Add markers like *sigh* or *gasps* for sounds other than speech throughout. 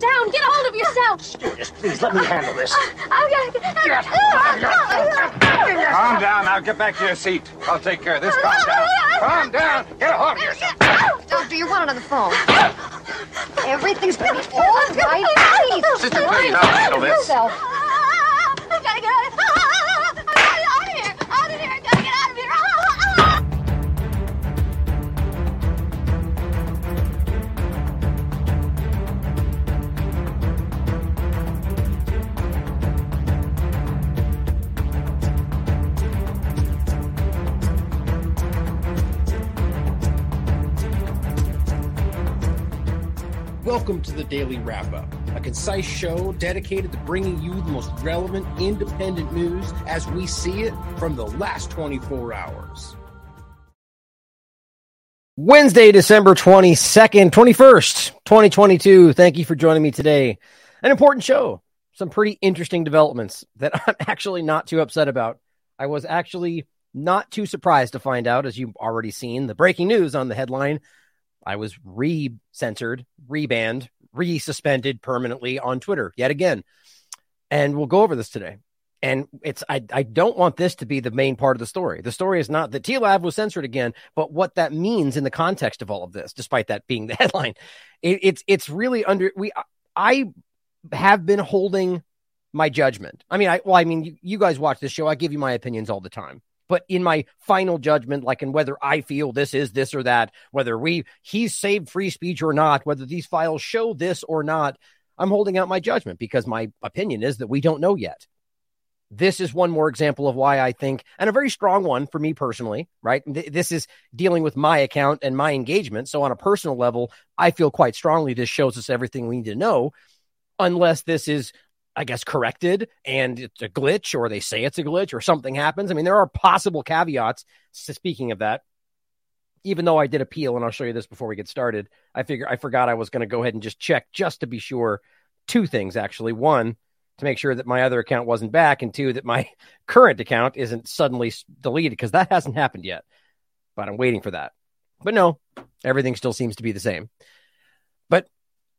down. Get a hold of yourself. Stewardess, please let me handle this. Uh, uh, I've got uh, Calm down. Now get back to your seat. I'll take care of this. Calm down. Calm down. Get a hold of yourself. Doctor, you're one on the phone. Everything's gonna be all right. Please. Sister, please, I'll handle this. Yourself. Welcome to the Daily Wrap Up, a concise show dedicated to bringing you the most relevant independent news as we see it from the last 24 hours. Wednesday, December 22nd, 21st, 2022. Thank you for joining me today. An important show, some pretty interesting developments that *laughs* I'm actually not too upset about. I was actually not too surprised to find out, as you've already seen, the breaking news on the headline I was re censored, rebanned, re suspended permanently on Twitter yet again. And we'll go over this today. And it's I, I don't want this to be the main part of the story. The story is not that TLAV was censored again, but what that means in the context of all of this, despite that being the *laughs* headline. It, it's it's really under we I have been holding my judgment. I mean, I well, I mean, you, you guys watch this show. I give you my opinions all the time but in my final judgment, like in whether I feel this is this or that, whether we he's saved free speech or not, whether these files show this or not, I'm holding out my judgment because my opinion is that we don't know yet. This is one more example of why I think, and a very strong one for me personally, right? This is dealing with my account and my engagement. So, on a personal level, I feel quite strongly this shows us everything we need to know, unless this is I guess, corrected and it's a glitch or they say it's a glitch or something happens. I mean, there are possible caveats. Speaking of that, even though I did appeal, and I'll show you this before we get started, I figure I forgot I was going to go ahead and just check just to be sure. Two things actually. One, to make sure that my other account wasn't back, and two, that my *laughs* current account isn't suddenly deleted because that hasn't happened yet. But I'm waiting for that. But no, everything still seems to be the same.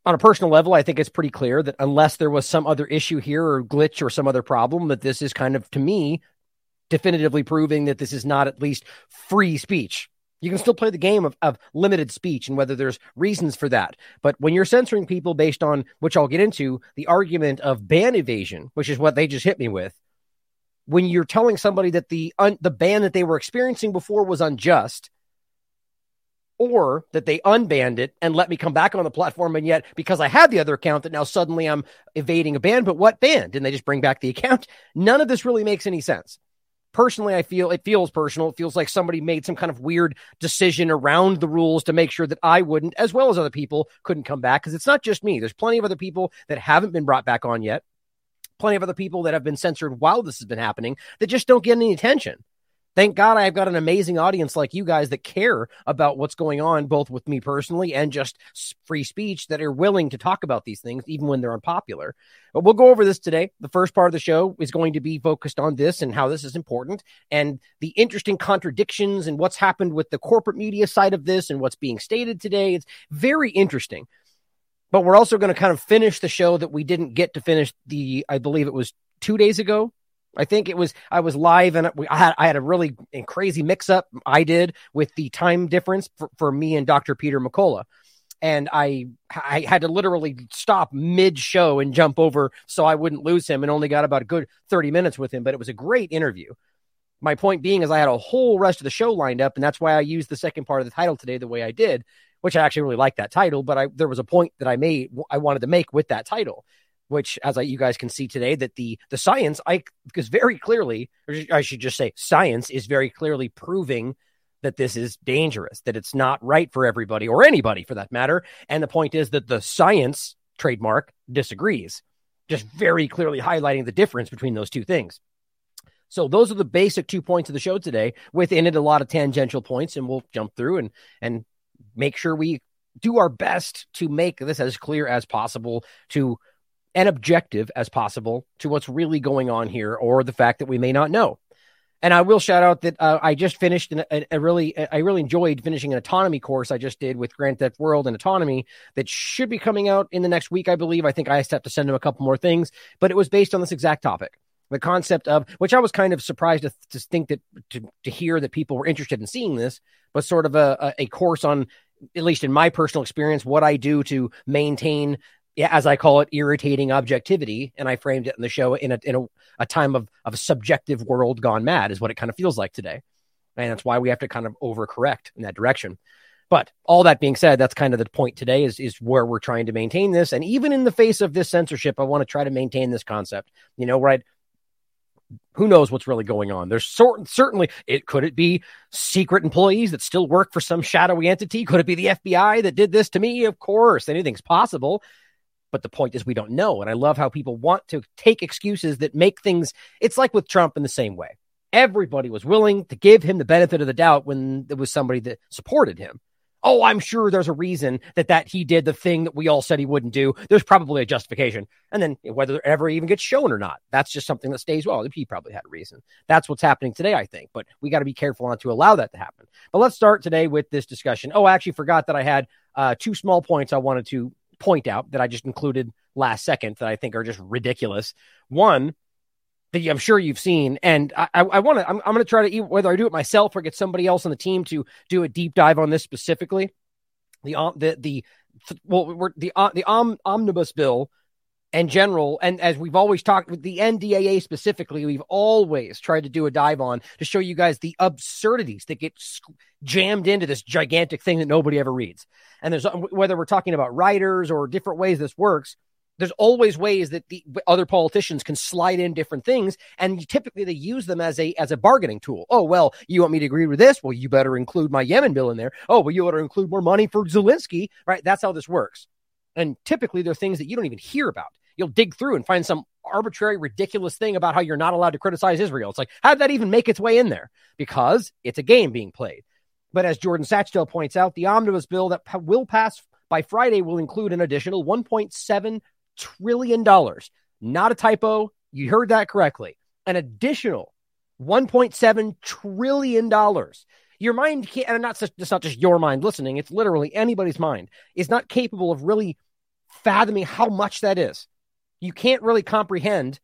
On a personal level, I think it's pretty clear that unless there was some other issue here or glitch or some other problem, that this is kind of, to me, definitively proving that this is not at least free speech. You can still play the game of, of limited speech and whether there's reasons for that. But when you're censoring people based on, which I'll get into, the argument of ban evasion, which is what they just hit me with, when you're telling somebody that the un, the ban that they were experiencing before was unjust, or that they unbanned it and let me come back on the platform. And yet, because I had the other account, that now suddenly I'm evading a ban. But what ban? Didn't they just bring back the account? None of this really makes any sense. Personally, I feel it feels personal. It feels like somebody made some kind of weird decision around the rules to make sure that I wouldn't, as well as other people, couldn't come back. Because it's not just me. There's plenty of other people that haven't been brought back on yet. Plenty of other people that have been censored while this has been happening that just don't get any attention. Thank God I've got an amazing audience like you guys that care about what's going on, both with me personally and just free speech that are willing to talk about these things, even when they're unpopular. But we'll go over this today. The first part of the show is going to be focused on this and how this is important and the interesting contradictions and what's happened with the corporate media side of this and what's being stated today. It's very interesting. But we're also going to kind of finish the show that we didn't get to finish the, I believe it was two days ago I think it was I was live and I had I had a really crazy mix up I did with the time difference for, for me and Dr. Peter McCullough. And I I had to literally stop mid show and jump over so I wouldn't lose him and only got about a good 30 minutes with him, but it was a great interview. My point being is I had a whole rest of the show lined up and that's why I used the second part of the title today the way I did, which I actually really like that title, but I there was a point that I made I wanted to make with that title which as I, you guys can see today that the the science I because very clearly I should just say science is very clearly proving that this is dangerous that it's not right for everybody or anybody for that matter. And the point is that the science trademark disagrees just very clearly highlighting the difference between those two things. So those are the basic two points of the show today. Within it a lot of tangential points and we'll jump through and and make sure we do our best to make this as clear as possible to and objective as possible to what's really going on here or the fact that we may not know. And I will shout out that uh, I just finished an, a, a, really, I really enjoyed finishing an autonomy course I just did with Grand Theft World and autonomy that should be coming out in the next week, I believe. I think I have to send him a couple more things, but it was based on this exact topic. The concept of which I was kind of surprised to, to think that to, to hear that people were interested in seeing this, but sort of a, a course on, at least in my personal experience, what I do to maintain as I call it, irritating objectivity. And I framed it in the show in a in a, a time of of a subjective world gone mad is what it kind of feels like today. And that's why we have to kind of overcorrect in that direction. But all that being said, that's kind of the point today is is where we're trying to maintain this. And even in the face of this censorship, I want to try to maintain this concept. You know, right? Who knows what's really going on? There's sort certainly it could it be secret employees that still work for some shadowy entity? Could it be the FBI that did this to me? Of course, anything's possible. But the point is, we don't know. And I love how people want to take excuses that make things, it's like with Trump in the same way. Everybody was willing to give him the benefit of the doubt when there was somebody that supported him. Oh, I'm sure there's a reason that that he did the thing that we all said he wouldn't do. There's probably a justification. And then whether it ever even gets shown or not, that's just something that stays well. He probably had a reason. That's what's happening today, I think. But we got to be careful not to allow that to happen. But let's start today with this discussion. Oh, I actually forgot that I had uh, two small points I wanted to point out that I just included last second that I think are just ridiculous. One that I'm sure you've seen, and I, I, want to. I'm, I'm going to try to whether I do it myself or get somebody else on the team to do a deep dive on this specifically. The the the well, we're, the uh, the om, omnibus bill and general, and as we've always talked with the NDAA specifically, we've always tried to do a dive on to show you guys the absurdities that get jammed into this gigantic thing that nobody ever reads. And there's uh, whether we're talking about riders or different ways this works, there's always ways that the other politicians can slide in different things and typically they use them as a as a bargaining tool. Oh well you want me to agree with this? Well you better include my yemen bill in there. Oh well you better include more money for zelensky right? That's how this works. And typically they're things that you don't even hear about you'll dig through and find some arbitrary, ridiculous thing about how you're not allowed to criticize Israel. It's like, how did that even make its way in there? Because it's a game being played. But as Jordan Schachtel points out, the omnibus bill that will pass by Friday will include an additional $1.7 trillion. Not a typo. You heard that correctly. An additional $1.7 trillion. Your mind can't, and not just, it's not just your mind listening, it's literally anybody's mind, is not capable of really fathoming how much that is you can't really comprehend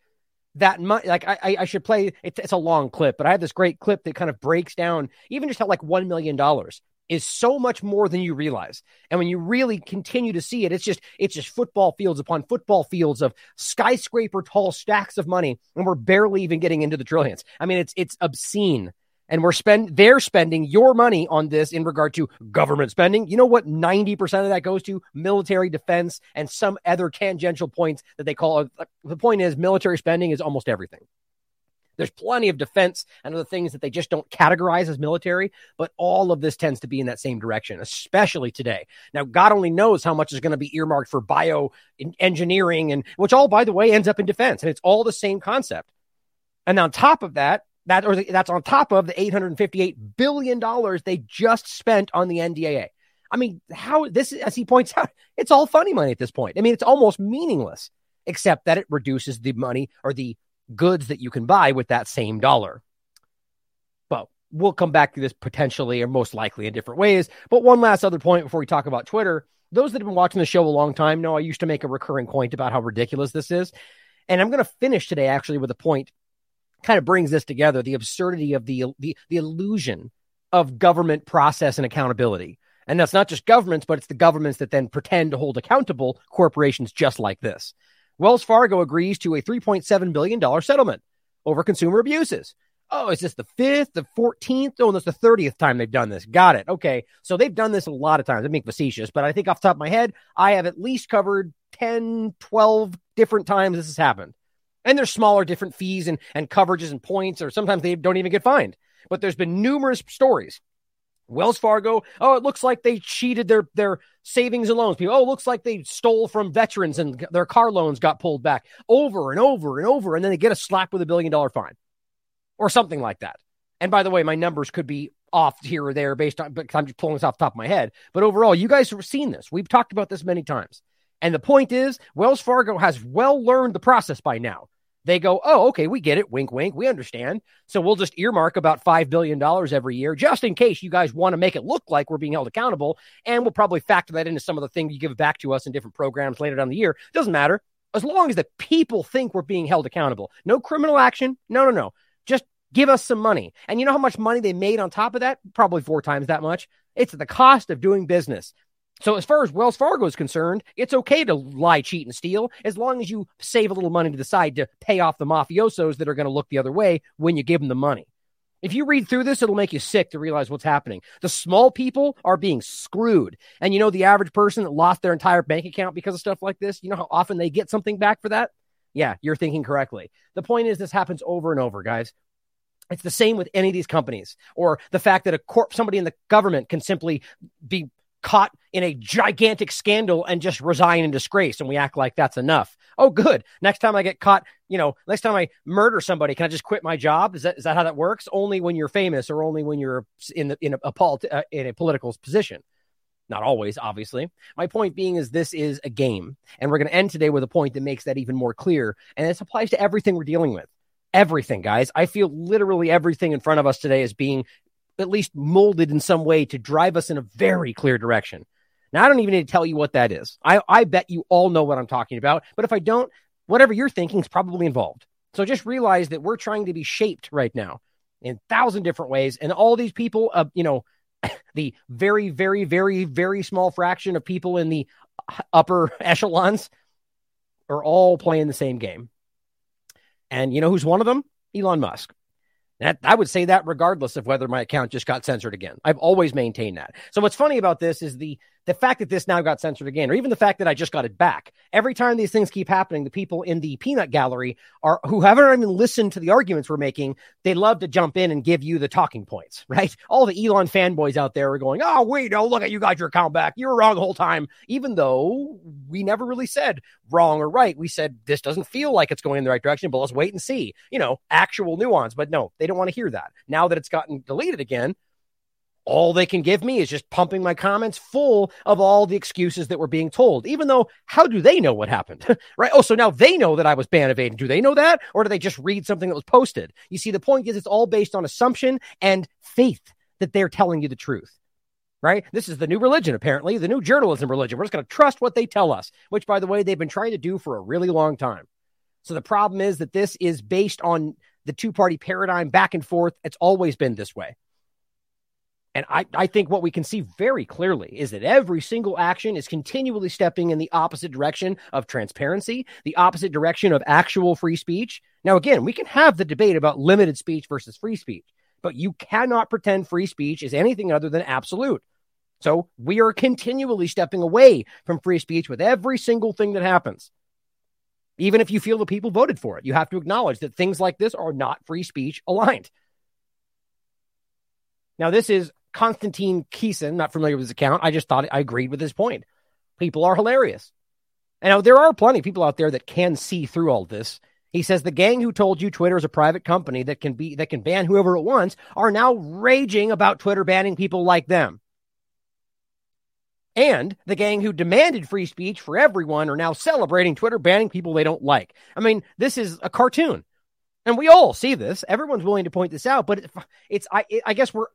that much. Like I, I should play. It's, it's a long clip, but I have this great clip that kind of breaks down even just how like one million dollars is so much more than you realize. And when you really continue to see it, it's just it's just football fields upon football fields of skyscraper tall stacks of money, and we're barely even getting into the trillions. I mean, it's it's obscene and we're spend they're spending your money on this in regard to government spending. You know what? 90% of that goes to military defense and some other tangential points that they call uh, the point is military spending is almost everything. There's plenty of defense and other things that they just don't categorize as military, but all of this tends to be in that same direction, especially today. Now, God only knows how much is going to be earmarked for bio engineering and which all, by the way, ends up in defense. And it's all the same concept. And on top of that, that or that's on top of the 858 billion dollars they just spent on the NDAA. I mean, how this as he points out, *laughs* it's all funny money at this point. I mean, it's almost meaningless except that it reduces the money or the goods that you can buy with that same dollar. But we'll come back to this potentially or most likely in different ways. But one last other point before we talk about Twitter. Those that have been watching the show a long time know I used to make a recurring point about how ridiculous this is. And I'm going to finish today actually with a point kind of brings this together the absurdity of the, the, the illusion of government process and accountability. And that's not just governments, but it's the governments that then pretend to hold accountable corporations just like this. Wells Fargo agrees to a $3.7 billion settlement over consumer abuses. Oh, is this the fifth, the 14th? Oh, that's the 30th time they've done this. Got it. Okay. So they've done this a lot of times. I'm being facetious, but I think off the top of my head, I have at least covered 10, 12 different times this has happened. And there's smaller, different fees and, and coverages and points, or sometimes they don't even get fined. But there's been numerous stories. Wells Fargo, oh, it looks like they cheated their their savings and loans. People, oh, looks like they stole from veterans and their car loans got pulled back over and over and over, and then they get a slap with a billion dollar fine or something like that. And by the way, my numbers could be off here or there based on, but I'm just pulling this off the top of my head. But overall, you guys have seen this. We've talked about this many times. And the point is, Wells Fargo has well learned the process by now. They go, oh, okay, we get it. Wink, wink. We understand. So we'll just earmark about $5 billion every year just in case you guys want to make it look like we're being held accountable. And we'll probably factor that into some of the things you give back to us in different programs later down the year. Doesn't matter. As long as the people think we're being held accountable. No criminal action. No, no, no. Just give us some money. And you know how much money they made on top of that? Probably four times that much. It's the cost of doing business. So as far as Wells Fargo is concerned, it's okay to lie, cheat, and steal as long as you save a little money to the side to pay off the mafiosos that are going to look the other way when you give them the money. If you read through this, it'll make you sick to realize what's happening. The small people are being screwed. And you know, the average person that lost their entire bank account because of stuff like this, you know how often they get something back for that? Yeah, you're thinking correctly. The point is, this happens over and over, guys. It's the same with any of these companies, or the fact that a corp, somebody in the government can simply be caught in a gigantic scandal and just resign in disgrace and we act like that's enough. Oh, good. Next time I get caught, you know, next time I murder somebody, can I just quit my job? Is that is that how that works? Only when you're famous or only when you're in the in a, a politi- uh, in a political position. Not always, obviously. My point being is this is a game, and we're going to end today with a point that makes that even more clear. And this applies to everything we're dealing with. Everything, guys. I feel literally everything in front of us today is being at least molded in some way to drive us in a very clear direction. Now, I don't even need to tell you what that is. I, I bet you all know what I'm talking about. But if I don't, whatever you're thinking is probably involved. So just realize that we're trying to be shaped right now in thousand different ways. And all these people, uh, you know, *laughs* the very, very, very, very small fraction of people in the *laughs* upper *laughs* echelons are all playing the same game. And you know who's one of them? Elon Musk. That, I would say that regardless of whether my account just got censored again. I've always maintained that. So what's funny about this is the the fact that this now got censored again, or even the fact that I just got it back. Every time these things keep happening, the people in the peanut gallery are who haven't even listened to the arguments we're making. They love to jump in and give you the talking points, *laughs* right? All the Elon fanboys out there are going, "Oh, wait, no, look at you got your account back. You were wrong the whole time." Even though we never really said wrong or right, we said this doesn't feel like it's going in the right direction, but let's wait and see. You know, actual nuance. But no, they don't want to hear that. Now that it's gotten deleted again, all they can give me is just pumping my comments full of all the excuses that were being told, even though how do they know what happened? *laughs* right. Oh, so now they know that I was ban evading. Do they know that? Or do they just read something that was posted? You see, the point is it's all based on assumption and faith that they're telling you the truth. Right. This is the new religion, apparently, the new journalism religion. We're just going to trust what they tell us, which, by the way, they've been trying to do for a really long time. So the problem is that this is based on the two party paradigm back and forth. It's always been this way. And I, I think what we can see very clearly is that every single action is continually stepping in the opposite direction of transparency, the opposite direction of actual free speech. Now, again, we can have the debate about limited speech versus free speech, but you cannot pretend free speech is anything other than absolute. So we are continually stepping away from free speech with every single thing that happens. Even if you feel the people voted for it, you have to acknowledge that things like this are not free speech aligned. Now, this is Konstantin Kisin, not familiar with his account. I just thought I agreed with his point. People are hilarious. And there are plenty of people out there that can see through all this. He says the gang who told you Twitter is a private company that can be that can ban whoever it wants are now raging about Twitter banning people like them. And the gang who demanded free speech for everyone are now celebrating Twitter banning people they don't like. I mean, this is a cartoon. And we all see this. Everyone's willing to point this out, but it's I I guess we're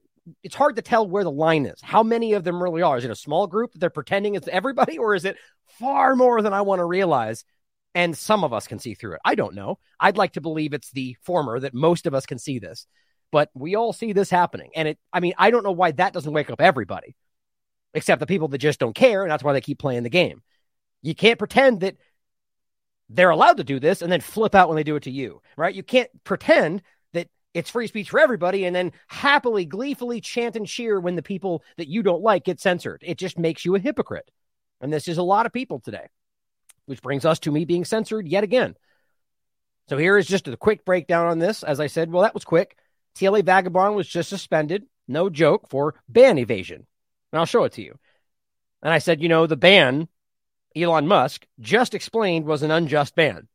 it's hard to tell where the line is. How many of them really are? Is it a small group that they're pretending it's everybody, or is it far more than I want to realize? And some of us can see through it. I don't know. I'd like to believe it's the former that most of us can see this, but we all see this happening. And it, I mean, I don't know why that doesn't wake up everybody, except the people that just don't care. And that's why they keep playing the game. You can't pretend that they're allowed to do this and then flip out when they do it to you, right? You can't pretend it's free speech for everybody and then happily gleefully chant and cheer when the people that you don't like get censored. It just makes you a hypocrite. And this is a lot of people today which brings us to me being censored yet again. So here is just a quick breakdown on this. As i said well that was quick. Tla vagabond was just suspended no joke for ban evasion. And i'll show it to you. And i said you know the ban elon musk just explained was an unjust ban.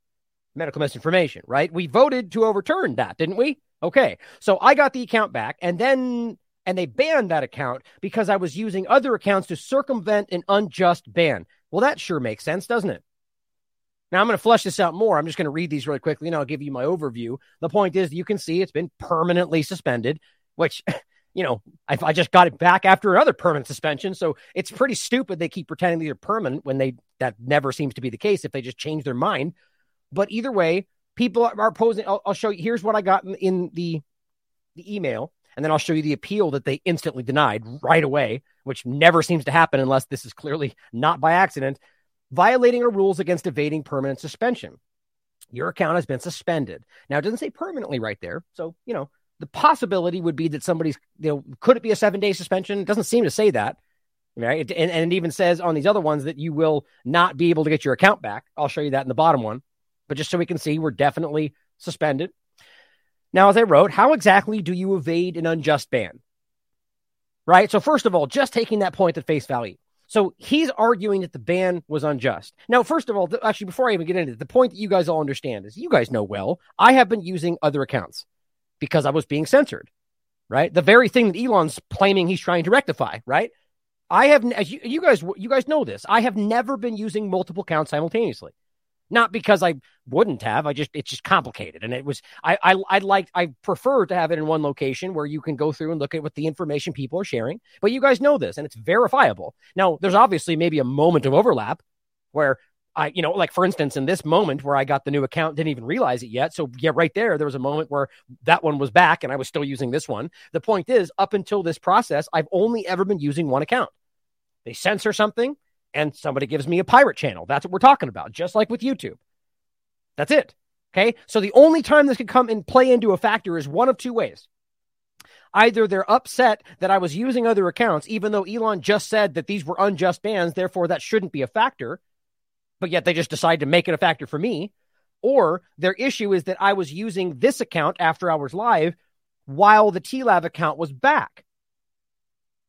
Medical misinformation right? We voted to overturn that didn't we Okay. So I got the account back and then and they banned that account because I was using other accounts to circumvent an unjust ban. Well, that sure makes sense, doesn't it? Now I'm going to flush this out more. I'm just going to read these really quickly and I'll give you my overview. The point is, you can see it's been permanently suspended, which, *laughs* you know, I, I just got it back after another permanent suspension. So it's pretty stupid they keep pretending these are permanent when they that never seems to be the case if they just change their mind. But either way, people are posing. I'll, I'll show you. Here's what I got in, in the the email, and then I'll show you the appeal that they instantly denied right away, which never seems to happen unless this is clearly not by accident violating our rules against evading permanent suspension. Your account has been suspended. Now, it doesn't say permanently right there. So, you know, the possibility would be that somebody's, you know, could it be a seven day suspension? It doesn't seem to say that. Right. And, and it even says on these other ones that you will not be able to get your account back. I'll show you that in the bottom one. But just so we can see, we're definitely suspended. Now, as I wrote, how exactly do you evade an unjust ban? Right. So, first of all, just taking that point at face value, so he's arguing that the ban was unjust. Now, first of all, th- actually, before I even get into it, the point that you guys all understand is you guys know well, I have been using other accounts because I was being censored, right? The very thing that Elon's claiming he's trying to rectify, right? I have, as you, you guys, you guys know this. I have never been using multiple accounts simultaneously. Not because I wouldn't have. I just it's just complicated, and it was I I I like I prefer to have it in one location where you can go through and look at what the information people are sharing. But you guys know this, and it's verifiable. Now, there's obviously maybe a moment of overlap where I, you know, like for instance, in this moment where I got the new account, didn't even realize it yet. So yeah, right there, there was a moment where that one was back and I was still using this one. The point is, up until this process, I've only ever been using one account. They censor something, and somebody gives me a pirate channel. That's what we're talking about, just like with YouTube. That's it. Okay. So the only time this could come and play into a factor is one of two ways. Either they're upset that I was using other accounts, even though Elon just said that these were unjust bans, therefore that shouldn't be a factor, but yet they just decide to make it a factor for me. Or their issue is that I was using this account after hours live while the TLAV account was back.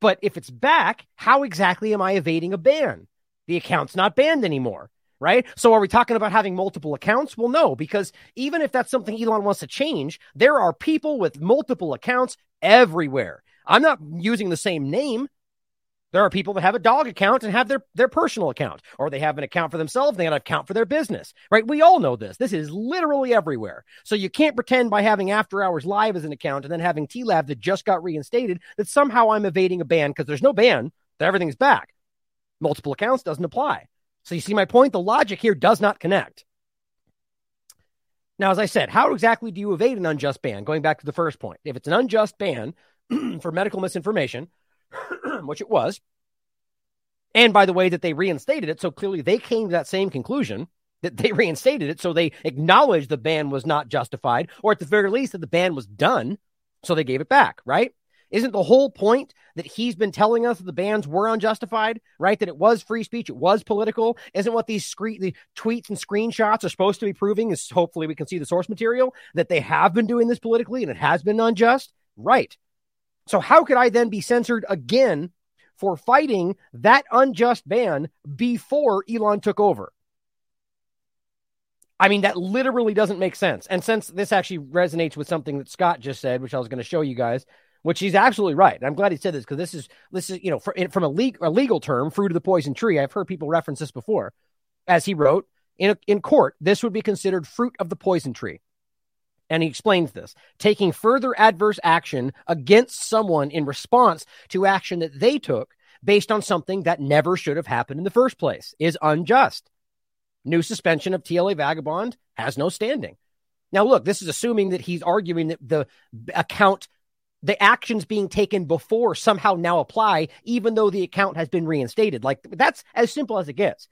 But if it's back, how exactly am I evading a ban? the account's not banned anymore. Right. So are we talking about having multiple accounts? Well, no, because even if that's something Elon wants to change, there are people with multiple accounts everywhere. I'm not using the same name. There are people that have a dog account and have their, their personal account, or they have an account for themselves. They have an account for their business, right? We all know this. This is literally everywhere. So you can't pretend by having After Hours Live as an account and then having TLAV that just got reinstated that somehow I'm evading a ban because there's no ban, that everything's back multiple accounts doesn't apply. So you see my point? The logic here does not connect. Now, as I said, how exactly do you evade an unjust ban? Going back to the first point, if it's an unjust ban *clears throat* for medical misinformation, *clears throat* which it was, and by the way, that they reinstated it, so clearly they came to that same conclusion that they *laughs* reinstated it, so they acknowledged the ban was not justified, or at the very least that the ban was done, so they gave it back, right? Isn't the whole point that he's been telling us that the bans were unjustified, right? That it was free speech, it was political. Isn't what these screen the tweets and screenshots are supposed to be proving is hopefully we can see the source material that they have been doing this politically and it has been unjust, right? So how could I then be censored again for fighting that unjust ban before Elon took over? I mean, that literally doesn't make sense. And since this actually resonates with something that Scott just said, which I was going to show you guys, which he's absolutely right. I'm glad he said this because this is this is you know for, from a, le- a legal term, fruit of the poison tree. I've heard people reference this before, as he wrote in a, in court. This would be considered fruit of the poison tree, and he explains this: taking further adverse action against someone in response to action that they took based on something that never should have happened in the first place is unjust. New suspension of TLA Vagabond has no standing. Now, look, this is assuming that he's arguing that the account the actions being taken before somehow now apply, even though the account has been reinstated. Like that's as simple as it gets.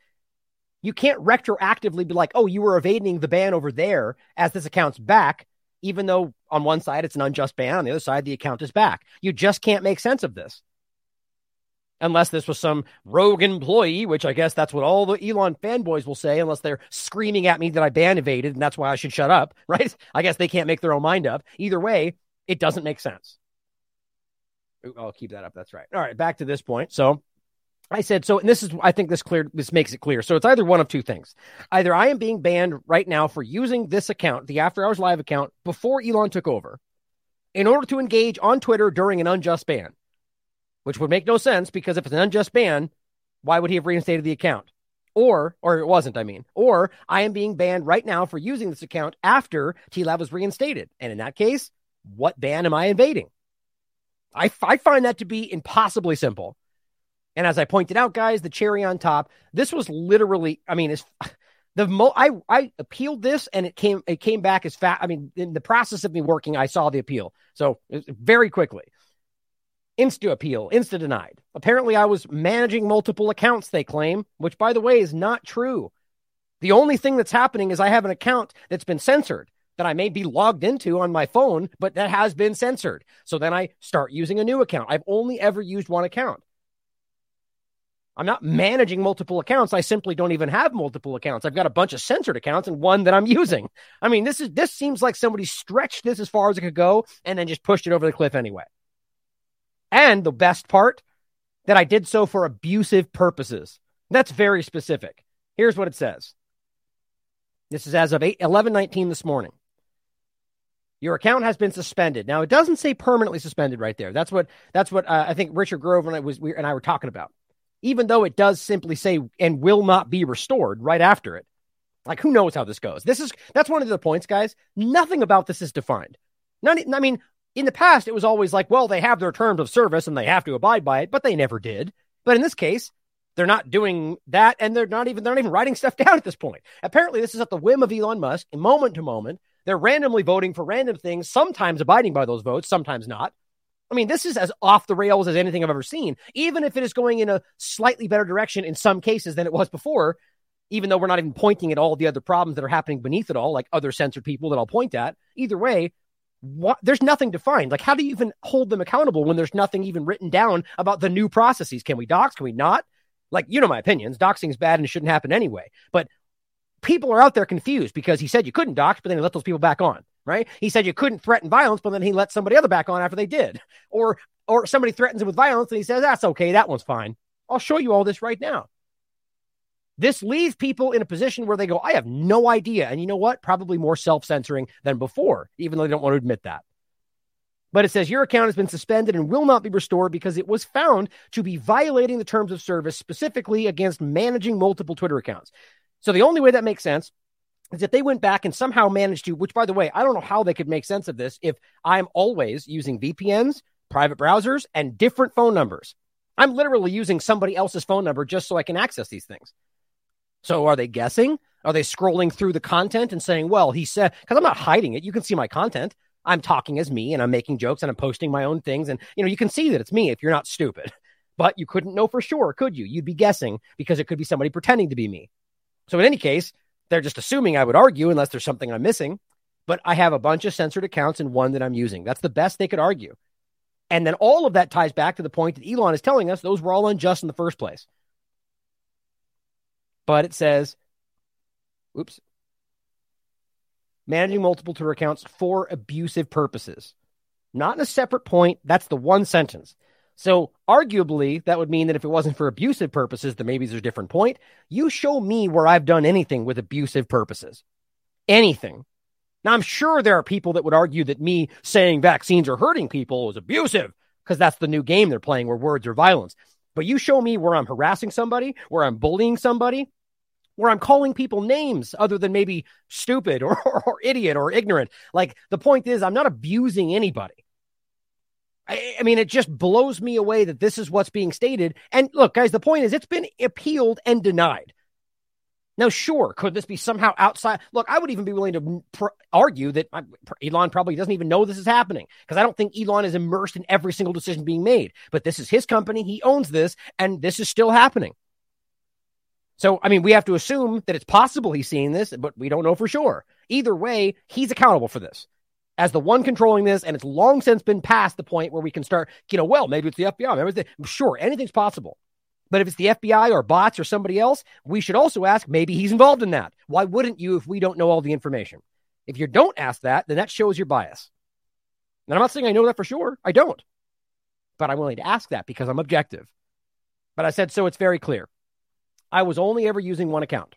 You can't retroactively be like, oh, you were evading the ban over there as this account's back, even though on one side it's an unjust ban, on the other side the account is back. You just can't make sense of this. Unless this was some rogue employee, which I guess that's what all the Elon fanboys will say, unless they're screaming at me that I ban evaded and that's why I should shut up, *laughs* right? I guess they can't make their own mind up. Either way, it doesn't make sense. I'll keep that up. That's right. All right, back to this point. So I said, so and this is I think this clear this makes it clear. So it's either one of two things. Either I am being banned right now for using this account, the After Hours Live account, before Elon took over, in order to engage on Twitter during an unjust ban, which would make no sense because if it's an unjust ban, why would he have reinstated the account? or or it wasn't, I mean, or I am being banned right now for using this account after TLAV was reinstated. And in that case, what ban am I invading? I, I find that to be impossibly simple. And as I pointed out, guys, the cherry on top, this was literally, I mean, it's the mo I, I appealed this and it came it came back as fast. I mean, in the process of me working, I saw the appeal. So very quickly. Insta appeal, insta denied. Apparently, I was managing multiple accounts, they claim, which by the way is not true. The only thing that's happening is I have an account that's been censored that I may be logged into on my phone, but that has been censored. So then I start using a new account. I've only ever used one account. I'm not managing multiple accounts. I simply don't even have multiple accounts. I've got a bunch of censored accounts and one that I'm using. *laughs* I mean, this is this seems like somebody stretched this as far as it could go and then just pushed it over the cliff anyway. And the best part that I did so for abusive purposes. That's very specific. Here's what it says. This is as of 8, 1119 this morning. Your account has been suspended. Now it doesn't say permanently suspended right there. That's what that's what uh, I think Richard Grove and I was we, and I were talking about. Even though it does simply say and will not be restored right after it. Like who knows how this goes? This is that's one of the points, guys. Nothing about this is defined. None, I mean, in the past, it was always like, well, they have their terms of service and they have to abide by it, but they never did. But in this case, they're not doing that, and they're not even they're not even writing *laughs* stuff down at this point. Apparently, this is at the whim of Elon Musk, moment to moment. They're randomly voting for random things, sometimes abiding by those votes, sometimes not. I mean, this is as off the rails as anything I've ever seen, even if it is going in a slightly better direction in some cases than it was before, even though we're not even pointing at all the other problems that are happening beneath it all, like other censored people that I'll point at. Either way, what, there's nothing defined. Like, how do you even hold them accountable when there's nothing even written down about the new processes? Can we dox? Can we not? Like, you know my opinions. Doxing is bad and shouldn't happen anyway. But people are out there confused because he said you couldn't dox, but then he let those people back on, right? He said you couldn't threaten violence, but then he let somebody other back on after they did. Or or somebody threatens him with violence and he says, that's okay, that one's fine. I'll show you all this right now. This leaves people in a position where they go, I have no idea. And you know what? Probably more self censoring than before, even though they don't want to admit that. But it says your account has been suspended and will not be restored because it was found to be violating the terms of service, specifically against managing multiple Twitter accounts. So the only way that makes sense is if they went back and somehow managed to, which by the way, I don't know how they could make sense of this if I'm always using VPNs, private browsers, and different phone numbers. I'm literally using somebody else's phone number just so I can access these things. So are they guessing? Are they scrolling through the content and saying, well, he said, because I'm not hiding it. You can see my content. I'm talking as me and I'm making jokes and I'm posting my own things. And, you know, you can see that it's me if you're not stupid. *laughs* But you couldn't know for sure, could you? You'd be guessing because it could be somebody pretending to be me. So in any case, they're just assuming I would argue unless there's something I'm missing. But I have a bunch of censored accounts and one that I'm using. That's the best they could argue. And then all of that ties back to the point that Elon is telling us those were all unjust in the first place but it says, oops, managing multiple Twitter accounts for abusive purposes. Not in a separate point. That's the one sentence. So arguably, that would mean that if it wasn't for abusive purposes, then maybe there's a different point. You show me where I've done anything with abusive purposes. Anything. Now, I'm sure there are people that would argue that me saying vaccines are hurting people is abusive because that's the new game they're playing where words are violence. But you show me where I'm harassing somebody, where I'm bullying somebody, where I'm calling people names other than maybe stupid or, or, *laughs* or, idiot or ignorant. Like the point is, I'm not abusing anybody. I, I, mean, it just blows me away that this is what's being stated. And look, guys, the point is, it's been appealed and denied. Now, sure, could this be somehow outside? Look, I would even be willing to pr- argue that uh, Elon probably doesn't even know this is happening because I don't think Elon is immersed in every single decision being made. But this is his company. He owns this, and this is still happening. So, I mean, we have to assume that it's possible he's seeing this, but we don't know for sure. Either way, he's accountable for this as the one controlling this, and it's long since been past the point where we can start, you know, well, maybe it's the FBI. Maybe it's the, sure, anything's possible. But if it's the FBI or bots or somebody else, we should also ask maybe he's involved in that. Why wouldn't you if we don't know all the information? If you don't ask that, then that shows your bias. And I'm not saying I know that for sure. I don't. But I'm willing to ask that because I'm objective. But I said so it's very clear. I was only ever using one account.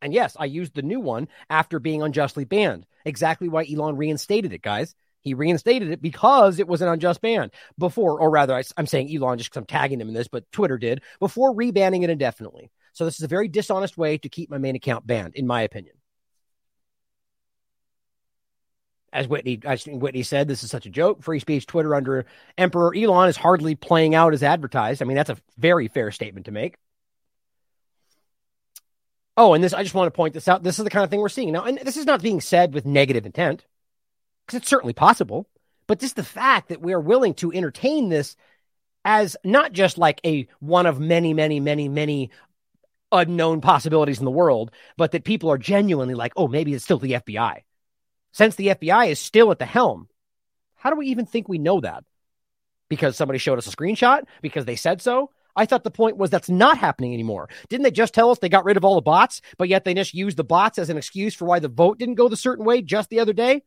And yes, I used the new one after being unjustly banned. Exactly why Elon reinstated it, guys. He reinstated it because it was an unjust ban before, or rather, I, am saying Elon just because I'm tagging him in this, but Twitter did before rebanning it indefinitely. So this is a very dishonest way to keep my main account banned, in my opinion. As Whitney, as Whitney said, this is such a joke. Free speech Twitter under Emperor Elon is hardly playing out as advertised. I mean, that's a very fair statement to make. Oh, and this, I just want to point this out. This is the kind of thing we're seeing now. And this is not being said with negative intent, because it's certainly possible, but just the fact that we are willing to entertain this as not just like a one of many, many, many, many unknown possibilities in the world, but that people are genuinely like, oh, maybe it's still the FBI. Since the FBI is still at the helm, how do we even think we know that? Because somebody showed us a screenshot? Because they said so? I thought the point was that's not happening anymore. Didn't they just tell us they got rid of all the bots, but yet they just used the bots as an excuse for why the vote didn't go the certain way just the other day?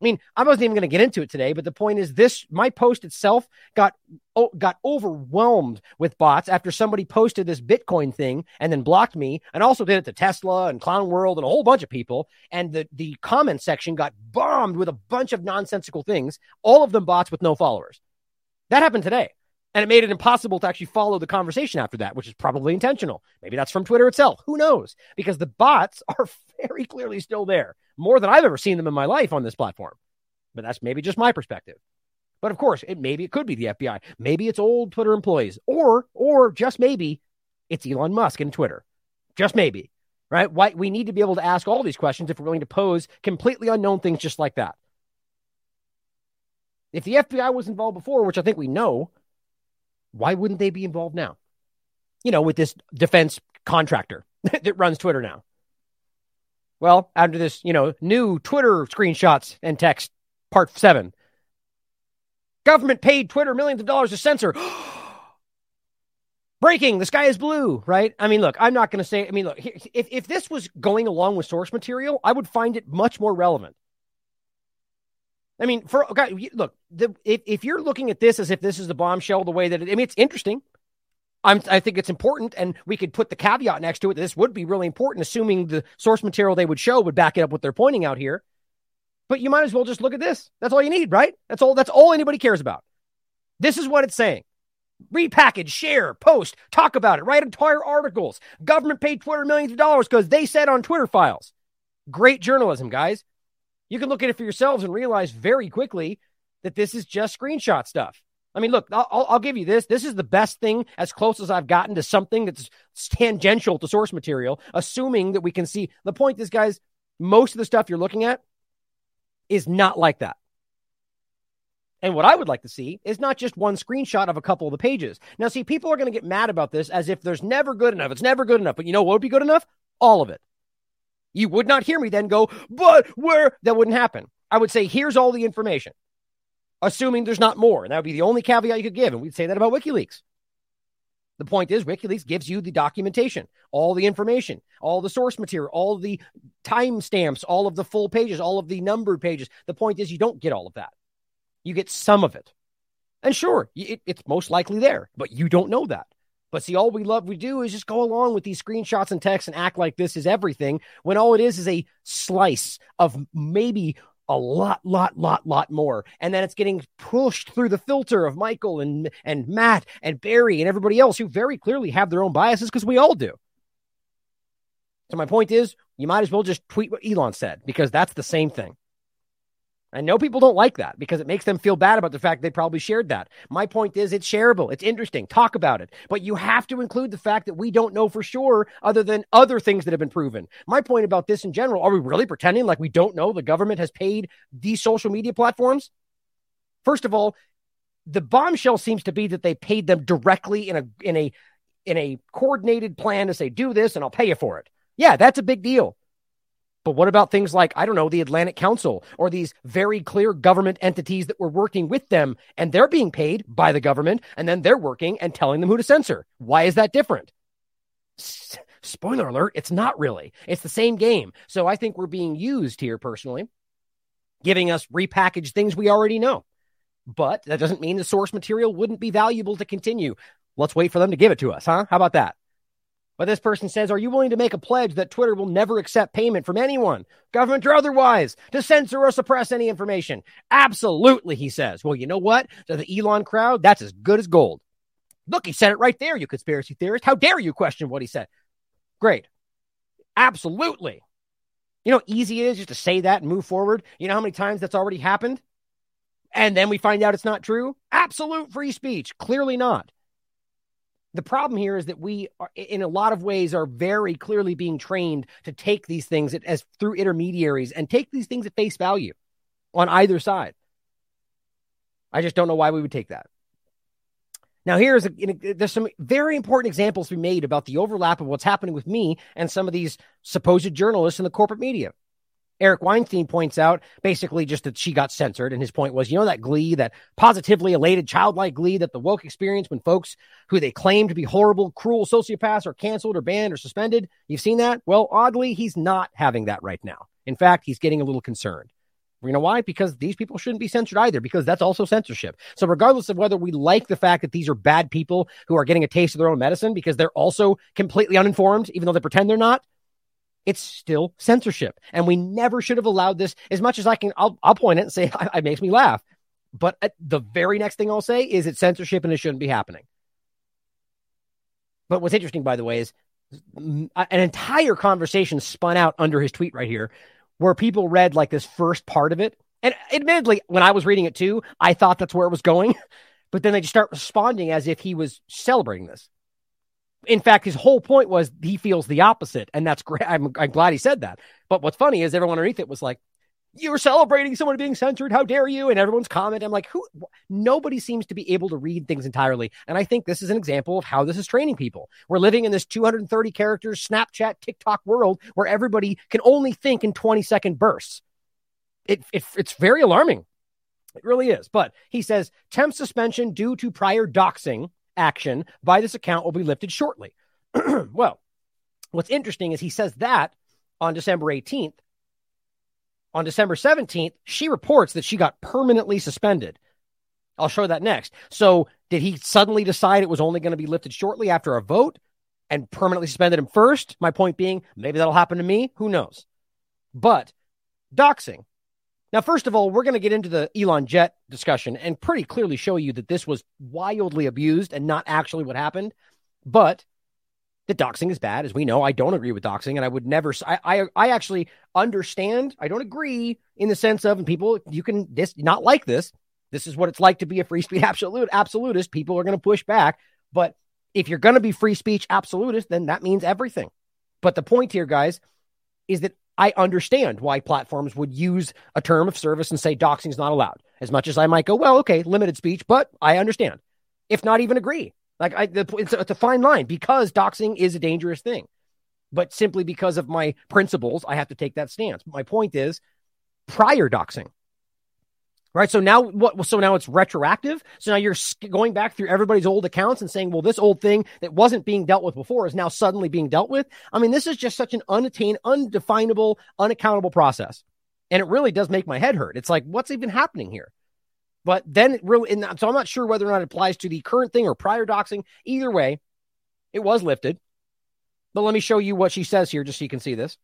I mean, I wasn't even going to get into it today, but the point is this my post itself got oh, got overwhelmed with bots after somebody posted this Bitcoin thing and then blocked me and also did it to Tesla and Clown World and a whole bunch of people and the the comment section got bombed with a bunch of nonsensical things, all of them bots with no followers. That happened today. And it made it impossible to actually follow the conversation after that, which is probably intentional. Maybe that's from Twitter itself. Who knows? Because the bots *laughs* are very clearly still there, more than I've ever seen them in my life on this platform. But that's maybe just my perspective. But of course, it maybe it could be the FBI. Maybe it's old Twitter employees, or or just maybe it's Elon Musk and Twitter. Just maybe, right? Why we need to be able to ask all these questions if we're willing to pose completely unknown things just like that. If the FBI was involved before, which I think we know, why wouldn't they be involved now? You know, with this defense contractor *laughs* that runs Twitter now. Well, after this, you know, new Twitter screenshots and text, part seven. Government paid Twitter millions of dollars to censor. *gasps* Breaking, the sky is blue, right? I mean, look, I'm not going to say, I mean, look, if, if this was going along with source material, I would find it much more relevant. I mean, for okay, look, the, if if you're looking at this as if this is the bombshell, the way that it, I mean, it's interesting. I'm, I think it's important, and we could put the caveat next to it. This would be really important, assuming the source material they would show would back it up what they're pointing out here. But you might as well just look at this. That's all you need, right? That's all. That's all anybody cares about. This is what it's saying. Repackage, share, post, talk about it, write entire articles. Government paid Twitter millions of dollars because they said on Twitter files. Great journalism, guys. You can look at it for yourselves and realize very quickly that this is just screenshot stuff. I mean, look, I'll, I'll, give you this. This is the best thing, as close as I've gotten to something that's tangential to source material, assuming that we can see. The point is, guys, most of the stuff you're looking at is not like that. And what I would like to see is not just one screenshot of a couple of the pages. Now, see, people are going to get mad about this as if there's never good enough. It's never good enough. But you know what would be good enough? All of it. You would not hear me then go, but where? That wouldn't happen. I would say, here's all the information, assuming there's not more. And that would be the only caveat you could give. And we'd say that about WikiLeaks. The point is, WikiLeaks gives you the documentation, all the information, all the source material, all the timestamps, all of the full pages, all of the numbered pages. The point is, you don't get all of that. You get some of it. And sure, it, it's most likely there, but you don't know that. But see, all we love we do is just go along with these screenshots and texts and act like this is everything when all it is is a slice of maybe a lot, lot, lot, lot more. And then it's getting pushed through the filter of Michael and and Matt and Bari and everybody else who very clearly have their own biases because we all do. So my point is, you might as well just tweet what Elon said because that's the same thing. I know people don't like that because it makes them feel bad about the fact they probably shared that. My point is it's shareable. It's interesting. Talk about it. But you have to include the fact that we don't know for sure other than other things that have been proven. My point about this in general, are we really pretending like we don't know the government has paid these social media platforms? First of all, the bombshell seems to be that they paid them directly in a in a in a coordinated plan to say do this and I'll pay you for it. Yeah, that's a big deal. But what about things like, I don't know, the Atlantic Council or these very clear government entities that were working with them and they're being paid by the government and then they're working and telling them who to censor? Why is that different? S- spoiler alert, it's not really. It's the same game. So I think we're being used here personally, giving us repackaged things we already know. But that doesn't mean the source material wouldn't be valuable to continue. Let's wait for them to give it to us, huh? How about that? But this person says, Are you willing to make a pledge that Twitter will never accept payment from anyone, government or otherwise, to censor or suppress any information? Absolutely, he says. Well, you know what? To the Elon crowd, that's as good as gold. Look, he said it right there, you conspiracy theorist. How dare you question what he said? Great. Absolutely. You know how easy it is just to say that and move forward? You know how many times that's already happened? And then we find out it's not true? Absolute free speech. Clearly not. The problem here is that we, are, in a lot of ways, are very clearly being trained to take these things as through intermediaries and take these things at face value on either side. I just don't know why we would take that. Now, here's a, there's some very important examples we made about the overlap of what's happening with me and some of these supposed journalists in the corporate media. Eric Weinstein points out basically just that she got censored. And his point was, you know, that glee, that positively elated, childlike glee that the woke experience when folks who they claim to be horrible, cruel sociopaths are canceled or banned or suspended. You've seen that? Well, oddly, he's not having that right now. In fact, he's getting a little concerned. You know why? Because these people shouldn't be censored either, because that's also censorship. So, regardless of whether we like the fact that these are bad people who are getting a taste of their own medicine because they're also completely uninformed, even though they pretend they're not, it's still censorship. And we never should have allowed this as much as I can. I'll, I'll point it and say *laughs* it makes me laugh. But the very next thing I'll say is it's censorship and it shouldn't be happening. But what's interesting, by the way, is an entire conversation spun out under his tweet right here where people read like this first part of it. And admittedly, when I was reading it too, I thought that's where it was going. *laughs* But then they just start responding as if he was celebrating this. In fact, his whole point was he feels the opposite. And that's great. *laughs* I'm, I'm glad he said that. But what's funny is everyone underneath it was like, you're celebrating someone being censored. How dare you? And everyone's comment. I'm like, who? Nobody seems to be able to read things entirely. And I think this is an example of how this is training people. We're living in this 230 characters Snapchat, TikTok world where everybody can only think in 20 second bursts. It, it it's very alarming. It really is. But he says temp suspension due to prior doxing action by this account will be lifted shortly. *clears throat* well, what's interesting is he says that on December 18th on December 17th, she reports that she got permanently suspended. I'll show that next. So, did he suddenly decide it was only going to be lifted shortly after a vote and permanently suspended him first? My point being, maybe that'll happen to me. Who knows? But doxing. Now, first of all, we're going to get into the Elon Jet discussion and pretty clearly show you that this was wildly abused and not actually what happened. But that doxing is bad, as we know. I don't agree with doxing, and I would never. I, I, I actually understand. I don't agree in the sense of, and people, you can this not like this. This is what it's like to be a free speech *laughs* absolute absolutist. People are going to push back, but if you're going to be free speech absolutist, then that means everything. But the point here, guys, is that I understand why platforms would use a term of service and say doxing is not allowed. As much as I might go, well, okay, limited speech, but I understand. If not even agree, like I, the, it's, a, it's a fine line because doxing is a dangerous thing, but simply because of my principles, I have to take that stance. My point is, prior doxing, right? So now what? So now it's retroactive. So now you're going back through everybody's old accounts and saying, well, this old thing that wasn't being dealt with before is now suddenly being dealt with. I mean, this is just such an unattained, undefinable, unaccountable process, and it really does make my head hurt. It's like, what's even happening here? But then really, and so I'm not sure whether or not it applies to the current thing or prior doxing. Either way, it was lifted. But let me show you what she says here just so you can see this.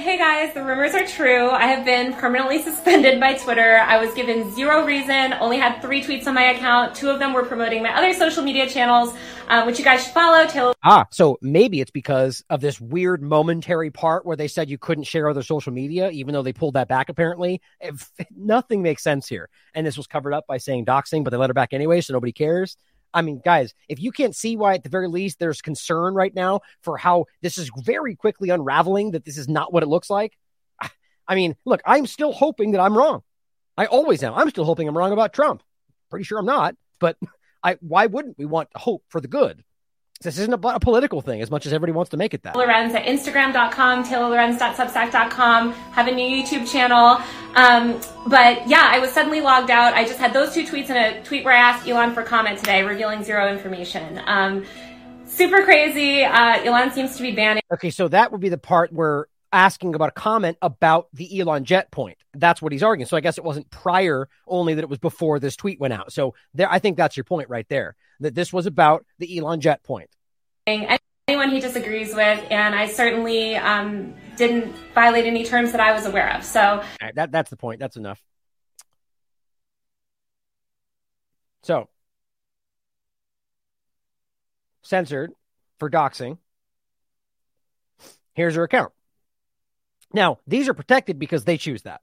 Hey guys, the rumors are true. I have been permanently suspended by Twitter. I was given zero reason, only had three tweets on my account. Two of them were promoting my other social media channels, uh, which you guys should follow. Taylor. Ah, so maybe it's because of this weird momentary part where they said you couldn't share other social media, even though they pulled that back apparently. If, *laughs* nothing makes sense here. And this was covered up by saying doxing, but they let her back anyway, so nobody cares. I mean, guys, if you can't see why, at the very least, there's concern right now for how this is very quickly unraveling, that this is not what it looks like. I mean, look, I'm still hoping that I'm wrong. I always am. I'm still hoping I'm wrong about Trump. Pretty sure I'm not, but *laughs* I, why wouldn't we want hope for the good? This isn't a, a, political thing as much as everybody wants to make it that. Lorenz at Instagram.com, TaylorLorenz.substack.com, have a new YouTube channel. Um, but yeah, I was suddenly logged out. I just had those two tweets and a tweet where I asked Elon for comment today, revealing zero information. Um, super crazy. Uh, Elon seems to be banning. Okay, so that would be the part where asking about a comment about the Elon Jet point. That's what he's arguing. So I guess it wasn't prior, only that it was before this tweet went out. So there, I think that's your point right there. That this was about the Elon Jet point. Anyone he disagrees with, and I certainly um, didn't violate any terms that I was aware of. So right, that that's the point. That's enough. So censored for doxing Here's her account. Now, these are protected because they choose that.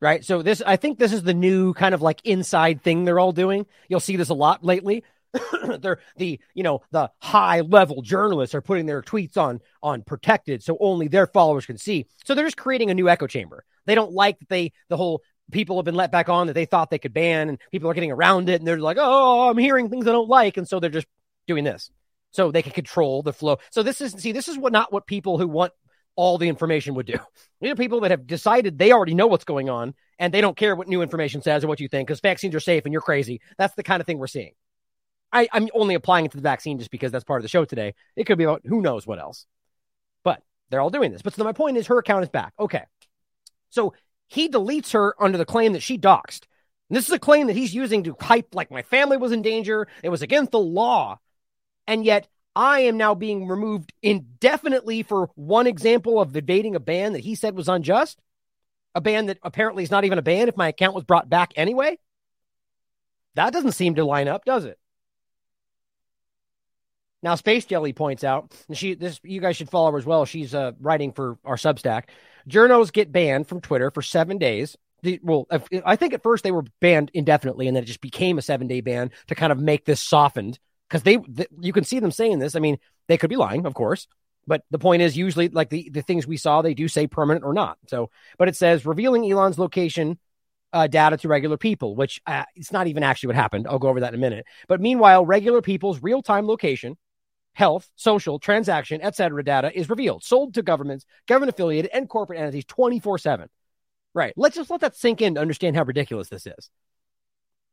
Right. So this, I think this is the new kind of like inside thing they're all doing. You'll see this a lot lately. *coughs* they're the, you know, the high level journalists are putting their tweets on on protected so only their followers can see. So they're just creating a new echo chamber. They don't like that they the whole people have been let back on that they thought they could ban and people are getting around it and they're like, "Oh, I'm hearing things I don't like." And so they're just doing this. So they can control the flow. So this is see this is what not what people who want all the information would do. *laughs* These are people that have decided they already know what's going on and they don't care what new information says or what you think because vaccines are safe and you're crazy. That's the kind of thing we're seeing. I, I'm only applying it to the vaccine just because that's part of the show today. It could be about who knows what else. But they're all doing this. But so my point is her account is back. Okay. So he deletes her under the claim that she doxed. And this is a claim that he's using to hype like my family was in danger. It was against the law. And yet I am now being removed indefinitely for one example of evading a ban that he said was unjust. A ban that apparently is not even a ban if my account was brought back anyway. That doesn't seem to line up, does it? Now, Space Jelly points out, and she this you guys should follow her as well. She's uh, writing for our Substack. Journos get banned from Twitter for seven days. The, well, I think at first they were banned indefinitely, and then it just became a seven day ban to kind of make this softened because they, they, you can see them saying this. I mean, they could be lying, of course, but the point is usually like the the things we saw, they do say permanent or not. So, but it says revealing Elon's location uh, data to regular people, which uh, it's not even actually what happened. I'll go over that in a minute. But meanwhile, regular people's real time location health, social, transaction, etc. data is revealed, sold to governments, government affiliated, and corporate entities 24 7. Right. Let's just let that sink in to understand how ridiculous this is.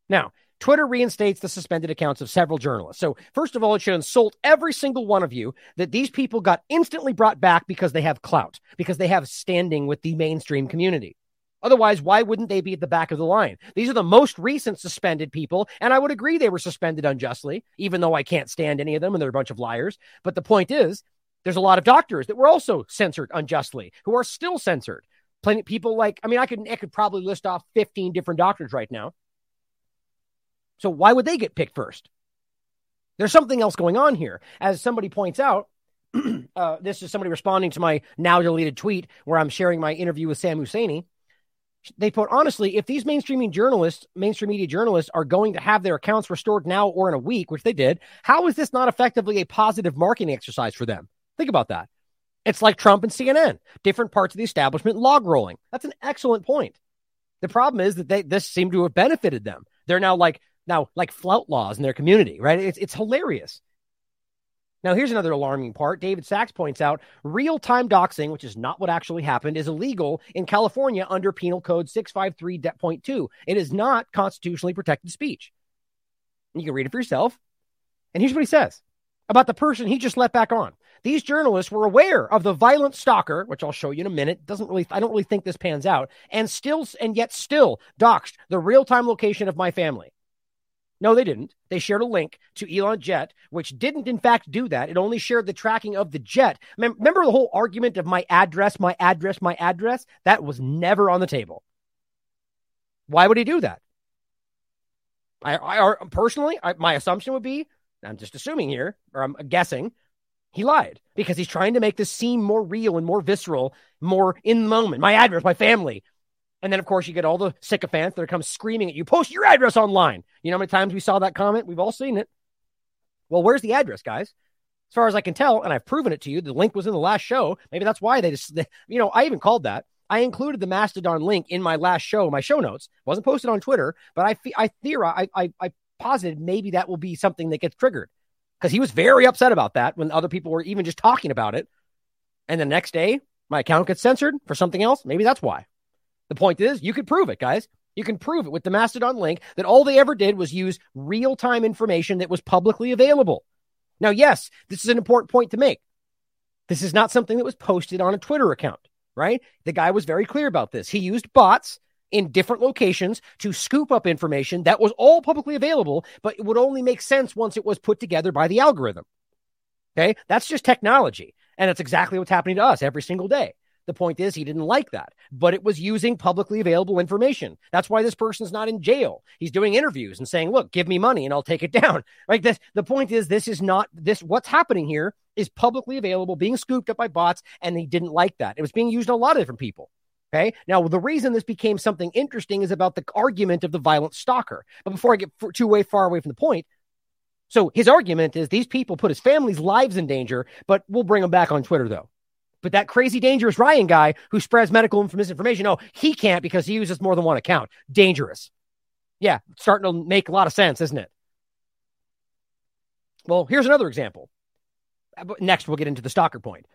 Now, Twitter reinstates the suspended accounts of several journalists. So, first of all, it should insult every single one of you that these people got instantly brought back because they have clout, because they have standing with the mainstream community. Otherwise, why wouldn't they be at the back of the line? These are the most recent suspended people, and I would agree they were suspended unjustly, even though I can't stand any of them and they're a bunch of liars. But the point is, there's a lot of doctors that were also censored unjustly, who are still censored. Plenty of people like, I mean, I could I could probably list off 15 different doctors right now. So why would they get picked first? There's something else going on here. As somebody points out, *clears throat* uh, this is somebody responding to my now deleted tweet where I'm sharing my interview with Sam Husseini they put honestly, if these mainstreaming journalists, mainstream media journalists, are going to have their accounts restored now or in a week, which they did, how is this not effectively a positive marketing exercise for them? Think about that. It's like Trump and CNN, different parts of the establishment log rolling. That's an excellent point. The problem is that they this seemed to have benefited them. They're now like now like flout laws in their community, right? It's it's hilarious. Now, here's another alarming part. David Sacks points out real time doxing, which is not what actually happened, is illegal in California under Penal Code 653.2. It is not constitutionally protected speech. You can read it for yourself. And here's what he says about the person he just let back on. These journalists were aware of the violent stalker, which I'll show you in a minute. Doesn't really, I don't really think this pans out, and still, and yet still doxed the real time location of my family. No, they didn't. They shared a link to Elon Jet, which didn't, in fact, do that. It only shared the tracking of the jet. Remember the whole argument of my address, my address, my address? That was never on the table. Why would he do that? I, I personally, I, my assumption would be, I'm just assuming here, or I'm guessing, he lied because he's trying to make this seem more real and more visceral, more in the moment. My address, my family, and then, of course, you get all the sycophants that come screaming at you, post your address online. You know how many times we saw that comment? We've all seen it. Well, where's the address, guys? As far as I can tell, and I've proven it to you, the link was in the last show. Maybe that's why they just, they, you know, I even called that. I included the Mastodon link in my last show, my show notes. It wasn't posted on Twitter, but I, I theorize, I, I, I posited maybe that will be something that gets triggered because he was very upset about that when other people were even just talking about it. And the next day, my account gets censored for something else. Maybe that's why. The point is, you could prove it, guys. You can prove it with the Mastodon link that all they ever did was use real time information that was publicly available. Now, yes, this is an important point to make. This is not something that was posted on a Twitter account, right? The guy was very clear about this. He used bots in different locations to scoop up information that was all publicly available, but it would only make sense once it was put together by the algorithm. Okay. That's just technology. And that's exactly what's happening to us every single day. The point is, he didn't like that, but it was using publicly available information. That's why this person's not in jail. He's doing interviews and saying, "Look, give me money and I'll take it *laughs* down." Like this, the point is, this is not this. What's happening here is publicly available, being scooped up by bots, and he didn't like that. It was being used on a lot of different people. Okay. Now, the reason this became something interesting is about the argument of the violent stalker. But before I get too way far away from the point, so his argument is these people put his family's lives in danger, but we'll bring them back on Twitter though. But that crazy dangerous Ryan guy who spreads medical misinformation, oh, he can't because he uses more than one account. Dangerous. Yeah, starting to make a lot of sense, isn't it? Well, here's another example. Uh, next, we'll get into the stalker point.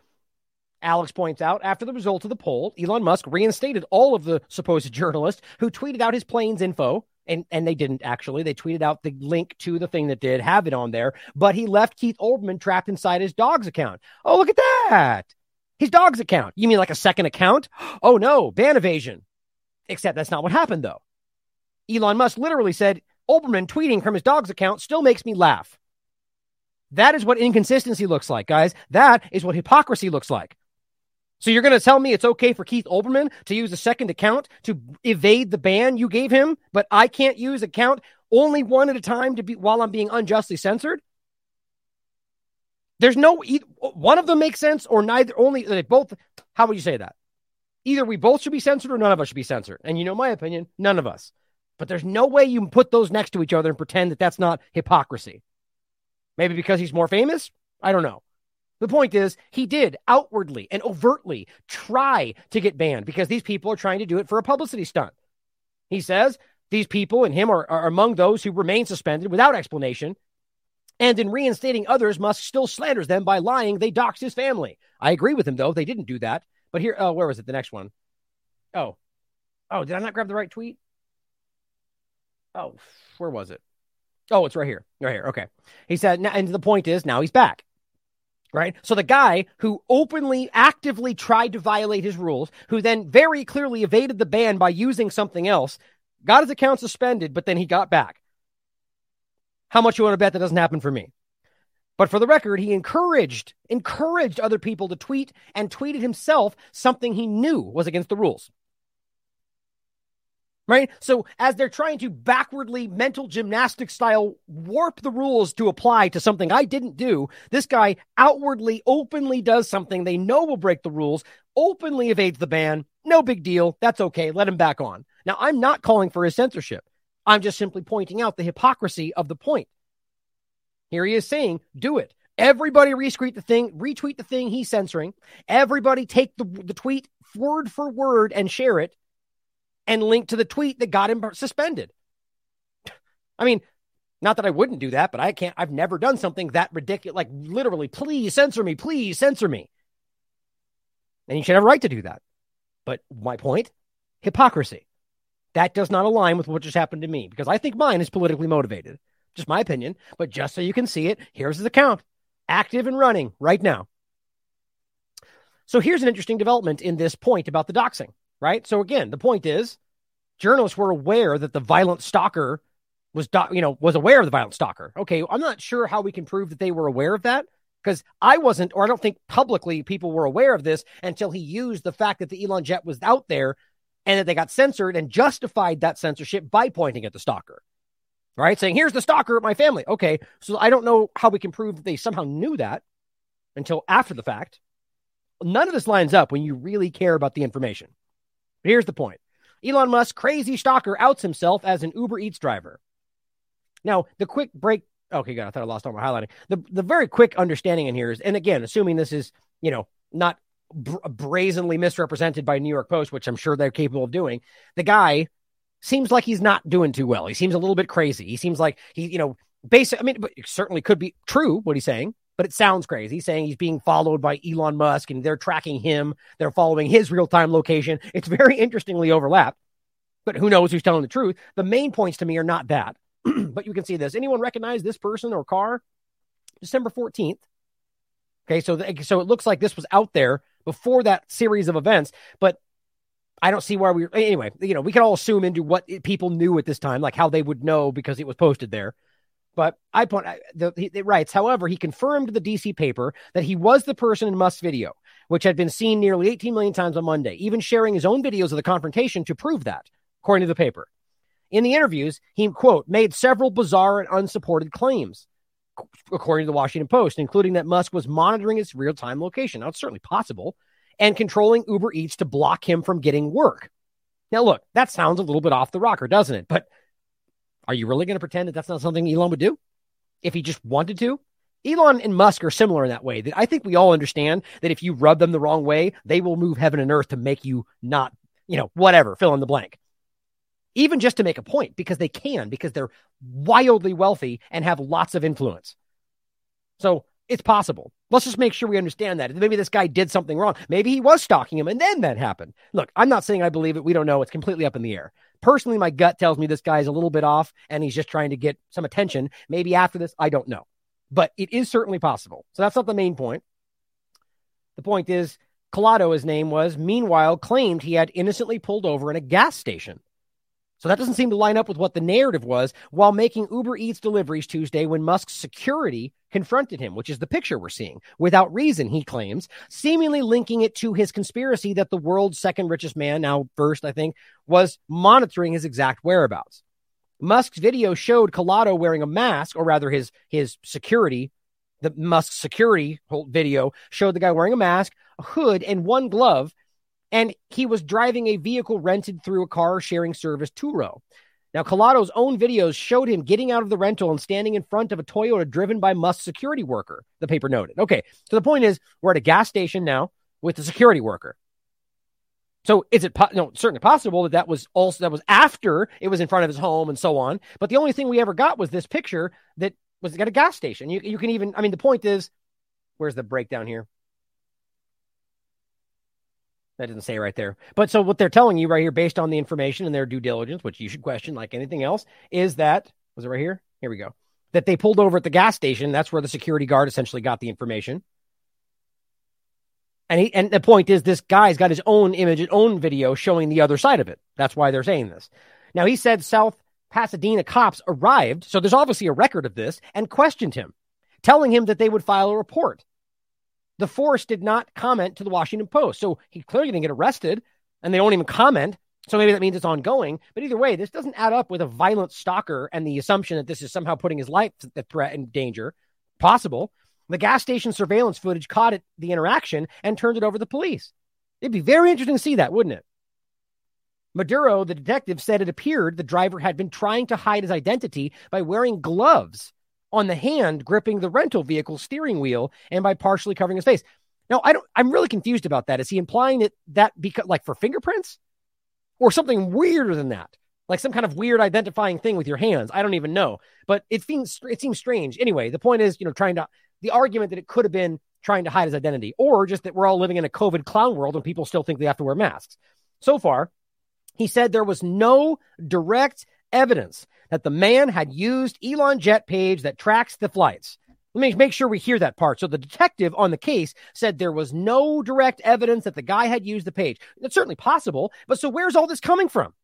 Alex points out after the result of the poll, Elon Musk reinstated all of the supposed *laughs* journalists who tweeted out his planes info. And, and they didn't actually. They tweeted out the link to the thing that did have it on there, but he left Keith Olbermann trapped inside his dog's account. Oh, look at that. His dog's account. You mean like a second account? *gasps* Oh no, ban evasion. Except that's not what happened though. Elon Musk literally said, Olbermann tweeting from his dog's account still makes me laugh. That is what inconsistency looks like, guys. That is what hypocrisy looks like. So you're going to tell me it's okay for Keith Olbermann to use a second account to evade the ban you gave him, but I can't use account only one at a time to be while I'm being unjustly censored? There's no one of them makes sense or neither only they both how would you say that? Either we both should be censored or none of us should be censored. And you know my opinion, none of us. But there's no way you can put those next to each other and pretend that that's not hypocrisy. Maybe because he's more famous? I don't know. The point is, he did outwardly and overtly try to get banned because these people are trying to do it for a publicity stunt. He says these people and him are, are among those who remain suspended without explanation. And in reinstating others, Musk still slanders them by lying they doxed his family. I agree with him, though. They didn't do that. But here, oh, where was it? The next one. Oh, oh, did I not grab the right tweet? Oh, where was it? Oh, it's right here. Right here. Okay. He said, and the point is now he's back right? So the guy who openly, actively tried to violate his rules, who then very clearly evaded the ban by using something else, got his account suspended, but then he got back. How much you want to bet that doesn't happen for me? But for the record, he encouraged encouraged other people to tweet and tweeted himself something he knew was against the rules right? So as they're trying to backwardly mental gymnastic style warp the rules to apply to something I didn't do, this guy outwardly, openly does something they know will break the rules, openly evades the ban. No big deal. That's okay. Let him back on. Now, I'm not calling for his censorship. I'm just simply pointing out the hypocrisy of the point. Here he is saying, do it. Everybody retweet the thing, retweet the thing he's censoring. Everybody take the, the tweet word for word and share it and link to the tweet that got him suspended. I mean, not that I wouldn't do that, but I can't, I've never done something that ridiculous. Like literally, please censor me, please censor me. And you should have a right to do that. But my point hypocrisy. That does not align with what just happened to me because I think mine is politically motivated. Just my opinion. But just so you can see it, here's his account active and running right now. So here's an interesting development in this point about the doxing right? So again, the point is, journalists were aware that the violent stalker was, do- you know, was aware of the violent stalker. Okay, I'm not sure how we can prove that they were aware of that because I wasn't, or I don't think publicly people were aware of this until he used the fact that the Elon jet was out there and that they got censored and justified that censorship by pointing at the stalker. Right? Saying, here's the stalker at my family. Okay. So I don't know how we can prove that they somehow knew that until after the fact. None of this lines up when you really care about the information. But here's the point Elon Musk, crazy stalker, outs himself as an Uber Eats driver. Now, the quick break. Okay, good. I thought I lost all my highlighting. The, the very quick understanding in here is, and again, assuming this is, you know, not brazenly misrepresented by New York Post, which I'm sure they're capable of doing, the guy seems like he's not doing too well. He seems a little bit crazy. He seems like he, you know, basic. I mean, certainly could be true what he's saying, but it sounds crazy. He's saying he's being followed by Elon Musk and they're tracking him. They're following his real time location. It's very interestingly overlapped, but who knows who's telling the truth? The main points to me are not that, *clears throat* but you can see this. Anyone recognize this person or car? December 14th. Okay, so the, so it looks like this was out there before that series of events, but I don't see why we anyway. You know, we can all assume into what people knew at this time, like how they would know because it was posted there. But I point, the, he, it writes, however, he confirmed the DC paper that he was the person in Musk's video, which had been seen nearly 18 million times on Monday, even sharing his own videos of the confrontation to prove that, according to the paper. In the interviews, he, quote, made several bizarre and unsupported claims, according to the Washington Post, including that Musk was monitoring his real time location. Now, it's certainly possible, and controlling Uber Eats to block him from getting work. Now, look, that sounds a little bit off the rocker, doesn't it? But are you really going to pretend that that's not something Elon would do if he just wanted to? Elon and Musk are similar in that way. That I think we all understand that if you rub them the wrong way, they will move heaven and earth to make you not, you know, whatever, fill in the blank. Even just to make a point, because they can, because they're wildly wealthy and have lots of influence. So it's possible. Let's just make sure we understand that. Maybe this guy did something wrong. Maybe he was stalking him and then that happened. Look, I'm not saying I believe it. We don't know. It's completely up in the air. Personally, my gut tells me this guy's a little bit off and he's just trying to get some attention. Maybe after this, I don't know. But it is certainly possible. So that's not the main point. The point is, Collado, his name was, meanwhile, claimed he had innocently pulled over in a gas station. So that doesn't seem to line up with what the narrative was while making Uber Eats deliveries Tuesday when Musk's security confronted him, which is the picture we're seeing, without reason, he claims, seemingly linking it to his conspiracy that the world's second richest man, now first, I think, was monitoring his exact whereabouts. Musk's video showed Collado wearing a mask, or rather his his security. The Musk security video showed the guy wearing a mask, a hood, and one glove and he was driving a vehicle rented through a car sharing service Turo. Now, Collado's own videos showed him getting out of the rental and standing in front of a Toyota driven by Musk's security worker, the paper noted. Okay, so the point is, we're at a gas station now with a security worker. So is it po- no certainly possible that that was also that was after it was in front of his home and so on? But the only thing we ever got was this picture that was at a gas station. You you can even I mean the point is, where's the breakdown here? That doesn't say right there. But so what they're telling you right here, based on the information and their due diligence, which you should question like anything else, is that was it right here? Here we go. That they pulled over at the gas station. That's where the security guard essentially got the information. And he, and the point is, this guy's got his own image, his own video showing the other side of it. That's why they're saying this. Now he said South Pasadena cops arrived, so there's obviously a record of this, and questioned him, telling him that they would file a report. The force did not comment to the Washington Post. So he clearly didn't get arrested and they don't even comment. So maybe that means it's ongoing. But either way, this doesn't add up with a violent stalker and the assumption that this is somehow putting his life at threat and danger. Possible. The gas station surveillance footage caught it, the interaction and turned it over to the police. It'd be very interesting to see that, wouldn't it? Maduro, the detective, said it appeared the driver had been trying to hide his identity by wearing gloves on the hand gripping the rental vehicle steering wheel and by partially covering his face. Now, I don't I'm really confused about that. Is he implying that that because like for fingerprints or something weirder than that? Like some kind of weird identifying thing with your hands. I don't even know. But it seems it seems strange. Anyway, the point is, you know, trying to the argument that it could have been trying to hide his identity or just that we're all living in a COVID clown world and people still think they have to wear masks. So far, he said there was no direct evidence that the man had used Elon Jet page that tracks the flights. Let me make sure we hear that part. So the detective on the case said there was no direct evidence that the guy had used the page. It's certainly possible, but so where's all this coming from?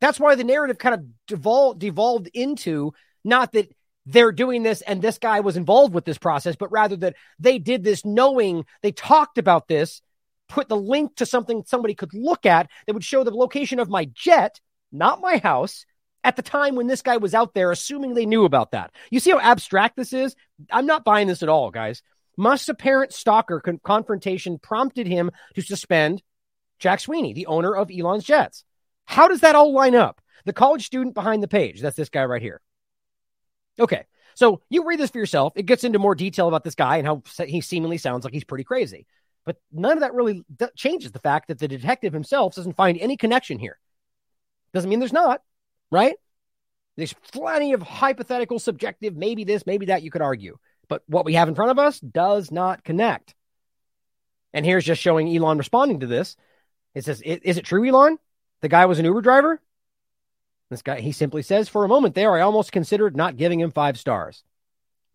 That's why the narrative kind of devolved, devolved into not that they're doing this and this guy was involved with this process, but rather that they did this knowing they talked about this, put the link to something somebody could look at that would show the location of my jet, not my house, at the time when this guy was out there, assuming they knew about that. You see how abstract this is? I'm not buying this at all, guys. Musk's apparent stalker con- confrontation prompted him to suspend Jack Sweeney, the owner of Elon's Jets. How does that all line up? The college student behind the page, that's this guy right here. Okay, so you read this for yourself. It gets into more detail about this guy and how he seemingly sounds like he's pretty crazy. But none of that really changes the fact that the detective himself doesn't find any connection here. Doesn't mean there's not right? There's plenty of hypothetical, subjective, maybe this, maybe that you could argue. But what we have in front of us does not connect. And here's just showing Elon responding to this. It says, Is it true, Elon? The guy was an Uber driver? This guy, he simply says, For a moment there, I almost considered not giving him five stars.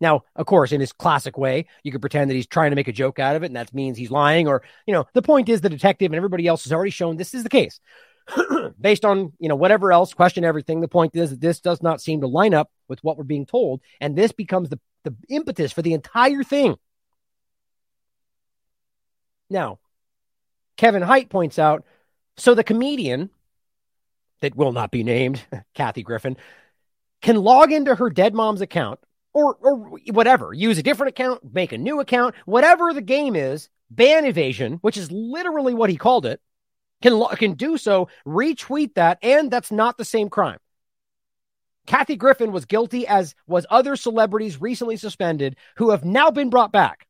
Now, of course, in his classic way, you could pretend that he's trying to make a joke out of it, and that means he's lying. Or, you know, the point is the detective and everybody else has already shown this is the case. *clears throat* based on you know whatever else question everything. The point is that this does not seem to line up with what we're being told and this becomes the, the impetus for the entire thing. Now kevin hite points out so the comedian that will not be named *laughs* kathy griffin can log into her dead mom's account or or whatever use a different account make a new account whatever the game is ban evasion which is literally what he called it can can do so, retweet that, and that's not the same crime. Kathy Griffin was guilty, as was other celebrities recently suspended who have now been brought back.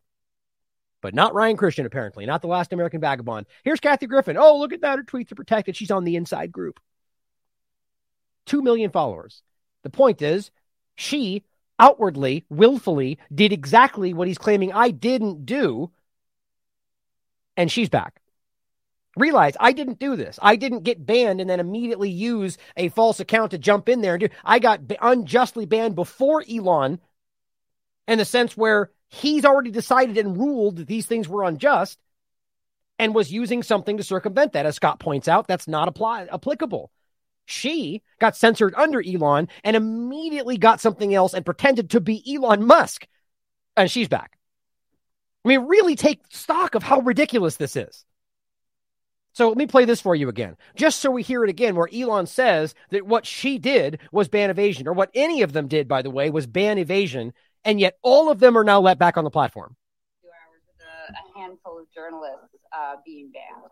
But not Ryan Christian, apparently, not the last American vagabond. Here's Kathy Griffin. Oh, look at that. Her tweets are protected. She's on the inside group. Two million followers. The point is, she outwardly, willfully did exactly what he's claiming I didn't do. And she's back realize I didn't do this. I didn't get banned and then immediately use a false account to jump in there and do. I got unjustly banned before Elon, in the sense where he's already decided and ruled that these things were unjust, and was using something to circumvent that. As Scott points out, that's not apply applicable. She got censored under Elon and immediately got something else and pretended to be Elon Musk, and she's back. I mean, really take stock of how ridiculous this is. So let me play this for you again, just so we hear it again, where Elon says that what she did was ban evasion, or what any of them did, by the way, was ban evasion, and yet all of them are now let back on the platform. Two hours with a, a handful of journalists uh, being banned.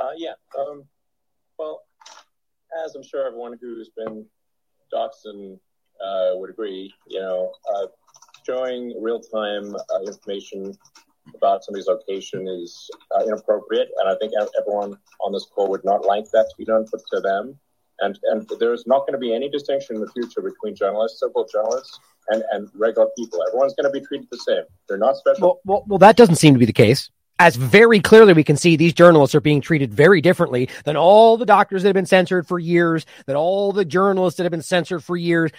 Uh, yeah. Um, well, as I'm sure everyone who's been doxxed and uh, would agree, you know, uh, showing real-time uh, information about somebody's location is uh, inappropriate, and I think everyone on this call would not like that to be done to them. And and there's not going to be any distinction in the future between journalists, civil journalists, and, and regular people. Everyone's going to be treated the same. They're not special. Well, well, well, that doesn't seem to be the case. As very clearly we can see, these journalists are being treated very differently than all the doctors that have been censored for years, that all the journalists that have been censored for years.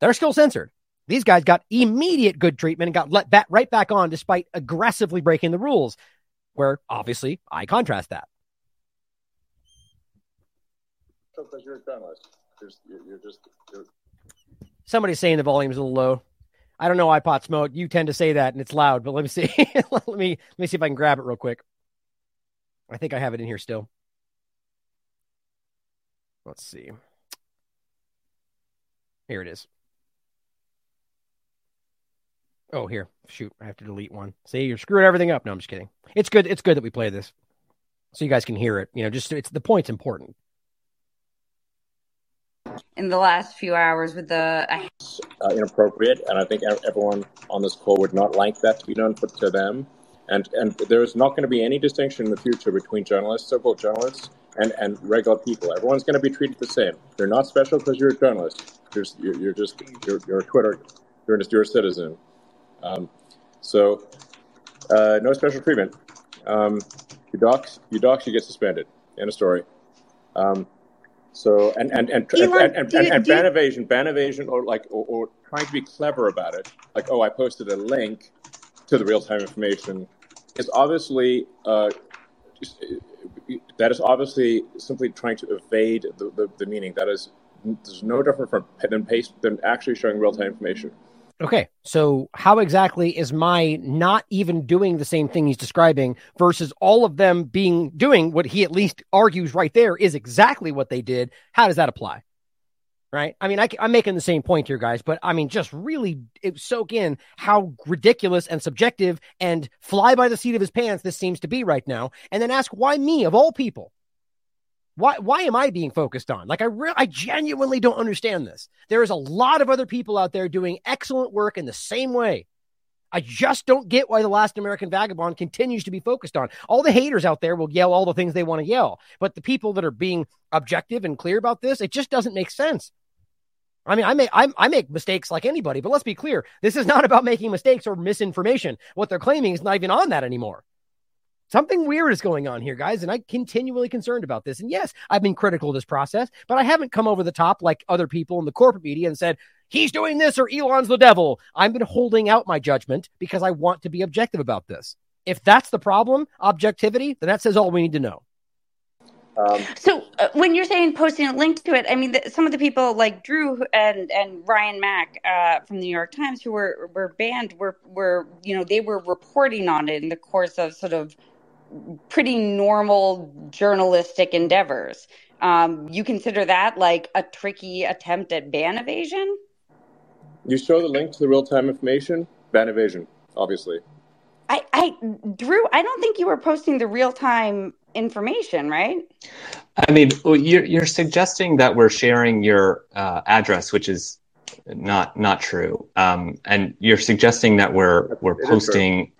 They're still censored. These guys got immediate good treatment and got let back right back on despite aggressively breaking the rules. Where obviously I contrast that. Because you're a you're, you're just. You're... Somebody's saying the volume's a little low. I don't know why pot smoke. You tend to say that and it's loud, but let me see. *laughs* let me let me see if I can grab it real quick. I think I have it in here still. Let's see. Here it is. Oh, here. Shoot, I have to delete one. See, you're screwing everything up. No, I'm just kidding. It's good. It's good that we play this, so you guys can hear it. You know, just it's the point's important. In the last few hours, with the uh, inappropriate, and I think everyone on this call would not like that to be done to them. And and there's not going to be any distinction in the future between journalists, so-called journalists, and, and regular people. Everyone's going to be treated the same. You're not special because you're a journalist. You're, you're, you're just you're, you're a Twitter. You're just you're a citizen. Um, so uh, no special treatment. Um, you dox, you dox, you get suspended. End of story. Um, so and and and and, and, and, and ban evasion, ban evasion, or like or, or, trying to be clever about it, like oh, I posted a link to the real time information, is obviously uh, just, that is obviously simply trying to evade the, the, the meaning. That is there's no different from than paste than actually showing real time information. Okay, so how exactly is my not even doing the same thing he's describing versus all of them being doing what he at least argues right there is exactly what they did? How does that apply? Right? I mean, I, am making the same point here, guys, but I mean, just really soak in how ridiculous and subjective and fly by the seat of his pants this seems to be right now, and then ask why me of all people. Why why am I being focused on? Like I re- I genuinely don't understand this. There is a lot of other people out there doing excellent work in the same way. I just don't get why the last American vagabond continues to be focused on. All the haters out there will yell all the things they want to yell, but the people that are being objective and clear about this, it just doesn't make sense. I mean, I make I, I make mistakes like anybody, but let's be clear: this is not about making mistakes or misinformation. What they're claiming is not even on that anymore. Something weird is going on here, guys, and I'm continually concerned about this. And yes, I've been critical of this process, but I haven't come over the top like other people in the corporate media and said, he's doing this or Elon's the devil. I've been holding out my judgment because I want to be objective about this. If that's the problem, objectivity, then that says all we need to know. Um, So uh, when you're saying posting a link to it, I mean, th- some of the people like Drew and and Ryan Mac uh, from the New York Times who were were banned were were you know they were reporting on it in the course of sort of pretty normal journalistic endeavors. Um, you consider that like a tricky attempt at ban evasion? you show the link to the real time information, ban evasion, obviously. I, I, Drew, I don't think you were posting the real time information, right? I mean, you're you're suggesting that we're sharing your uh, address, which is not not true, um, and you're suggesting that we're we're posting.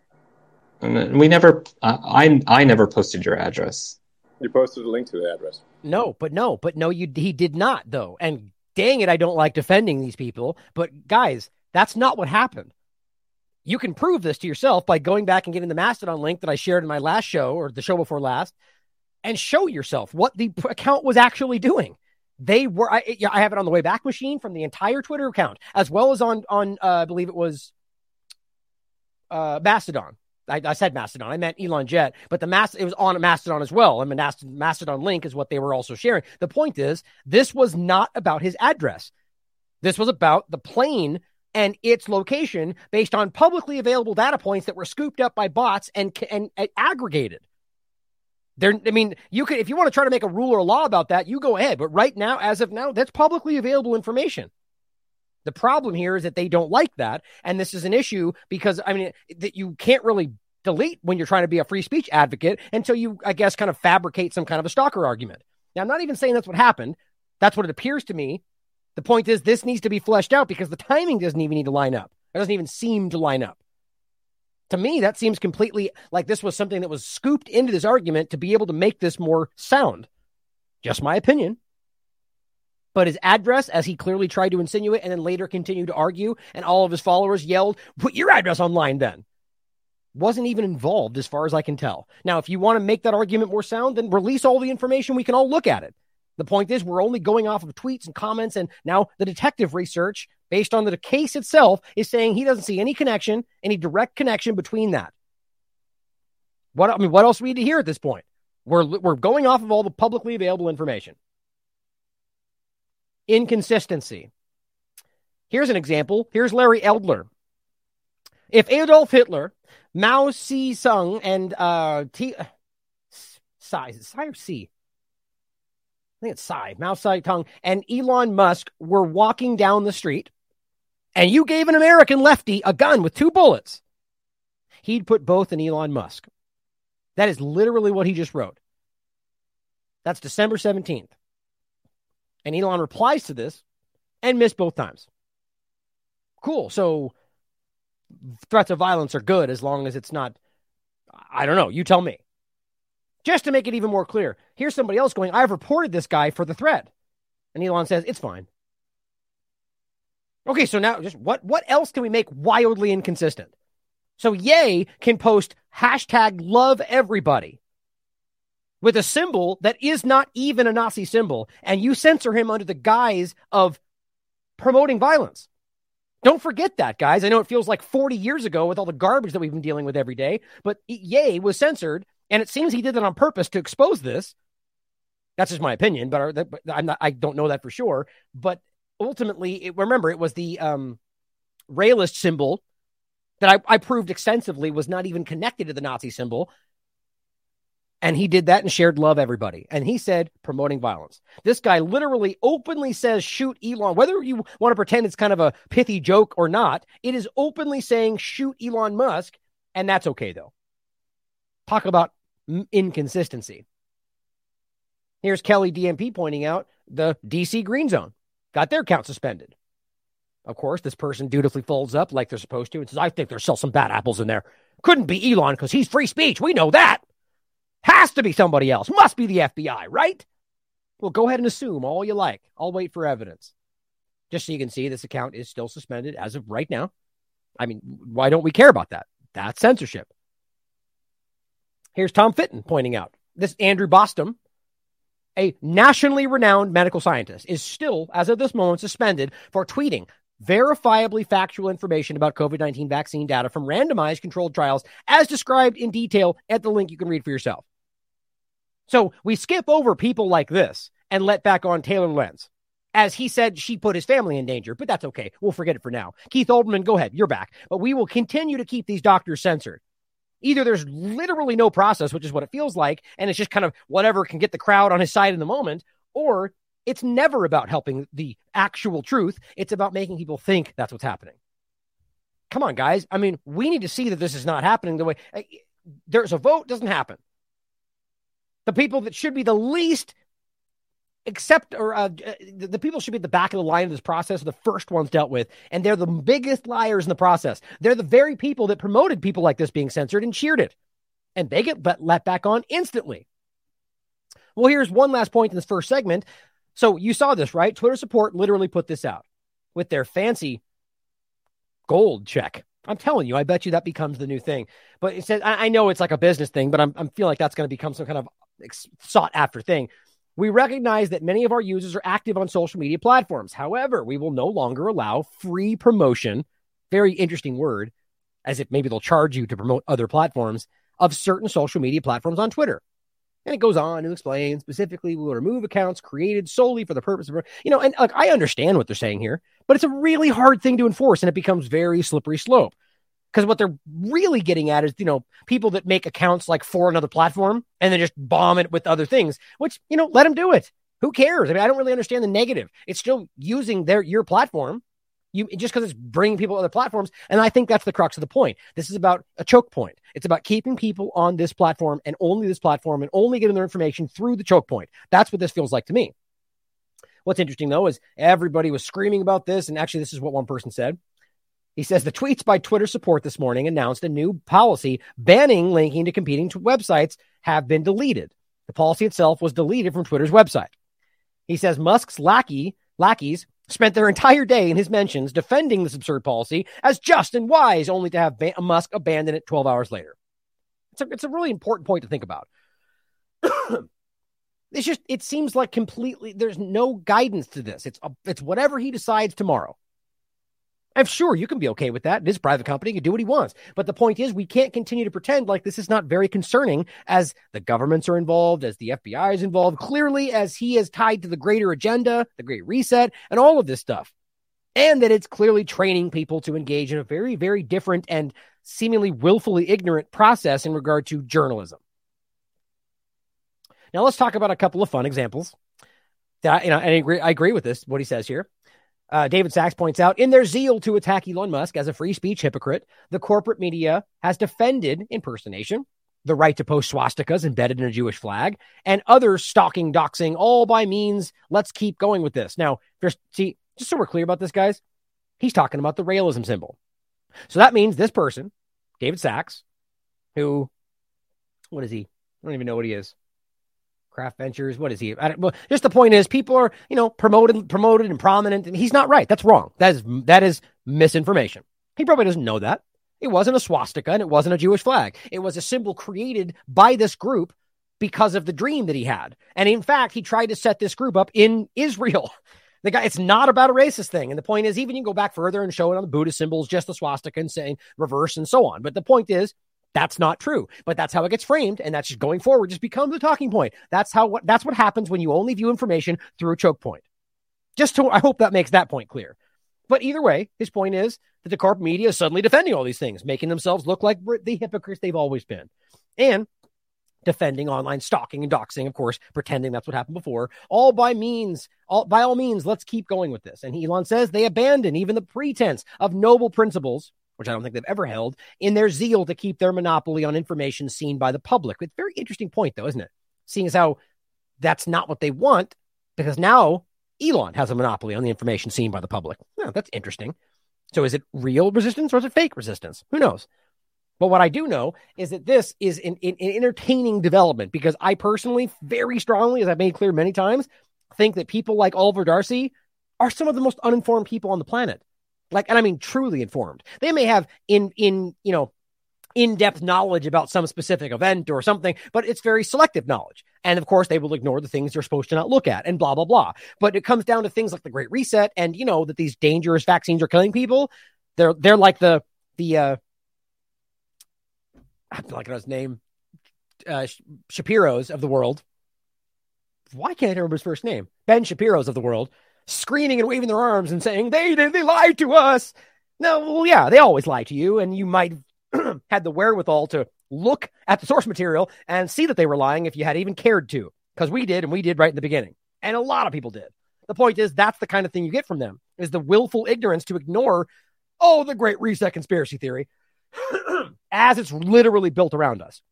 We never, uh, I I never posted your address. You posted a link to the address. No, but no, but no, you he did not though. And dang it, I don't like defending these people. But guys, that's not what happened. You can prove this to yourself by going back and getting the Mastodon link that I shared in my last show or the show before last, and show yourself what the account was actually doing. They were. I, yeah, I have it on the way back machine from the entire Twitter account, as well as on on uh, I believe it was uh, Mastodon. I, I said Mastodon. I meant Elon Jet, but the mass it was on Mastodon as well. I mean, Mast- Mastodon link is what they were also sharing. The point is, this was not about his address. This was about the plane and its location based on publicly available data points that were scooped up by bots and and, and aggregated. There, I mean, you could if you want to try to make a rule or law about that, you go ahead. But right now, as of now, that's publicly available information. The problem here is that they don't like that, and this is an issue because I mean that you can't really delete when you're trying to be a free speech advocate until you, I guess, kind of fabricate some kind of a stalker argument. Now, I'm not even saying that's what happened. That's what it appears to me. The point is, this needs to be fleshed out because the timing doesn't even need to line up. It doesn't even seem to line up. To me, that seems completely like this was something that was scooped into this argument to be able to make this more sound. Just my opinion. But his address, as he clearly tried to insinuate and then later continued to argue, and all of his followers yelled, Put your address online then. Wasn't even involved as far as I can tell. Now, if you want to make that argument more sound, then release all the information. We can all look at it. The point is, we're only going off of tweets and comments, and now the detective research based on the case itself is saying he doesn't see any connection, any direct connection between that. What I mean, what else do we need to hear at this point? We're we're going off of all the publicly available information. Inconsistency. Here's an example. Here's Larry Eldler. If Adolf Hitler, Mao Zedong, and uh, T, Psy, is it or C? I think it's Psy, Mao Zedong, and Elon Musk were walking down the street, and you gave an American lefty a gun with two bullets, he'd put both in Elon Musk. That is literally what he just wrote. That's December 17th. And Elon replies to this and missed both times. Cool. So threats of violence are good as long as it's not, I don't know. You tell me. Just to make it even more clear, here's somebody else going, I've reported this guy for the threat. And Elon says, it's fine. Okay, so now just what what else can we make wildly inconsistent? So Yay can post hashtag love everybody with a symbol that is not even a Nazi symbol, and you censor him under the guise of promoting violence. Don't forget that, guys. I know it feels like 40 years ago with all the garbage that we've been dealing with every day, but Ye was censored, and it seems he did that on purpose to expose this. That's just my opinion, but I'm not, I don't know that for sure. But ultimately, it, remember, it was the um, Raelian symbol that I, I proved extensively was not even connected to the Nazi symbol. And he did that and shared love everybody. And he said promoting violence. This guy literally openly says shoot Elon. Whether you want to pretend it's kind of a pithy joke or not, it is openly saying shoot Elon Musk. And that's okay, though. Talk about inconsistency. Here's Kelly DMP pointing out the DC Green Zone got their account suspended. Of course, this person dutifully folds up like they're supposed to and says, I think there's still some bad apples in there. Couldn't be Elon because he's free speech. We know that. Has to be somebody else. Must be the FBI, right? Well, go ahead and assume all you like. I'll wait for evidence. Just so you can see this account is still suspended as of right now. I mean, why don't we care about that? That's censorship. Here's Tom Fitton pointing out this Andrew Bostom, a nationally renowned medical scientist, is still, as of this moment, suspended for tweeting verifiably factual information about COVID 19 vaccine data from randomized controlled trials as described in detail at the link you can read for yourself. So we skip over people like this and let back on Taylor Lorenz. As he said, she put his family in danger, but that's okay. We'll forget it for now. Keith Olbermann, go ahead. You're back. But we will continue to keep these doctors censored. Either there's literally no process, which is what it feels like, and it's just kind of whatever can get the crowd on his side in the moment, or it's never about helping the actual truth. It's about making people think that's what's happening. Come on, guys. I mean, we need to see that this is not happening the way eh, there's a vote, doesn't happen. The people that should be the least accept or uh, the, the people should be at the back of the line of this process the first ones dealt with. And they're the biggest liars in the process. They're the very people that promoted people like this being censored and cheered it. And they get let back on instantly. Well here's one last point in this first segment. So you saw this right? Twitter support literally put this out with their fancy gold check i'm telling you i bet you that becomes the new thing but it says i, I know it's like a business thing but i'm, I'm feeling like that's going to become some kind of sought after thing we recognize that many of our users are active on social media platforms. However, we will no longer allow free promotion, very interesting word, as if maybe they'll charge you to promote other platforms of certain social media platforms on Twitter. And it goes on to explain specifically, we will remove accounts created solely for the purpose of, you know, and like, I understand what they're saying here, but it's a really hard thing to enforce and it becomes very slippery slope. Because what they're really getting at is, you know, people that make accounts like for another platform and then just bomb it with other things, which, you know, let them do it. Who cares? I mean, I don't really understand the negative. It's still using their your platform. You just because it's bringing people to other platforms, and I think that's the crux of the point. This is about a choke point. It's about keeping people on this platform and only this platform, and only getting their information through the choke point. That's what this feels like to me. What's interesting though is everybody was screaming about this, and actually, this is what one person said. He says the tweets by Twitter support this morning announced a new policy banning linking to competing to websites have been deleted. The policy itself was deleted from Twitter's website. He says Musk's lackey lackeys spent their entire day in his mentions defending this absurd policy as just and wise, only to have ba- Musk abandon it 12 hours later. It's a, it's a really important point to think about. it's just it seems like completely there's no guidance to this. It's a, it's whatever he decides tomorrow. I'm sure you can be okay with that. It is private company, can do what he wants. But the point is, we can't continue to pretend like this is not very concerning as the governments are involved, as the FBI is involved, clearly as he is tied to the greater agenda, the great reset, and all of this stuff. And that it's clearly training people to engage in a very, very different and seemingly willfully ignorant process in regard to journalism. Now let's talk about a couple of fun examples. That you know, I agree, I agree with this, what he says here. Uh, David Sacks points out in their zeal to attack Elon Musk as a free speech hypocrite, the corporate media has defended impersonation, the right to post swastikas embedded in a Jewish flag, and other stalking, doxing, all by means. Let's keep going with this. Now, just see, just so we're clear about this, guys, he's talking about the Raelian symbol. So that means this person, David Sacks, who, what is he? I don't even know what he is. Craft Ventures. What is he? Well, just the point is, people are you know promoted, promoted and prominent, and he's not right. That's wrong. That is that is misinformation. He probably doesn't know that. It wasn't a swastika and it wasn't a Jewish flag. It was a symbol created by this group because of the dream that he had. And in fact, he tried to set this group up in Israel. *laughs* The guy, it's not about a racist thing. And the point is, even you can go back further and show it on the Buddhist symbols, just the swastika and saying reverse and so on. But the point is, that's not true, but that's how it gets framed, and that's just going forward just becomes a talking point. That's how what that's what happens when you only view information through a choke point. Just to I hope that makes that point clear. But either way, his point is that the corporate media is suddenly defending all these things, making themselves look like the hypocrites they've always been, and defending online stalking and doxing, of course, pretending that's what happened before. All by means, all by all means, let's keep going with this. And Elon says they abandon even the pretense of noble principles which I don't think they've ever held, in their zeal to keep their monopoly on information seen by the public. It's a very interesting point, though, isn't it? Seeing as how that's not what they want, because now Elon has a monopoly on the information seen by the public. Yeah, that's interesting. So is it real resistance or is it fake resistance? Who knows? But what I do know is that this is an, an, an entertaining development because I personally, very strongly, as I've made clear many times, think that people like Oliver Darcy are some of the most uninformed people on the planet like, and I mean truly informed. They may have in in you know in-depth knowledge about some specific event or something, but it's very selective knowledge. And of course, they will ignore the things they're supposed to not look at and blah, blah, blah. But it comes down to things like the Great Reset and, you know, that these dangerous vaccines are killing people. They're, they're like the, the, uh, I'm like his name, uh, Shapiro's of the world, why can't I remember his first name? Ben Shapiro's of the world, screaming and waving their arms and saying, they did, they lied to us. No, well, yeah, they always lie to you. And you might *clears throat* have had the wherewithal to look at the source material and see that they were lying if you had even cared to, because we did, and we did right in the beginning. And a lot of people did. The point is, that's the kind of thing you get from them is the willful ignorance to ignore, oh, the great reset conspiracy theory *clears throat* as it's literally built around us.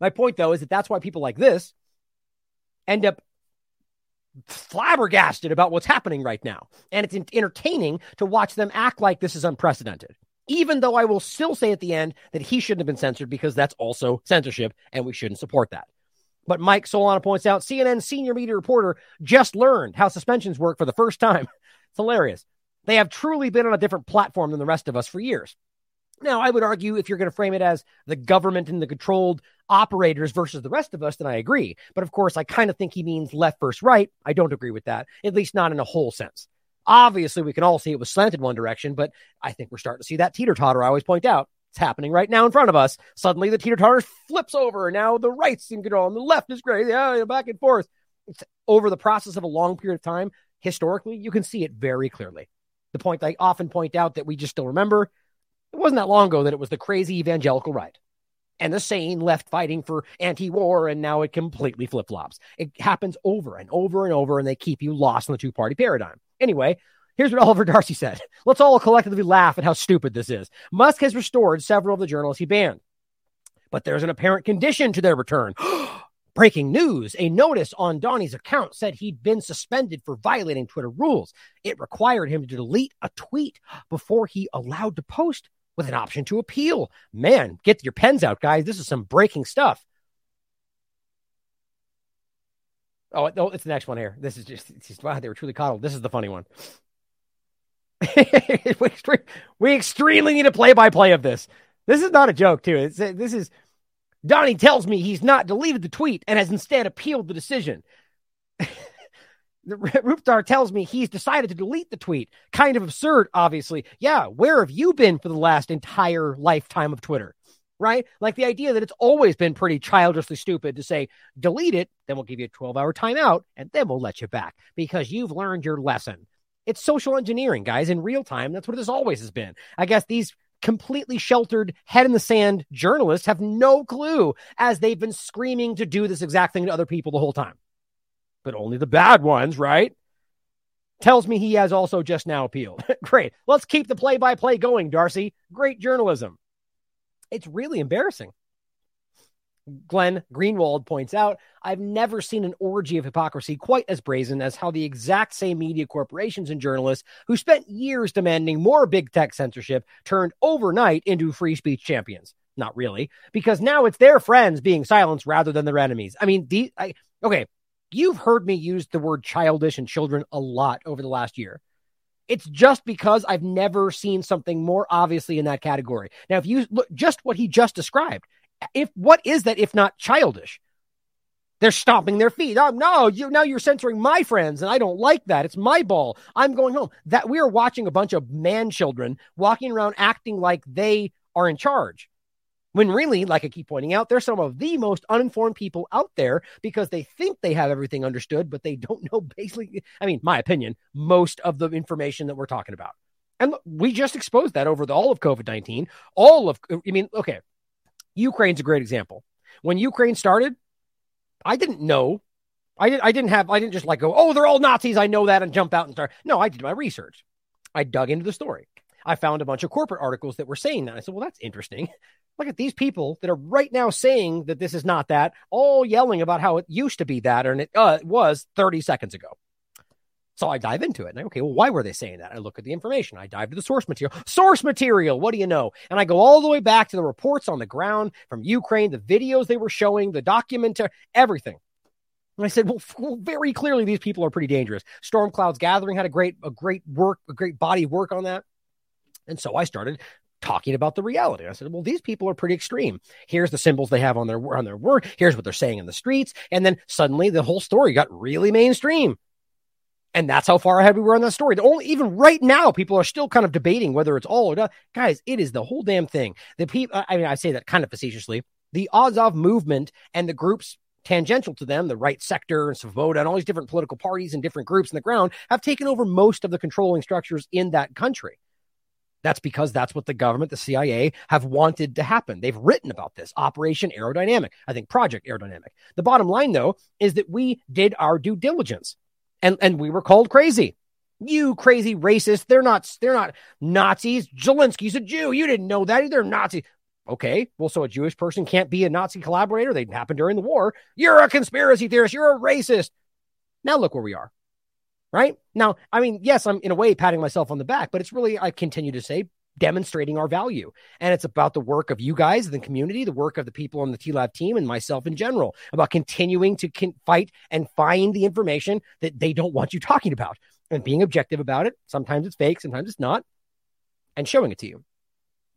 My point, though, is that that's why people like this end up flabbergasted about what's happening right now. And it's entertaining to watch them act like this is unprecedented. Even though I will still say at the end that he shouldn't have been censored because that's also censorship and we shouldn't support that. But Mike Solana points out CNN senior media reporter just learned how suspensions work for the first time. *laughs* It's hilarious. They have truly been on a different platform than the rest of us for years. Now, I would argue if you're going to frame it as the government and the controlled operators versus the rest of us, then I agree. But of course, I kind of think he means left versus right. I don't agree with that, at least not in a whole sense. Obviously, we can all see it was slanted one direction, but I think we're starting to see that teeter totter I always point out. It's happening right now in front of us. Suddenly, the teeter totter flips over, and now the right's in control, and the left is great. Yeah, back and forth. It's over the process of a long period of time. Historically, you can see it very clearly. The point I often point out that we just don't remember it wasn't that long ago that it was the crazy evangelical right and the sane left fighting for anti war, and now it completely flip flops. It happens over and over and over, and they keep you lost in the two party paradigm. Anyway, here's what *laughs* Oliver Darcy said. Let's all collectively laugh at how stupid this is. Musk has restored several of the journalists he banned, but there's an apparent condition to their return. *gasps* Breaking news a notice on Donie's account said he'd been suspended for violating Twitter rules. It required him to delete a tweet before he allowed to post with an option to appeal. Man, get your pens out, guys. This is some breaking stuff. Oh, it's the next one here. This is just, just wow, they were truly coddled. This is the funny one. *laughs* we extremely need a play by play of this. This is not a joke, too. It's, this is Donie tells me he's not deleted the tweet and has instead appealed the decision. *laughs* *laughs* Rupar tells me he's decided to delete the tweet. Kind of absurd, obviously. Yeah, where have you been for the last entire lifetime of Twitter? Right? Like the idea that it's always been pretty childishly stupid to say, delete it, then we'll give you a 12 hour timeout, and then we'll let you back because you've learned your lesson. It's social engineering, guys, in real time. That's what this always has been. I guess these completely sheltered, head in the sand journalists have no clue as they've been screaming to do this exact thing to other people the whole time but only the bad ones, right? Tells me he has also just now appealed. *laughs* Great. Let's keep the play by play going, Darcy. Great journalism. It's really embarrassing. Glenn Greenwald points out, I've never seen an orgy of hypocrisy quite as brazen as how the exact same media corporations and journalists who spent years demanding more big tech censorship turned overnight into free speech champions. Not really, because now it's their friends being silenced rather than their enemies. I mean, the I, okay, You've heard me use the word childish and children a lot over the last year. It's just because I've never seen something more obviously in that category. Now, if you look just what he just described, if what is that if not childish? They're stomping their feet. Oh, no, you now you're censoring my friends, and I don't like that. It's my ball. I'm going home. That we are watching a bunch of man children walking around acting like they are in charge. When really, like I keep pointing out, they're some of the most uninformed people out there because they think they have everything understood, but they *laughs* don't know basically, I mean, my opinion, most of the information that we're talking about. And we just exposed that over the, all of COVID 19. All of, I mean, okay, Ukraine's a great example. When Ukraine started, I didn't know. I, did, I didn't have, I didn't just like go, oh, they're all Nazis. I know that and jump out and start. No, I did my research. I dug into the story. I found a bunch of corporate articles that were saying that. I said, well, that's interesting. Look at these people that are right now saying that this is not that, all yelling about how it used to be that, and it, uh, was 30 seconds ago. So I dive into it and I, okay, well, why were they saying that? I look at the information. I dive to the source material. Source material, what do you know? And I go all the way back to the reports on the ground from Ukraine, the videos they were showing, the documentary, everything. And I said, well, well, very clearly these people are pretty dangerous. Storm Clouds Gathering had a great, a great work, a great body work on that. And so I started talking about the reality. I said, well, these people are pretty extreme. Here's the symbols they have on their on their work. Here's what they're saying in the streets. And then suddenly the whole story got really mainstream. And that's how far ahead we were on that story. The only even right now, people are still kind of debating whether it's all or not. Guys, it is the whole damn thing. The people I mean, I say that kind of facetiously. The Azov movement and the groups tangential to them, the right sector and Svoboda and all these different political parties and different groups in the ground have taken over most of the controlling structures in that country. That's because that's what the government, the CIA, have wanted to happen. They've written about this Operation Aerodynamic, I think Project Aerodynamic. The bottom line, though, is that we did our due diligence and, and we were called crazy. You crazy racist. They're not, they're not Nazis. Zelensky's a Jew. You didn't know that. They're Nazis. Okay, well, so a Jewish person can't be a Nazi collaborator. They happened during the war. You're a conspiracy theorist. You're a racist. Now look where we are. Right now, I mean, yes, I'm in a way patting myself on the back, but it's really, I continue to say, demonstrating our value. And it's about the work of you guys, the community, the work of the people on the TLAV team, and myself in general, about continuing to con- fight and find the information that they don't want you talking about and being objective about it. Sometimes it's fake, sometimes it's not, and showing it to you.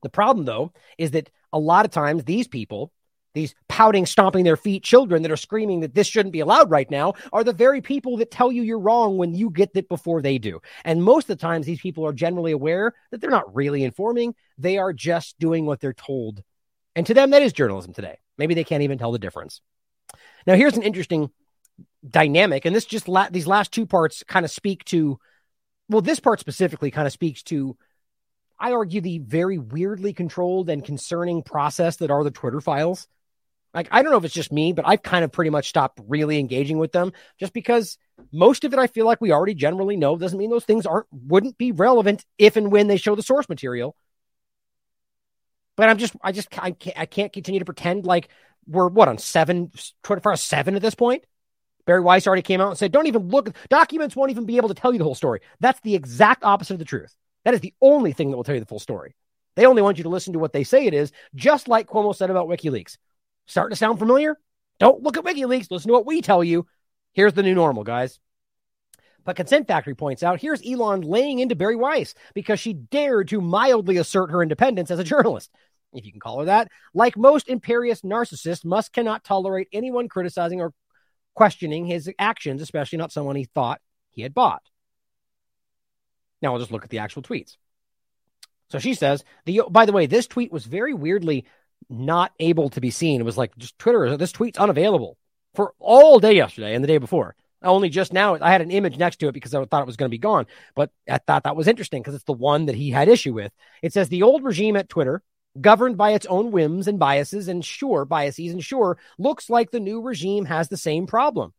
The problem, though, is that a lot of times these people, these pouting, stomping their feet children that are screaming that this shouldn't be allowed right now, are the very people that tell you you're wrong when you get it before they do. And most of the times, these people are generally aware that they're not really informing, they are just doing what they're told. And to them, that is journalism today. Maybe they can't even tell the difference. Now, here's an interesting dynamic, and this just la- these last two parts kind of speak to, well, this part specifically kind of speaks to I argue, the very weirdly controlled and concerning process that are the Twitter files. Like, I don't know if it's just me, but I've kind of pretty much stopped really engaging with them just because most of it I feel like we already generally know. Doesn't mean those things aren't wouldn't be relevant if and when they show the source material. But I'm just, I just, I can't, I can't continue to pretend like we're what on seven, Twitter for a seven at this point. Bari Weiss already came out and said, don't even look, documents won't even be able to tell you the whole story. That's the exact opposite of the truth. That is the only thing that will tell you the full story. They only want you to listen to what they say it is, just like Cuomo said about WikiLeaks. Starting to sound familiar? Don't look at WikiLeaks. Listen to what we tell you. Here's the new normal, guys. But Consent Factory points out here's Elon laying into Bari Weiss because she dared to mildly assert her independence as a journalist, if you can call her that. Like most imperious narcissists, Musk cannot tolerate anyone criticizing or questioning his actions, especially not someone he thought he had bought. Now I'll just look at the actual tweets. So she says, the by the way, this tweet was very weirdly not able to be seen. It was like just Twitter, this tweet's unavailable for all day yesterday and the day before. Only just now, I had an image next to it because I thought it was going to be gone. But I thought that was interesting because it's the one that he had issue with. It says the old regime at Twitter, governed by its own whims and biases, and sure, biases, and sure, looks like the new regime has the same problem.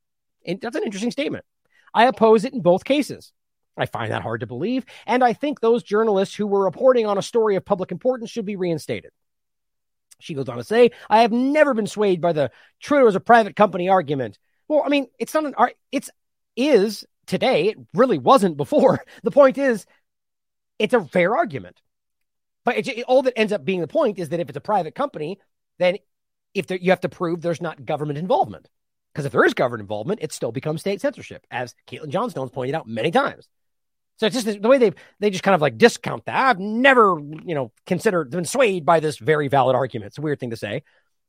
And that's an interesting statement. I oppose it in both cases. I find that hard to believe. And I think those journalists who were reporting on a story of public importance should be reinstated. She goes on to say, I have never been swayed by the Twitter as a private company argument. Well, I mean, it's not an art, it's is today. It really wasn't before. *laughs* The point is, it's a fair argument. But it, it, all that ends up being the point is that if it's a private company, then if there, you have to prove there's not government involvement. Because if there is government involvement, it still becomes state censorship, as Caitlin Johnstone's pointed out many times. So it's just the way they they just kind of like discount that. I've never, you know, considered been swayed by this very valid argument. It's a weird thing to say.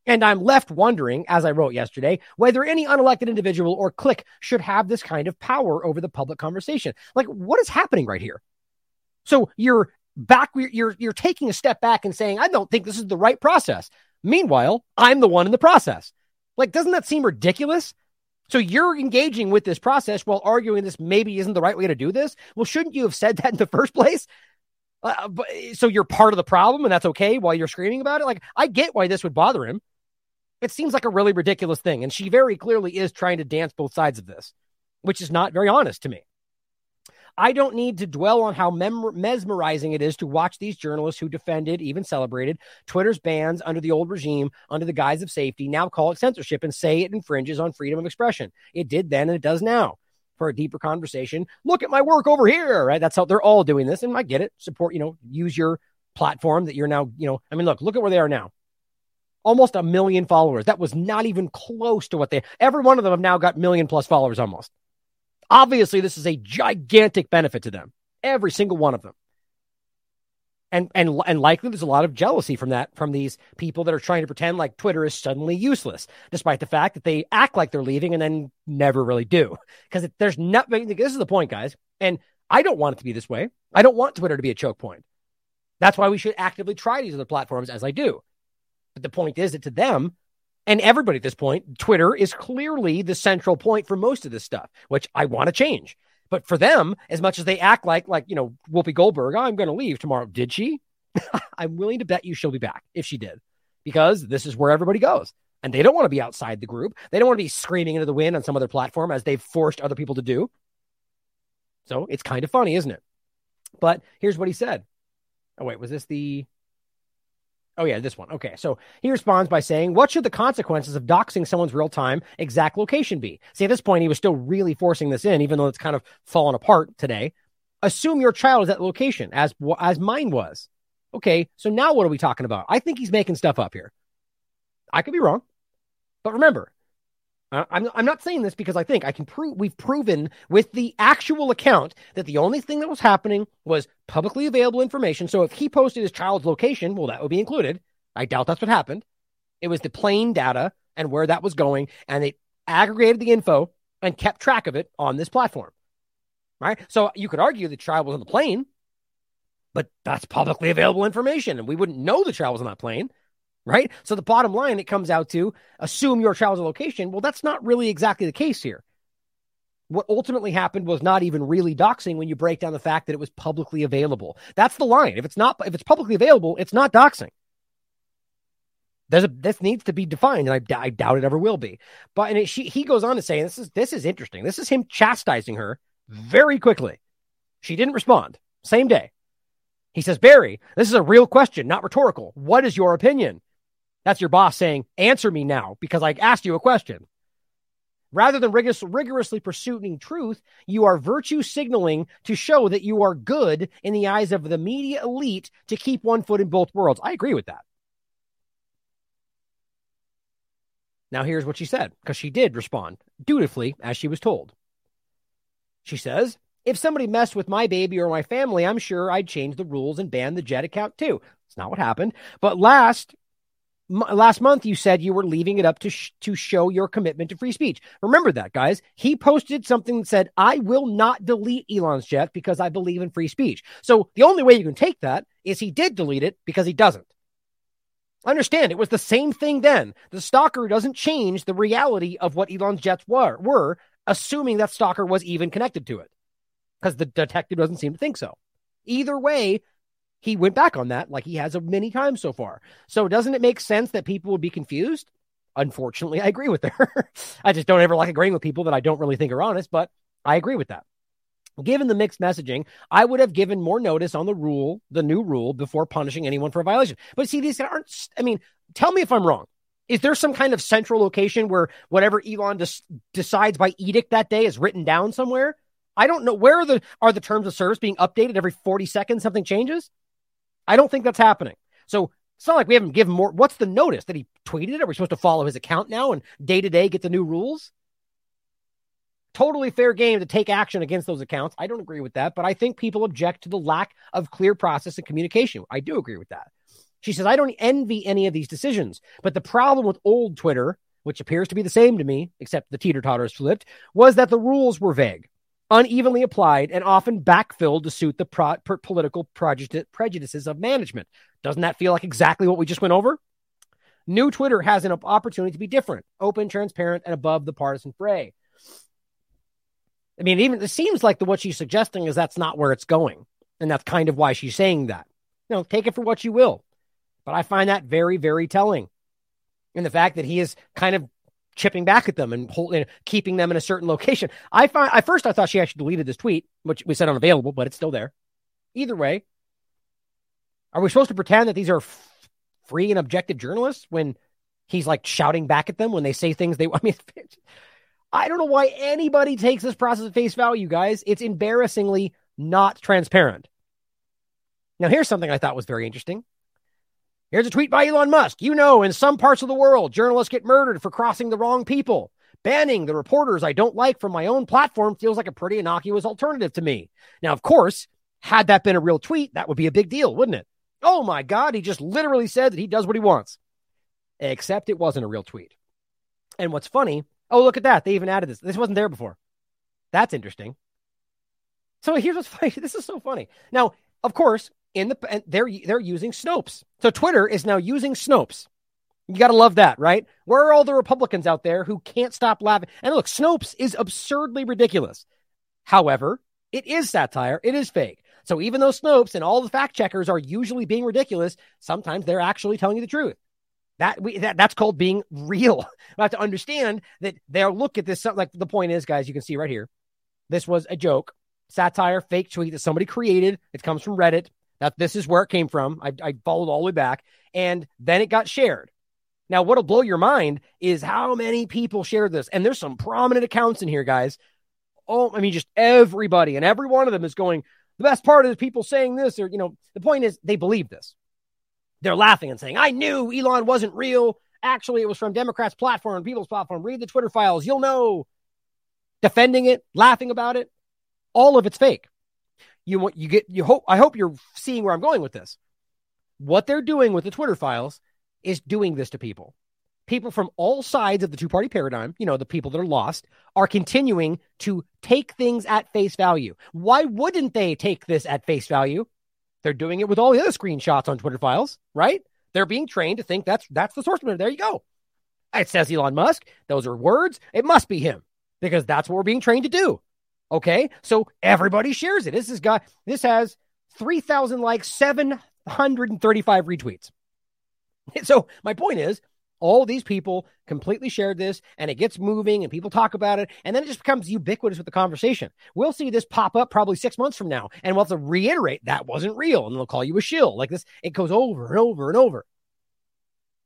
And I'm left wondering, as I wrote yesterday, whether any unelected individual or clique should have this kind of power over the public conversation. Like, what is happening right here? So you're back, you're you're taking a step back and saying, I don't think this is the right process. Meanwhile, I'm the one in the process. Like, doesn't that seem ridiculous? So you're engaging with this process while arguing this maybe isn't the right way to do this. Well, shouldn't you have said that in the *laughs* first place? Uh, but, so you're part of the problem, and that's okay while you're screaming about it. Like I get why this would bother him. It seems like a really ridiculous thing, and she very clearly is trying to dance both sides of this, which is not very honest to me. I don't need to dwell on how mem- mesmerizing it is to watch these journalists who defended, even celebrated, Twitter's bans under the old regime, under the guise of safety, now call it censorship and say it infringes on freedom of expression. It did then and it does now. For a deeper conversation, look at my work over here, right? That's how they're all doing this. And I get it. Support, you know, use your platform that you're now, you know, I mean, look, look at where they are now almost a million followers. That was not even close to what they. Every one of them have now got million plus followers almost. Obviously, this is a gigantic benefit to them, every single one of them. And, and, and likely there's a lot of jealousy from that, from these people that are trying to pretend like Twitter is suddenly useless, despite the fact that they act like they're leaving and then never really do. *laughs* Because there's nothing, this is the point, guys. And I don't want it to be this way. I don't want Twitter to be a choke point. That's why we should actively try these other platforms as I do. But the point is that to them, And everybody at this point, Twitter is clearly the central point for most of this stuff, which I want to change. But for them, as much as they act like, like, you know, Whoopi Goldberg, oh, I'm going to leave tomorrow. Did she? *laughs* I'm willing to bet you she'll be back if she did, because this is where everybody goes. And they don't want to be outside the group. They don't want to be screaming into the wind on some other platform as they've forced other people to do. So it's kind of funny, isn't it? But here's what he said. Oh, wait, was this the. Oh, yeah, this one. Okay. So he responds by saying, What should the consequences of doxing someone's real time exact location be? See, at this point, he was still really forcing this in, even though it's kind of fallen apart today. Assume your child is at location, as, as mine was. Okay. So now what are we talking about? I think he's making stuff up here. I could be wrong. But remember, Uh, I'm, I'm not saying this because I think I can prove we've proven with the actual account that the only thing that was happening was publicly available information. So if he posted his child's location, well, that would be included. I doubt that's what happened. It was the plane data and where that was going, and they aggregated the info and kept track of it on this platform. Right. So you could argue the child was on the plane, but that's publicly available information, and we wouldn't know the child was on that plane right? So the bottom line, it comes out to assume your child's location. Well, that's not really exactly the case here. What ultimately happened was not even really doxing when you break down the fact that it was publicly available. That's the line. If it's not, if it's publicly available, it's not doxing. There's a this needs to be defined, and I, I doubt it ever will be. But and it, she he goes on to say, this is this is interesting. This is him chastising her very quickly. She didn't respond. Same day. He says, Bari, this is a real question, not rhetorical. What is your opinion? That's your boss saying, answer me now because I asked you a question. Rather than rigorous, rigorously pursuing truth, you are virtue signaling to show that you are good in the eyes of the media elite to keep one foot in both worlds. I agree with that. Now, here's what she said, because she did respond dutifully as she was told. She says, If somebody messed with my baby or my family, I'm sure I'd change the rules and ban the Jet account too. It's not what happened. But last last month you said you were leaving it up to sh- to show your commitment to free speech. Remember that, guys. He posted something that said, "I will not delete Elon's jet because I believe in free speech." So the only way you can take that is he did delete it because he doesn't. Understand, it was the same thing then. The stalker doesn't change the reality of what Elon's jets were, were assuming that stalker was even connected to it because the detective doesn't seem to think so. Either way, he went back on that like he has many times so far. So doesn't it make sense that people would be confused? Unfortunately, I agree with her. *laughs* I just don't ever like agreeing with people that I don't really think are honest, but I agree with that. Given the mixed messaging, I would have given more notice on the rule, the new rule, before punishing anyone for a violation. But see, these aren't, I mean, tell me if I'm wrong. Is there some kind of central location where whatever Elon des- decides by edict that day is written down somewhere? I don't know. Where are the are the terms of service being updated every 40 seconds? Something changes? I don't think that's happening. So it's not like we haven't given more. What's the notice that he tweeted? Are we supposed to follow his account now and day to day get the new rules? Totally fair game to take action against those accounts. I don't agree with that, but I think people object to the lack of clear process and communication. I do agree with that. She says, I don't envy any of these decisions, but the problem with old Twitter, which appears to be the same to me, except the teeter totters flipped, was that the rules were vague unevenly applied, and often backfilled to suit the pro- political prejudices of management. Doesn't that feel like exactly what we just went over? New Twitter has an opportunity to be different, open, transparent, and above the partisan fray. I mean, even it seems like the what she's suggesting is that's not where it's going, and that's kind of why she's saying that. You know, take it for what you will, but I find that very, very telling. And the fact that he is kind of chipping back at them and holding, keeping them in a certain location. I find at first I thought she actually deleted this tweet, which we said unavailable, but it's still there. Either way, are we supposed to pretend that these are f- free and objective journalists when he's like shouting back at them when they say things they? *laughs* I mean, I don't know why anybody takes this process at face value, guys. It's embarrassingly not transparent. Now, here's something I thought was very interesting. Here's a tweet by Elon Musk. You know, in some parts of the world, journalists get murdered for crossing the wrong people. Banning the reporters I don't like from my own platform feels like a pretty innocuous alternative to me. Now, of course, had that been a real tweet, that would be a big deal, wouldn't it? Oh my God, he just literally said that he does what he wants. Except it wasn't a real tweet. And what's funny, oh, look at that. They even added this. This wasn't there before. That's interesting. So here's what's *laughs* funny. This is so funny. Now, of course, in the and they're they're using Snopes. So Twitter is now using Snopes. You got to love that, right? Where are all the Republicans out there who can't stop laughing? And look, Snopes is absurdly ridiculous. However, it is satire, it is fake. So even though Snopes and all the fact checkers are usually being ridiculous, sometimes they're actually telling you the truth. That we that, that's called being real. *laughs* We have to understand that they'll look at this. Like the point is, guys, you can see right here. This was a joke, satire, fake tweet that somebody created. It comes from Reddit. That this is where it came from. I, I followed all the way back, and then it got shared. Now, what'll blow your mind is how many people shared this, and there's some prominent accounts in here, guys. Oh, I mean, just everybody, and every one of them is going. The best part is people saying this, or you know, the point is they believe this. They're laughing and saying, "I knew Elon wasn't real. Actually, it was from Democrats' platform, people's platform. Read the Twitter files, you'll know." Defending it, laughing about it, all of it's fake. You want you get you hope I hope you're seeing where I'm going with this. What they're doing with the Twitter files is doing this to people. People from all sides of the two party paradigm, you know, the people that are lost, are continuing to take things at face value. Why wouldn't they take this at face value? They're doing it with all the other screenshots on Twitter files, right? They're being trained to think that's that's the source material. There you go. It says Elon Musk. Those are words. It must be him because that's what we're being trained to do. Okay. So everybody shares it. This is got this has 3,000 likes, 735 retweets. *laughs* So my point is, all these people completely shared this and it gets moving and people talk about it and then it just becomes ubiquitous with the conversation. We'll see this pop up probably six months from now and we'll have to reiterate that wasn't real and they'll call you a shill. Like this, it goes over and over and over.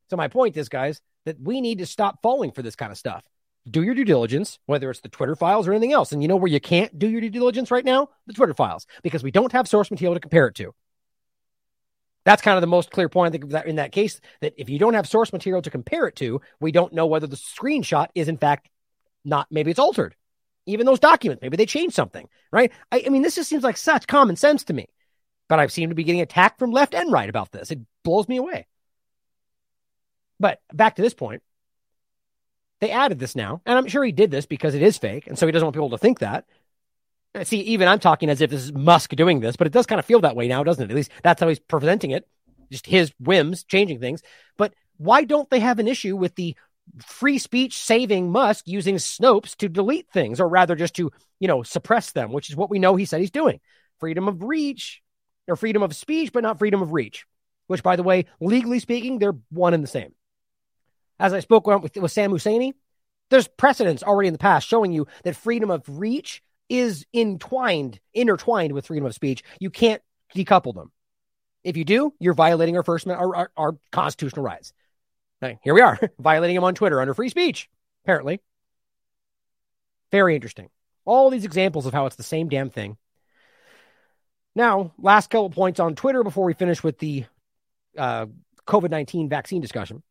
So my point is, guys, that we need to stop falling for this kind of stuff. Do your due diligence, whether it's the Twitter files or anything else. And you know where you can't do your due diligence right now? The Twitter files, because we don't have source material to compare it to. That's kind of the most clear point. In that case, that if you don't have source material to compare it to, we don't know whether the screenshot is in fact not, maybe it's altered. Even those documents, maybe they changed something, right? I, I mean, this just seems like such common sense to me. But I seem to be getting attacked from left and right about this. It blows me away. But back to this point, they added this now, and I'm sure he did this because it is fake, and so he doesn't want people to think that. Uh, see, even I'm talking as if this is Musk doing this, but it does kind of feel that way now, doesn't it? At least that's how he's presenting it. Just his whims changing things. But why don't they have an issue with the free speech saving Musk using Snopes to delete things, or rather just to, you know, suppress them, which is what we know he said he's doing. Freedom of reach or freedom of speech, but not freedom of reach, which, by the way, legally speaking, they're one and the same. As I spoke with, with Sam Husseini, there's precedents already in the past showing you that freedom of reach is entwined, intertwined with freedom of speech. You can't decouple them. If you do, you're violating our first our, our, our constitutional rights. Here we are, *laughs* violating them on Twitter under free speech, apparently. Very interesting. All these examples of how it's the same damn thing. Now, last couple points on Twitter before we finish with the uh, COVID 19 vaccine discussion.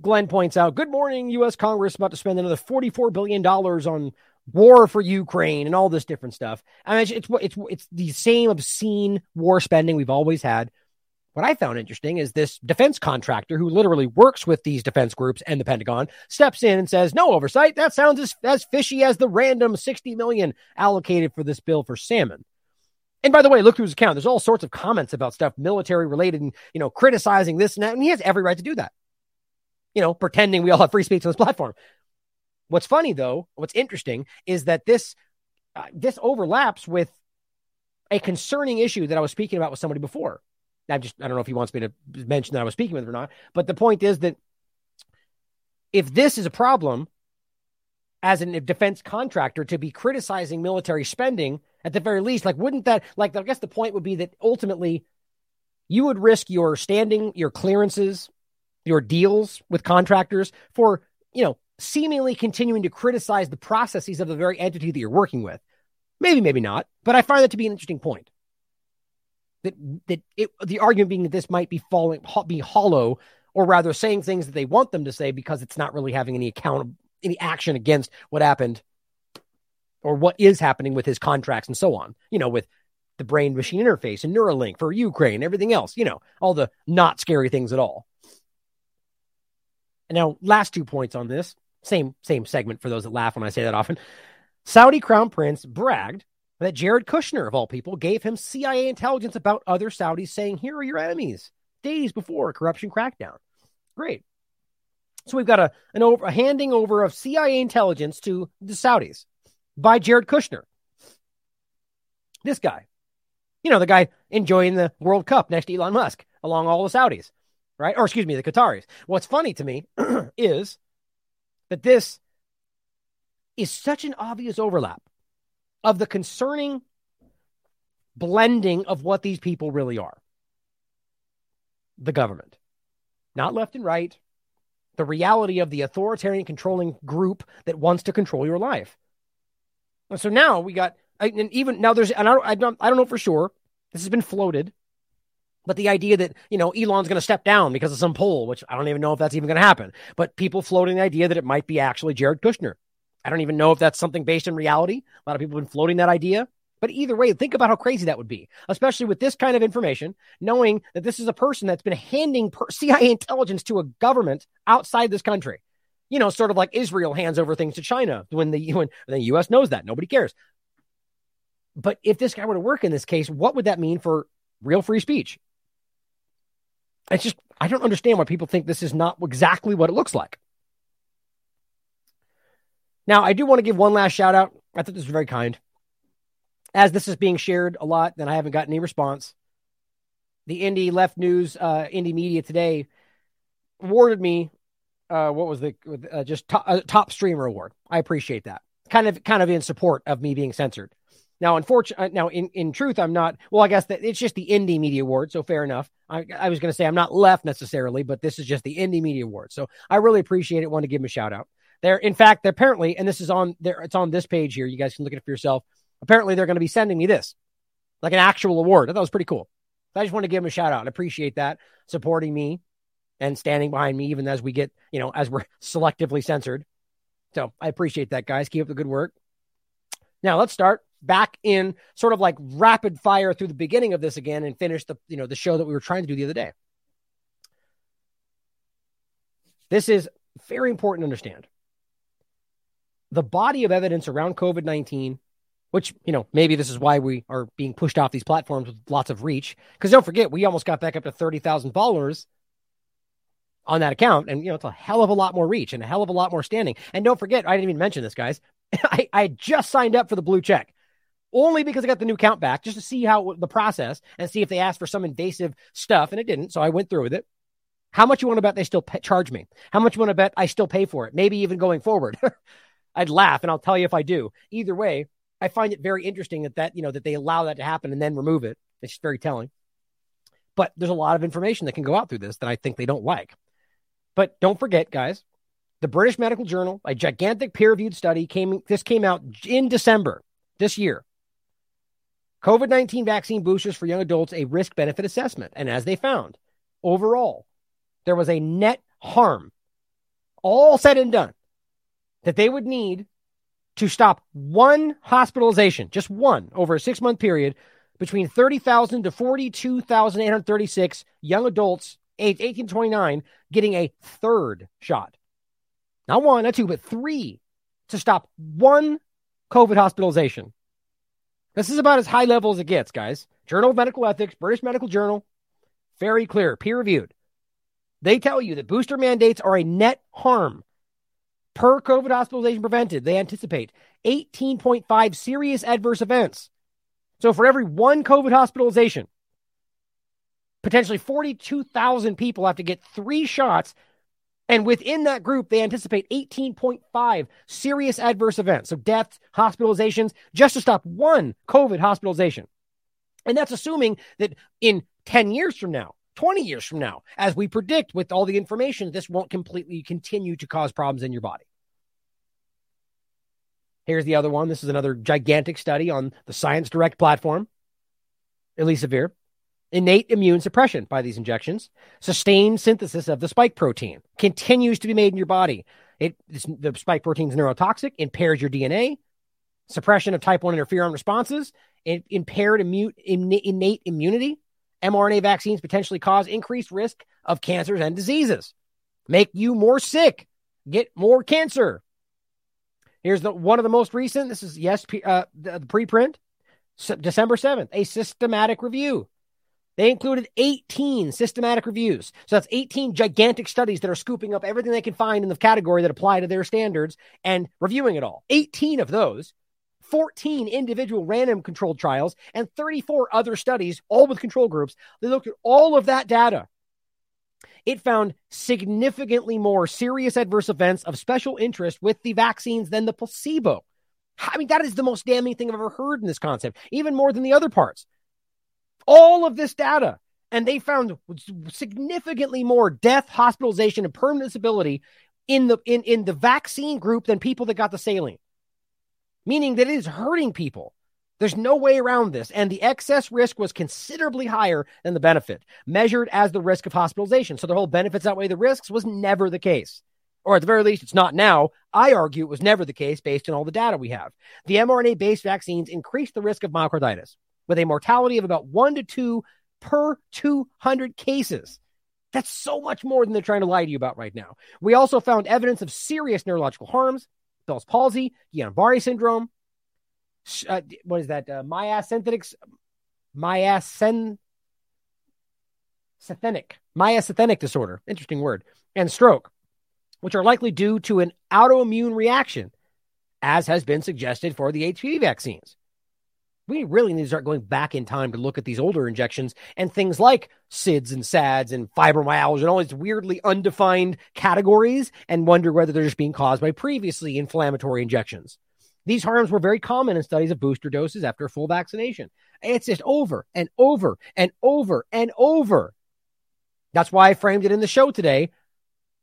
Glenn points out, Good morning, U.S. Congress about to spend another $44 billion on war for Ukraine and all this different stuff. I mean, it's, it's, it's the same obscene war spending we've always had. What I found interesting is this defense contractor who literally works with these defense groups and the Pentagon steps in and says, "No oversight. That sounds as, as fishy as the random 60 million allocated for this bill for salmon." And by the way, look through his account. There's all sorts of comments about stuff military related and, you know, criticizing this and that. And he has every right to do that. You know, pretending we all have free speech on this platform. What's funny though, what's interesting is that this uh, this overlaps with a concerning issue that I was speaking about with somebody before. I just I don't know if he wants me to mention that I was speaking with or not, but the point is that if this is a problem as a defense contractor to be criticizing military spending at the very least, like wouldn't that like I guess the point would be that ultimately you would risk your standing, your clearances, your deals with contractors for, you know, seemingly continuing to criticize the processes of the very entity that you're working with. Maybe, maybe not, but I find that to be an interesting point. That that it, the argument being that this might be falling, be hollow, or rather saying things that they want them to say because it's not really having any account, any action against what happened, or what is happening with his contracts and so on. You know, with the brain machine interface and Neuralink for Ukraine, everything else. You know, all the not scary things at all. And now, last two points on this. Same same segment for those that laugh when I say that often. Saudi crown prince bragged that Jared Kushner, of all people, gave him CIA intelligence about other Saudis, saying, "Here are your enemies." Days before a corruption crackdown. Great. So we've got a an over a handing over of CIA intelligence to the Saudis by Jared Kushner. This guy, you know, the guy enjoying the World Cup next to Elon Musk along all the Saudis, right? Or excuse me, the Qataris. What's funny to me *clears throat* is that this is such an obvious overlap of the concerning blending of what these people really are the government, not left and right, the reality of the authoritarian controlling group that wants to control your life. And so now we got, and even now there's, and I don't, I don't, I don't know for sure. This has been floated, but the idea that you know Elon's going to step down because of some poll, which I don't even know if that's even going to happen. But people floating the idea that it might be actually Jared Kushner. I don't even know if that's something based in reality. A lot of people have been floating that idea. But either way, think about how crazy that would be, especially with this kind of information, knowing that this is a person that's been handing per- *laughs* CIA intelligence to a government outside this country. You know, sort of like Israel hands over things to China when the when *laughs* the U.S. knows that nobody cares. But if this guy were to work in this case, what would that mean for real free speech? It's just I don't understand why people think this is not exactly what it looks like. Now, I do want to give one last shout out. I thought this was very kind as this is being shared a lot, then I haven't gotten any response. The Indie Left News, uh, Indie Media today awarded me, uh, what was the uh, just top, uh, top streamer award. I appreciate that. Kind of, kind of in support of me being censored. Now, unfortunately, uh, now in, in truth, I'm not. Well, I guess that it's just the Indie Media Award, so fair enough. I, I was going to say I'm not left necessarily, but this is just the Indie Media Award. So I really appreciate it. Want to give them a shout out. There, in fact, apparently, and this is on there. It's on this page here. You guys can look at it for yourself apparently they're going to be sending me this, like an actual award. I thought it was pretty cool. So I just want to give them a shout out. I appreciate that supporting me and standing behind me, even as we get, you know, as we're *laughs* selectively censored. So I appreciate that, guys. Keep up the good work. Now let's start back in sort of like rapid fire through the beginning of this again and finish the, you know, the show that we were trying to do the other day. This is very important to understand. The body of evidence around COVID 19 which, you know, maybe this is why we are being pushed off these platforms with lots of reach. Because don't forget, we almost got back up to 30,000 followers on that account. And, you know, it's a hell of a lot more reach and a hell of a lot more standing. And don't forget, I didn't even mention this, guys. *laughs* I, I just signed up for the blue check only because I got the new count back just to see how the process and see if they asked for some invasive stuff. And it didn't. So I went through with it. How much you want to bet they still pay, charge me? How much you want to bet I still pay for it? Maybe even going forward. *laughs* I'd laugh and I'll tell you if I do. Either way, I find it very interesting that that you know that they allow that to happen and then remove it. It's just very telling. But there's a lot of information that can go out through this that I think they don't like. But don't forget, guys, the British Medical Journal, a gigantic peer-reviewed study came this came out in December this year. COVID-19 vaccine boosters for young adults a risk benefit assessment and as they found, overall, there was a net harm all said and done that they would need to stop one hospitalization, just one, over a six month period between 30,000 to 42,836 young adults aged 18 to 29 getting a third shot. Not one, not two, but three to stop one COVID hospitalization. This is about as high level as it gets, guys. Journal of Medical Ethics, British Medical Journal, very clear, peer reviewed. They tell you that booster mandates are a net harm per COVID hospitalization prevented, they anticipate 18.5 serious adverse events. So for every one COVID hospitalization, potentially 42,000 people have to get three shots. And within that group, they anticipate 18.5 serious adverse events. So deaths, hospitalizations, just to stop one COVID hospitalization. And that's assuming that in 10 years from now, 20 years from now, as we predict with all the information, this won't completely continue to cause problems in your body. Here's the other one. This is another gigantic study on the Science Direct platform. Elsevier. Innate immune suppression by these injections. Sustained synthesis of the spike protein continues to be made in your body. It, the spike protein is neurotoxic, impairs your DNA. Suppression of type 1 interferon responses, it impaired immune, innate immunity. mRNA vaccines potentially cause increased risk of cancers and diseases, make you more sick, get more cancer, Here's the one of the most recent. This is yes, uh, the, the preprint, December seventh. A systematic review. They included 18 systematic reviews. So that's 18 gigantic studies that are scooping up everything they can find in the category that apply to their standards and reviewing it all. 18 of those, 14 individual random controlled trials, and 34 other studies, all with control groups. They looked at all of that data. It found significantly more serious adverse events of special interest with the vaccines than the placebo. I mean, that is the most damning thing I've ever heard in this concept, even more than the other parts. All of this data, and they found significantly more death, hospitalization, and permanent disability in the in, in the vaccine group than people that got the saline. Meaning that it is hurting people. There's no way around this. And the excess risk was considerably higher than the benefit, measured as the risk of hospitalization. So the whole benefits outweigh the risks was never the case or at the very least, it's not now. I argue it was never the case based on all the data we have. The mRNA based vaccines increase the risk of myocarditis with a mortality of about one to two per 200 cases. That's so much more than they're trying to lie to you about right now. We also found evidence of serious neurological harms, Bell's palsy, Guillain-Barré syndrome. Uh, what is that? Uh, myasthenic, myasthenic, myasthenic disorder. Interesting word. And stroke which are likely due to an autoimmune reaction, as has been suggested for the HPV vaccines. We really need to start going back in time to look at these older injections and things like SIDS and SADS and fibromyalgia and all these weirdly undefined categories and wonder whether they're just being caused by previously inflammatory injections. These harms were very common in studies of booster doses after full vaccination. It's just over and over and over and over. That's why I framed it in the show today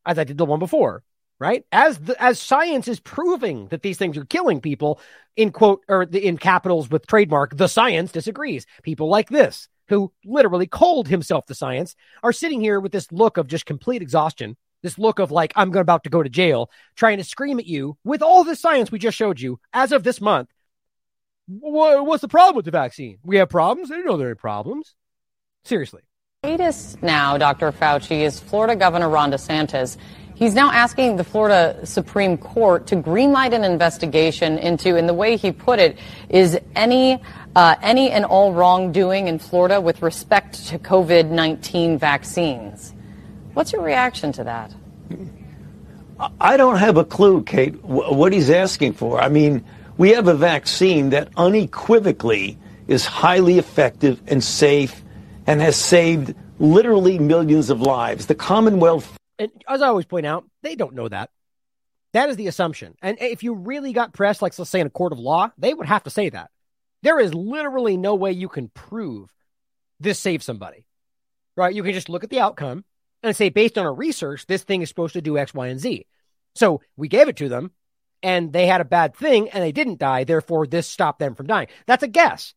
as I did the one before, right? As the, as science is proving that these things are killing people, in quote or the, in capitals with trademark, the science disagrees. People like this, who literally called himself the science, are sitting here with this look of just complete exhaustion, this look of like I'm about to go to jail, trying to scream at you with all the science we just showed you as of this month. What's the problem with the vaccine? We have problems. I didn't know there are problems. Seriously latest now, Dr. Fauci, is Florida Governor Ron DeSantis. He's now asking the Florida Supreme Court to greenlight an investigation into, and the way he put it, is any uh, any and all wrongdoing in Florida with respect to COVID 19 vaccines. What's your reaction to that? I don't have a clue, Kate, what he's asking for. I mean, we have a vaccine that unequivocally is highly effective and safe and has saved literally millions of lives. The Commonwealth. And as I always point out, they don't know that. That is the assumption. And if you really got pressed, like let's say in a court of law, they would have to say that. There is literally no way you can prove this saved somebody, right? You can just look at the outcome and say, based on our research, this thing is supposed to do X, Y, and Z. So we gave it to them and they had a bad thing and they didn't die. Therefore, this stopped them from dying. That's a guess.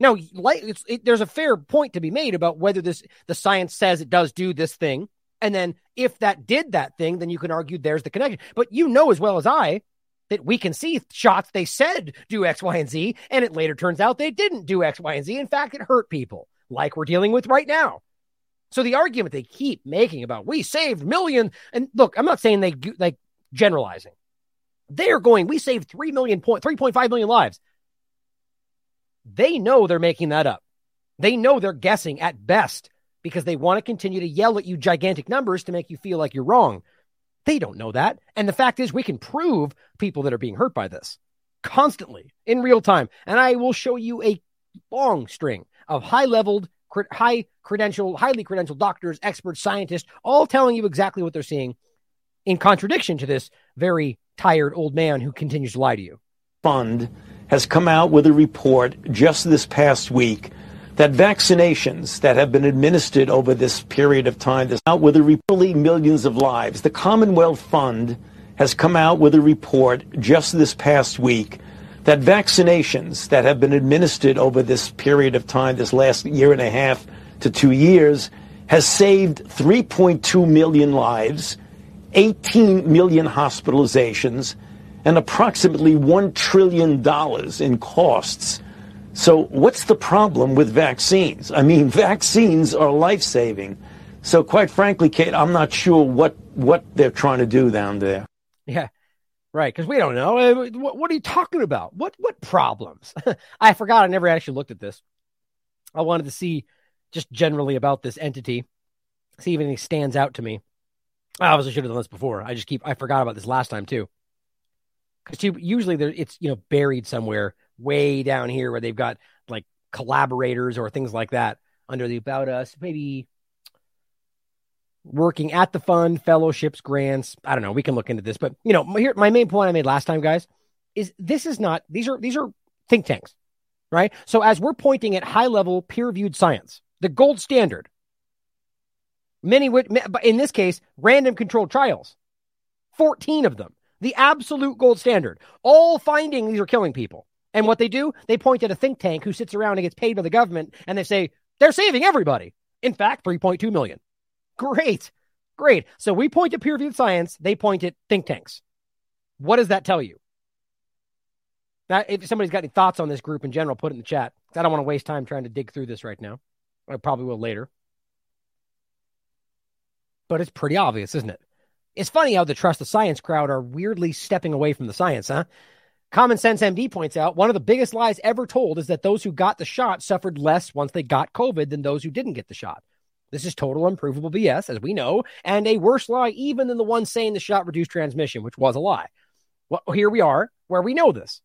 Now, it, there's a fair point to be made about whether this the science says it does do this thing, and then if that did that thing, then you can argue there's the connection. But you know as well as I that we can see shots they said do X, Y, and Z, and it later turns out they didn't do X, Y, and Z. In fact, it hurt people, like we're dealing with right now. So the argument they keep making about we saved million, and look, I'm not saying they like generalizing. They are going, we saved three million point, 3.5 million lives. They know they're making that up. They know they're guessing at best because they want to continue to yell at you gigantic numbers to make you feel like you're wrong. They don't know that. And the fact is, we can prove people that are being hurt by this constantly in real time. And I will show you a long string of high leveled, high credential, highly credentialed doctors, experts, scientists, all telling you exactly what they're seeing in contradiction to this very tired old man who continues to lie to you. Fund has come out with a report just this past week that vaccinations that have been administered over this period of time, this out with a report millions of lives. The Commonwealth Fund has come out with a report just this past week that vaccinations that have been administered over this period of time, this last year and a half to two years, has saved 3.2 million lives, 18 million hospitalizations, and approximately $1 trillion in costs. So, what's the problem with vaccines? I mean, *laughs* vaccines are life saving. So, quite frankly, Kate, I'm not sure what, what they're trying to do down there. Yeah, right. Because we don't know. Uh, what, what, are you talking about? What, what problems? *laughs* I forgot. I never actually looked at this. I wanted to see just generally about this entity. See if anything stands out to me. I obviously should have done this before. I just keep I forgot about this last time too. Because usually there it's you know buried somewhere way down here where they've got like collaborators or things like that under the about us. Maybe working at the fund, fellowships, grants. I don't know. We can look into this, but you know, here my main point I made last time, guys, is this is not these are these are think tanks, right? So as we're pointing at high level peer reviewed science, the gold standard, many would, but in this case, random controlled trials, fourteen of them, the absolute gold standard, all finding these are killing people. And what they do, they point at a think tank who sits around and gets paid by the government, and they say they're saving everybody. In fact, 3.2 million. Great. Great. So we point at peer reviewed science, they point at think tanks. What does that tell you? Now, if somebody's got any thoughts on this group in general, put it in the chat. I don't want to waste time trying to dig through this right now. I probably will later. But it's pretty obvious, isn't it? It's funny how the trust the science crowd are weirdly stepping away from the science, huh? Common Sense MD points out one of the biggest lies ever told is that those who got the shot suffered less once they got COVID than those who didn't get the shot. This is total unprovable BS, as we know, and a worse lie even than the one saying the shot reduced transmission, which was a lie. Well, here we are where we know this,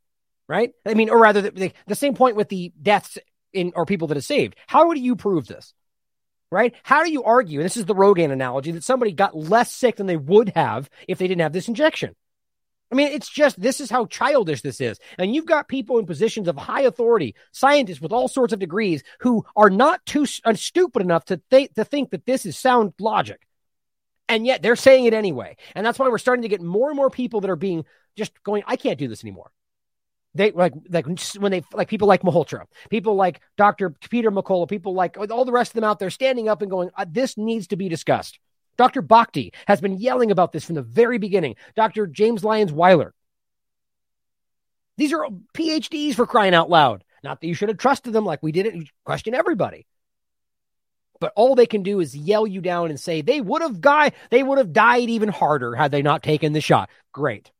right? I mean, or rather, the, the same point with the deaths in or people that are saved. How do you prove this? Right? How do you argue? And this is the Rogan analogy that somebody got less sick than they would have if they didn't have this injection. I mean, it's just this is how childish this is. And you've got people in positions of high authority, scientists with all sorts of degrees who are not too uh, stupid enough to, th- to think that this is sound logic. And yet they're saying it anyway. And that's why we're starting to get more and more people that are being just going, I can't do this anymore. They like, like when they, like people like Malhotra, people like Dr. Peter McCullough, people like all the rest of them out there standing up and going, uh, this needs to be discussed. Dr. Bhakdi has been yelling about this from the very beginning. Dr. James Lyons Weiler. These are PhDs for crying out loud. Not that you should have trusted them like we didn't question everybody. But all they can do is yell you down and say they would have died, they would have died even harder had they not taken the shot. Great.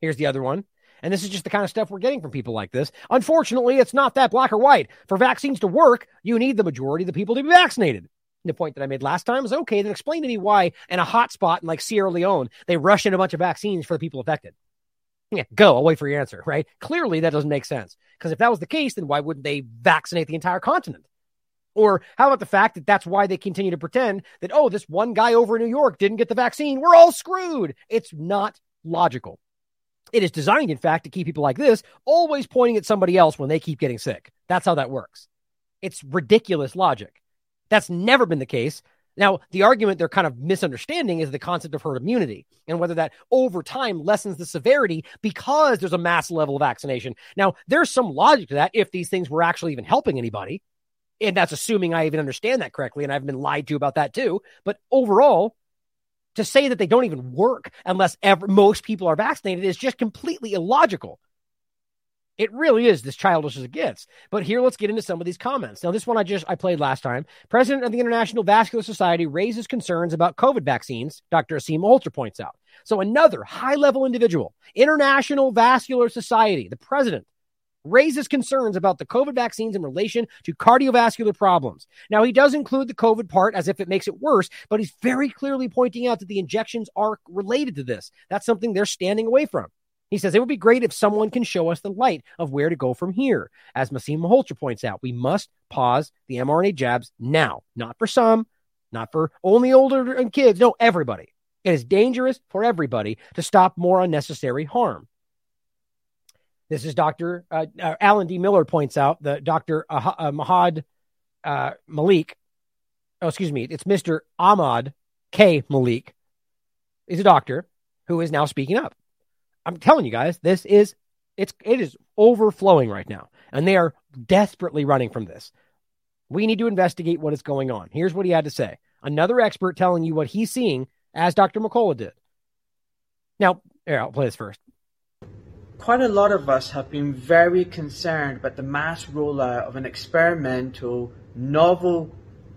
Here's the other one. And this is just the kind of stuff we're getting from people like this. Unfortunately, it's not that black or white. For vaccines to work, you need the majority of the people to be vaccinated the point that I made last time is okay, then explain to me why in a hot spot in like Sierra Leone, they rush in a bunch of vaccines for the people affected. Yeah, go. I'll wait for your answer, right? Clearly, that doesn't make sense. Because if that was the case, then why wouldn't they vaccinate the entire continent? Or how about the fact that that's why they continue to pretend that, oh, this one guy over in New York didn't get the vaccine. We're all screwed. It's not logical. It is designed, in fact, to keep people like this always pointing at somebody else when they keep getting sick. That's how that works. It's ridiculous logic. That's never been the case. Now, the argument they're kind of misunderstanding is the concept of herd immunity and whether that over time lessens the severity because there's a mass level of vaccination. Now, there's some logic to that if these things were actually even helping anybody. And that's assuming I even understand that correctly. And I've been lied to about that too. But overall, to say that they don't even work unless ever, most people are vaccinated is just completely illogical. It really is this childish as it gets. But here, let's get into some of these comments. Now, this one I just I played last time. President of the International Vascular Society raises concerns about COVID vaccines. Dr. Aseem Malhotra points out. So another high-level individual, International Vascular Society, the president, raises concerns about the COVID vaccines in relation to cardiovascular problems. Now, he does include the COVID part as if it makes it worse, but he's very clearly pointing out that the injections are related to this. That's something they're standing away from. He says it would be great if someone can show us the light of where to go from here. As Aseem Malhotra points out, we must pause the mRNA jabs now, not for some, not for only older and kids. No, everybody. It is dangerous for everybody to stop more unnecessary harm. This is Dr. Uh, uh, Alan D. Miller points out, the Dr. Uh, uh, Mahad uh, Malik, oh, excuse me, it's Mr. Ahmad K. Malik, is a doctor who is now speaking up. I'm telling you guys, this is it's it is overflowing right now, and they are desperately running from this. We need to investigate what is going on. Here's what he had to say. Another expert telling you what he's seeing, as Dr. McCullough did. Now, here, I'll play this first. Quite a lot of us have been very concerned about the mass rollout of an experimental, novel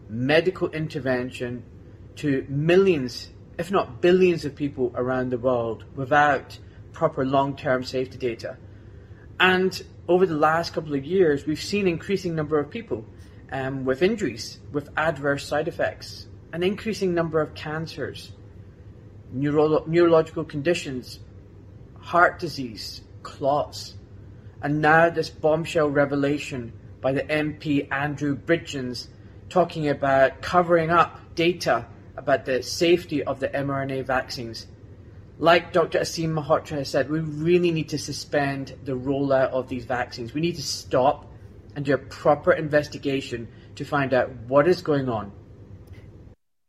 medical intervention to millions, if not billions, of people around the world without proper long-term safety data. And over the last couple of years, we've seen increasing number of people, um, with injuries, with adverse side effects, an increasing number of cancers, neuro- neurological conditions, heart disease, clots, and now this bombshell revelation by the MP Andrew Bridgen's talking about covering up data about the safety of the mRNA vaccines. Like Dr. Aseem Malhotra has said, we really need to suspend the rollout of these vaccines. We need to stop and do a proper investigation to find out what is going on.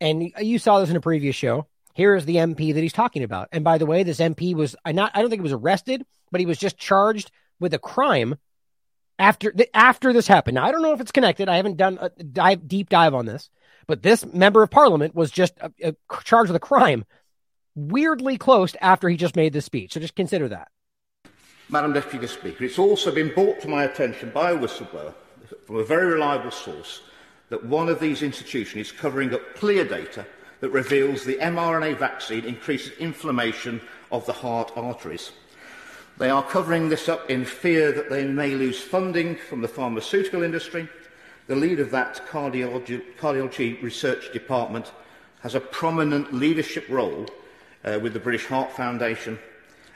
And you saw this in a previous show. Here is the MP that he's talking about. And by the way, this MP was I not I don't think he was arrested, but he was just charged with a crime after after this happened. Now I don't know if it's connected. I haven't done a dive, deep dive on this, but this member of parliament was just a, a charged with a crime weirdly close after he just made this speech. So just consider that. Madam Deputy Speaker, it's also been brought to my attention by a whistleblower from a very reliable source that one of these institutions is covering up clear data that reveals the mRNA vaccine increases inflammation of the heart arteries. They are covering this up in fear that they may lose funding from the pharmaceutical industry. The lead of that cardiology, cardiology research department has a prominent leadership role uh, with the British Heart Foundation,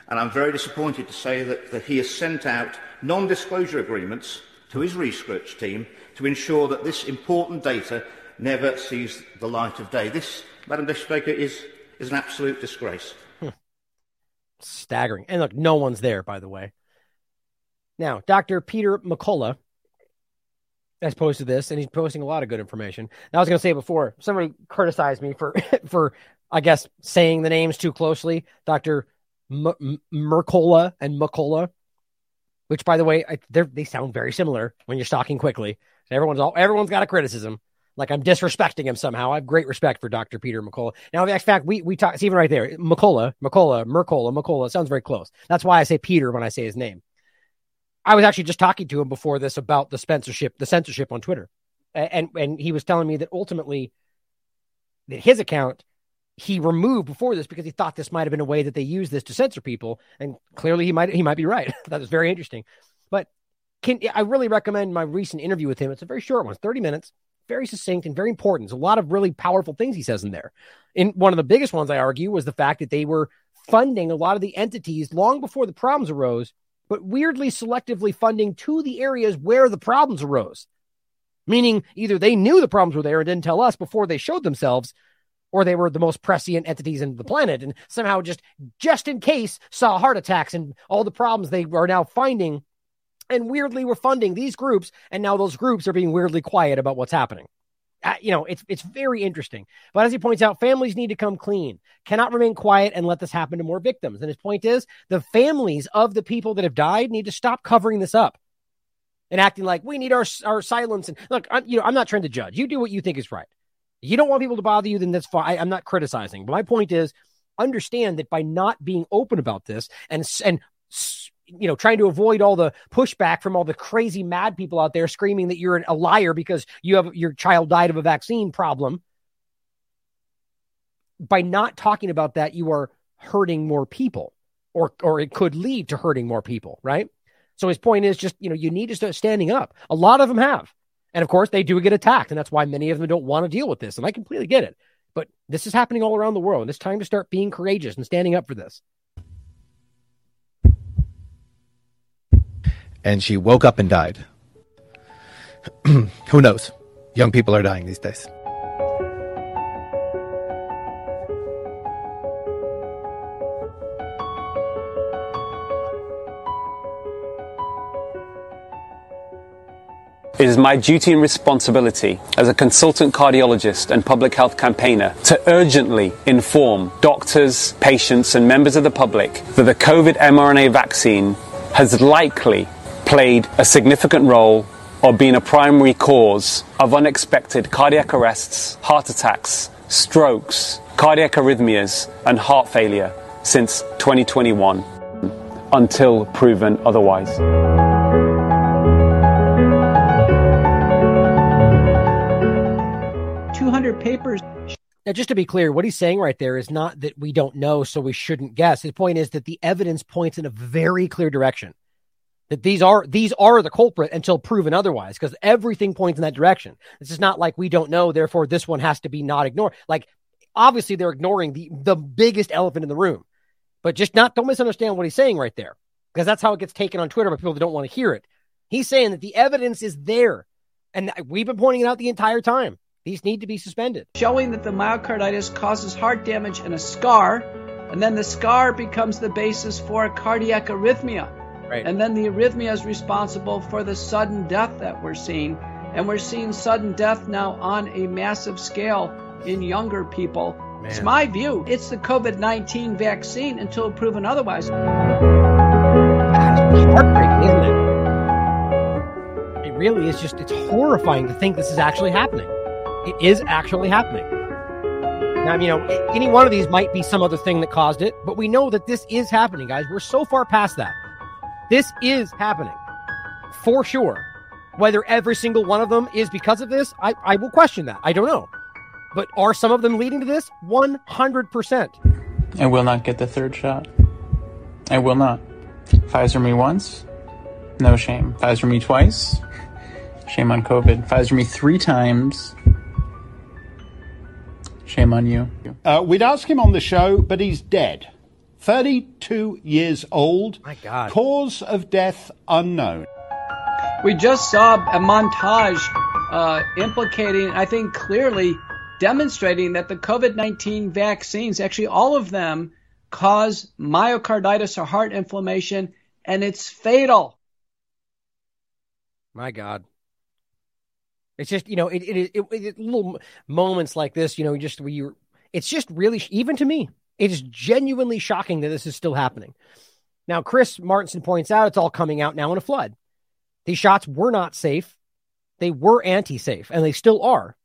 and I'm very disappointed to say that, that he has sent out non-disclosure agreements to his research team to ensure that this important data never sees the light of day. This, Madam Speaker, is, is an absolute disgrace. Hmm. Staggering. And look, no one's there, by the way. Now, Dr. Peter McCullough as opposed to this, and he's posting a lot of good information. Now, I was going to say before, somebody criticized me for *laughs* for I guess saying the names too closely, Doctor M- Mercola and McCullough, which by the way, I, they sound very similar when you're stalking quickly. Everyone's all everyone's got a criticism. Like I'm disrespecting him somehow. I have great respect for Dr. Peter McCullough. Now, in fact, we we talk. It's even right there. McCullough, McCullough, Mercola, McCullough. Sounds very close. That's why I say Peter when I say his name. I was actually just talking to him before this about the censorship, the censorship on Twitter, and and he was telling me that ultimately that his account he removed before this because he thought this might have been a way that they use this to censor people, and clearly he might he might be right. *laughs* that was very interesting. But can I really recommend my recent interview with him? It's a very short one, thirty minutes, very succinct and very important. There's a lot of really powerful things he says in there. And one of the biggest ones I argue was the fact that they were funding a lot of the entities long before the problems arose, but weirdly selectively funding to the areas where the problems arose. Meaning either they knew the problems were there and didn't tell us before they showed themselves, or they were the most prescient entities in the planet. And somehow just just in case saw heart attacks and all the problems they are now finding and weirdly were funding these groups. And now those groups are being weirdly quiet about what's happening. Uh, you know it's it's very interesting. But as he points out families need to come clean cannot remain quiet and let this happen to more victims. And his point is the families of the people that have died need to stop covering this up and acting like we need our our silence. And look I'm, you know I'm not trying to judge. You do what you think is right you don't want people to bother you, then that's fine. I, I'm not criticizing. But my point is understand that by not being open about this and and you know trying to avoid all the pushback from all the crazy mad people out there screaming that you're a liar because you have your child died of a vaccine problem by not talking about that you are hurting more people or or it could lead to hurting more people right so his point is just you know you need to start standing up a lot of them have and of course, they do get attacked. And that's why many of them don't want to deal with this. And I completely get it. But this is happening all around the world. And it's time to start being courageous and standing up for this. And she woke up and died. *clears throat* Who knows? Young people are dying these days. It is my duty and responsibility as a consultant cardiologist and public health campaigner to urgently inform doctors, patients, and members of the public that the COVID mRNA vaccine has likely played a significant role or been a primary cause of unexpected cardiac arrests, heart attacks, strokes, cardiac arrhythmias, and heart failure since 2021 until proven otherwise. Papers. Now, just to be clear, what he's saying right there is not that we don't know, so we shouldn't guess. His point is that the evidence points in a very clear direction. that these are these are the culprit until proven otherwise because everything points in that direction. This is not like we don't know, therefore this one has to be not ignored. Like obviously they're ignoring the the biggest elephant in the room. But just not don't misunderstand what he's saying right there because that's how it gets taken on Twitter by people that don't want to hear it. He's saying that the evidence is there and we've been pointing it out the entire time. These need to be suspended. Showing that the myocarditis causes heart damage and a scar, and then the scar becomes the basis for a cardiac arrhythmia. Right. And then the arrhythmia is responsible for the sudden death that we're seeing. And we're seeing sudden death now on a massive scale in younger people. It's my view. It's the COVID 19 vaccine until proven otherwise. heartbreaking, isn't it? It really is just, it's horrifying to think this is actually happening. It is actually happening. Now, you know, any one of these might be some other thing that caused it, but we know that this is happening, guys. We're so far past that. This is happening for sure. Whether every single one of them is because of this, I, I will question that. I don't know. But are some of them leading to this? 100%. I will not get the third shot. I will not. Pfizer me once, no shame. Pfizer me twice, shame on COVID. Pfizer me three times, shame on you. Uh, we'd ask him on the show, but he's dead. 32 years old. My God. Cause of death unknown. We just saw a montage uh, implicating, I think, clearly demonstrating that the COVID 19 vaccines, actually all of them, cause myocarditis or heart inflammation, and it's fatal. My God. It's just, you know, it, it, it, it little moments like this, you know, just where you, it's just really, even to me, it is genuinely shocking that this is still happening. Now, Chris Martenson points out it's all coming out now in a flood. These shots were not safe. They were anti safe, and they still are.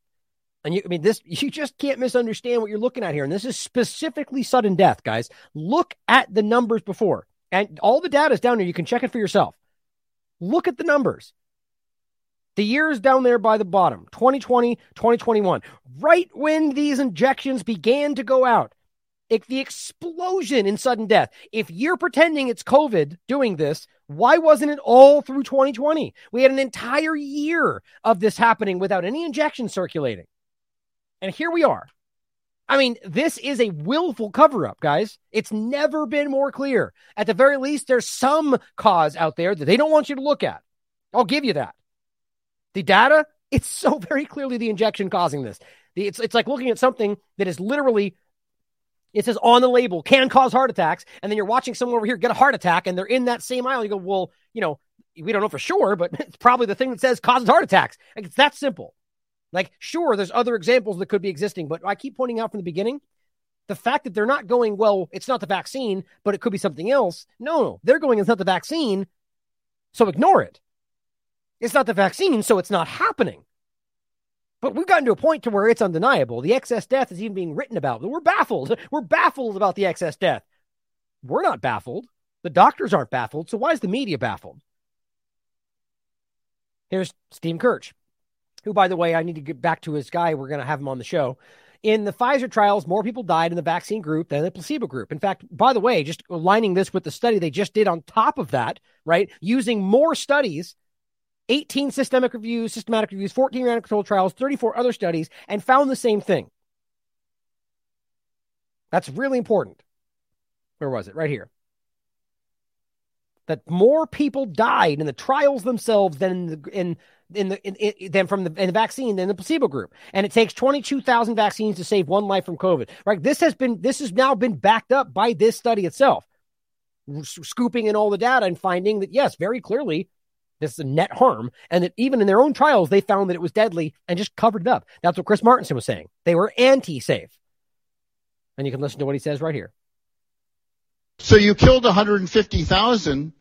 And you, I mean, this, *laughs* you just can't misunderstand what you're looking at here. And this is specifically sudden death, guys. Look at the numbers before, and all the data is down there. You can check it for yourself. Look at the numbers. The years down there by the bottom 2020, 2021, right when these injections began to go out. It, the explosion in sudden death. If you're pretending it's COVID doing this, why wasn't it all through 2020? We had an entire year of this happening without any injection circulating. And here we are. I mean, this is a willful cover up, guys. It's never been more clear. At the very least, there's some cause out there that they don't want you to look at. I'll give you that. The data, it's so *laughs* very clearly the injection causing this. The, it's, it's like looking at something that is literally, it says on the label, can cause heart attacks. And then you're watching someone over here get a heart attack and they're in that same aisle. You go, well, you know, we don't know for sure, but *laughs* it's probably the thing that says causes heart attacks. Like, it's that simple. Like, sure, there's other examples that could be existing, but I keep pointing out from the beginning the fact that they're not going, well, it's not the vaccine, but it could be something else. No, no, they're going, it's not the vaccine, so ignore it. It's not the vaccine, so it's not happening. But we've gotten to a point to where it's undeniable. The excess death is even being written about. We're baffled. *laughs* We're baffled about the excess death. We're not baffled. The doctors aren't baffled. So why is the media baffled? Here's Steve Kirsch, who, by the way, I need to get back to his guy. We're going to have him on the show. In the Pfizer trials, more people died in the vaccine group than the placebo group. In fact, by the way, just aligning this with the study they just did on top of that, right? Using more studies 18 systemic reviews, systematic reviews, 14 random controlled trials, 34 other studies, and found the same thing. That's really important. Where was it? Right here. That more people died in the trials themselves than in the, in, in the in, in, than from the, in the vaccine than the placebo group, and it takes twenty two thousand vaccines to save one life from COVID. Right? This has been this has now been backed up by this study itself, scooping in all the data and finding that yes, very clearly this is a net harm, and that even in their own trials, they found that it was deadly and just covered it up. That's what Chris Martenson was saying. They were anti safe. And you can listen to what he says right here. So you killed 150,000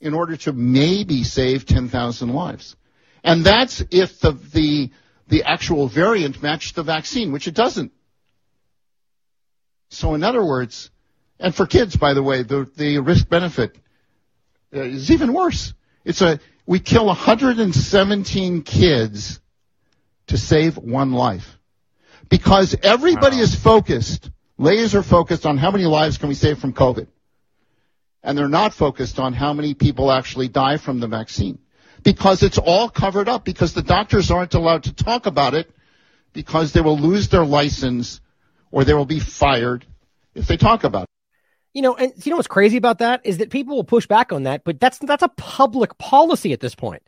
in order to maybe save 10,000 lives. And that's if the, the, the actual variant matched the vaccine, which it doesn't. So in other words, and for kids, by the way, the, the risk benefit uh, is even worse. It's a, we kill 117 kids to save one life. Because everybody wow. is focused, laser focused on how many lives can we save from COVID. and they're not focused on how many people actually die from the vaccine because it's all covered up because the doctors aren't allowed to talk about it because they will lose their license or they will be fired if they talk about it. You know, and you know what's crazy about that is that people will push back on that, but that's that's a public policy at this point.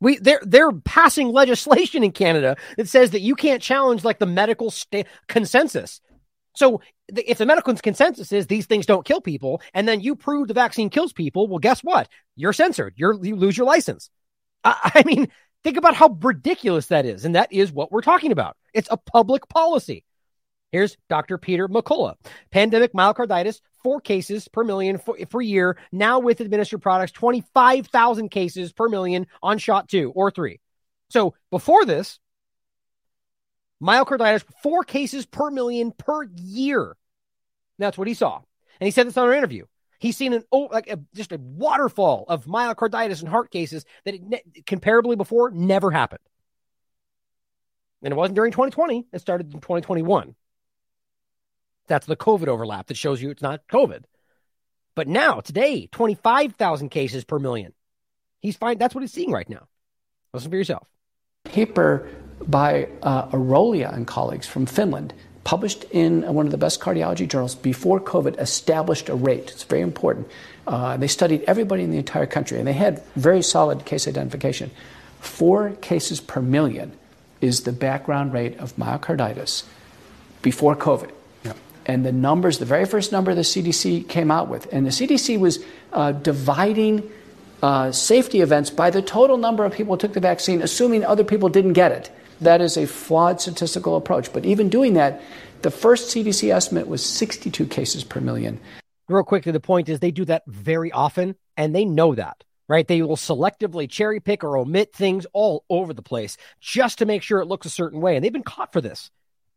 We they're they're passing legislation in Canada that says that you can't challenge like the medical sta- consensus. So the, if the medical consensus is these things don't kill people, and then you prove the vaccine kills people, well, guess what? You're censored. You're you lose your license. I, *laughs* I mean, think about how ridiculous that is, and that is what we're talking about. It's a public policy. Here's Dr. Peter McCullough. Pandemic myocarditis, four cases per million for, per year. Now with administered products, 25,000 cases per million on shot two or three. So before this, myocarditis, four cases per million per year. That's what he saw. And he said this on our interview. He's seen an oh, like a, just a waterfall of myocarditis and heart cases that it, comparably before never happened. And it wasn't during 2020. It started in 2021. That's the COVID overlap that shows you it's not COVID. But now, today, 25,000 cases per million. He's fine. That's what he's seeing right now. Listen for yourself. Paper by uh, Arolia and colleagues from Finland, published in one of the best cardiology journals before COVID, established a rate. It's very important. Uh, they studied everybody in the entire country, and they had very solid case identification. Four cases per million is the background rate of myocarditis before COVID and the numbers, the very first number the CDC came out with, and the CDC was uh, dividing uh, safety events by the total number of people who took the vaccine, assuming other people didn't get it. That is a flawed statistical approach. But even doing that, the first CDC estimate was 62 cases per million. Real quickly, the point is they do that very often, and they know that right? They will selectively cherry pick or omit things all over the place just to make sure it looks a certain way. And they've been caught for this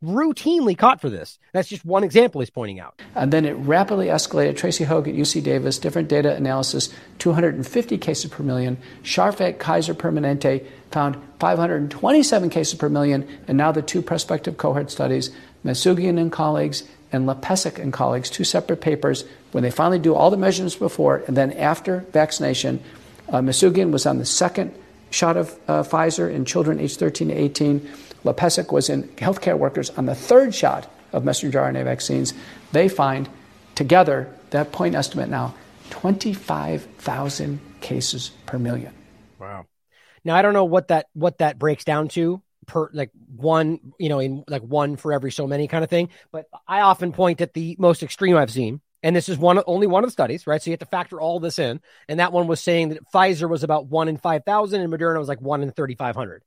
routinely caught for this. That's just one example he's pointing out. And then it rapidly escalated. Tracy Høeg at UC Davis, different data analysis, 250 cases per million. Sharff Kaiser Permanente found 527 cases per million. And now the two prospective cohort studies, Mansanguan and colleagues and Lepesek and colleagues, two separate papers, when they finally do all the measurements before and then after vaccination, uh, Mansanguan was on the second shot of uh, Pfizer in children aged 13 to 18. Lepesek was in healthcare workers on the third shot of messenger RNA vaccines. They find together that point estimate now 25,000 cases per million. Wow. Now I don't know what that what that breaks down to per like one, you know, in like one for every so many kind of thing, but I often point at the most extreme I've seen and this is one only one of the studies, right? So you have to factor all this in. And that one was saying that Pfizer was about one in five thousand, and Moderna was like one in thirty five hundred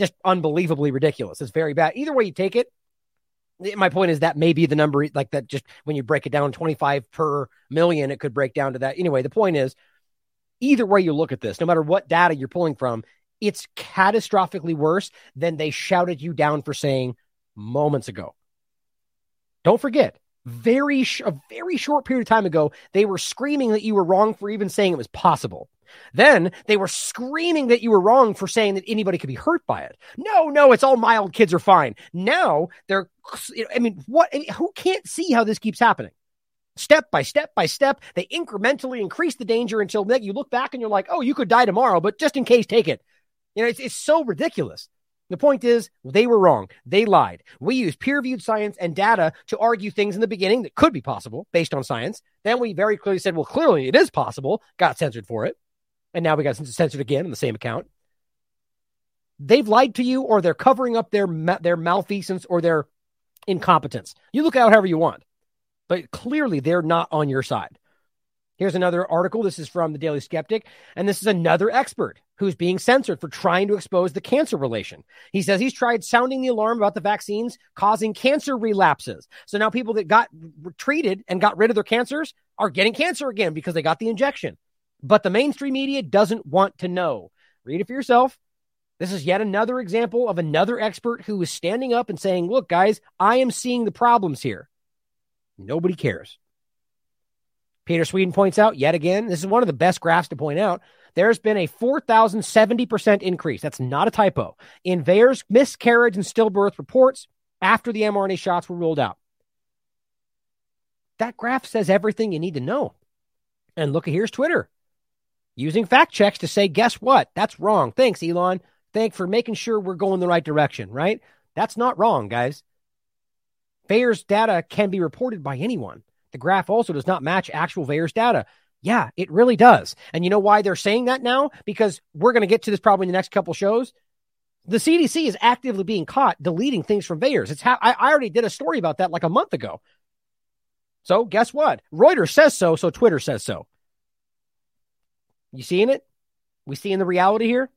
just unbelievably ridiculous. It's very bad. Either way you take it, my point is that may be the number like that just when you break it down 25 per million it could break down to that anyway the point is either way you look at this no matter what data you're pulling from it's catastrophically worse than they shouted you down for saying moments ago don't forget very sh- a very short period of time ago they were screaming that you were wrong for even saying it was possible then they were screaming that you were wrong for saying that anybody could be hurt by it. No, no, it's all mild. Kids are fine. Now they're, I mean, what, who can't see how this keeps happening? Step by step by step, they incrementally increase the danger until you look back and you're like, oh, you could die tomorrow, but just in case, take it. You know, it's, it's so ridiculous. The point is, they were wrong. They lied. We used peer reviewed science and data to argue things in the beginning that could be possible based on science. Then we very clearly said, well, clearly it is possible, got censored for it and now we got censored again on the same account. They've lied to you, or they're covering up their their malfeasance or their incompetence. You look out however you want, but clearly they're not on your side. Here's another article. This is from the Daily Skeptic, and this is another expert who's being censored for trying to expose the cancer relation. He says he's tried sounding the alarm about the vaccines causing cancer relapses. So now people that got treated and got rid of their cancers are getting cancer again because they got the injection but the mainstream media doesn't want to know. Read it for yourself. This is yet another example of another expert who is standing up and saying, Look, guys, I am seeing the problems here. Nobody cares. Peter Sweden points out yet again, this is one of the best graphs to point out. There's been a 4,070% increase. That's not a typo in VAERS miscarriage and stillbirth reports after the mRNA shots were ruled out. That graph says everything you need to know. And look, here's Twitter using fact checks to say, guess what? That's wrong. Thanks, Elon. Thanks for making sure we're going the right direction, right? That's not wrong, guys. VAERS data can be reported by anyone. The graph also does not match actual VAERS data. Yeah, it really does. And you know why they're saying that now? Because we're going to get to this probably in the next couple shows. The CDC is actively being caught deleting things from VAERS. It's ha- I, I already did a story about that like a month ago. So guess what? Reuters says so, so Twitter says so. You seeing it? We seeing the reality here?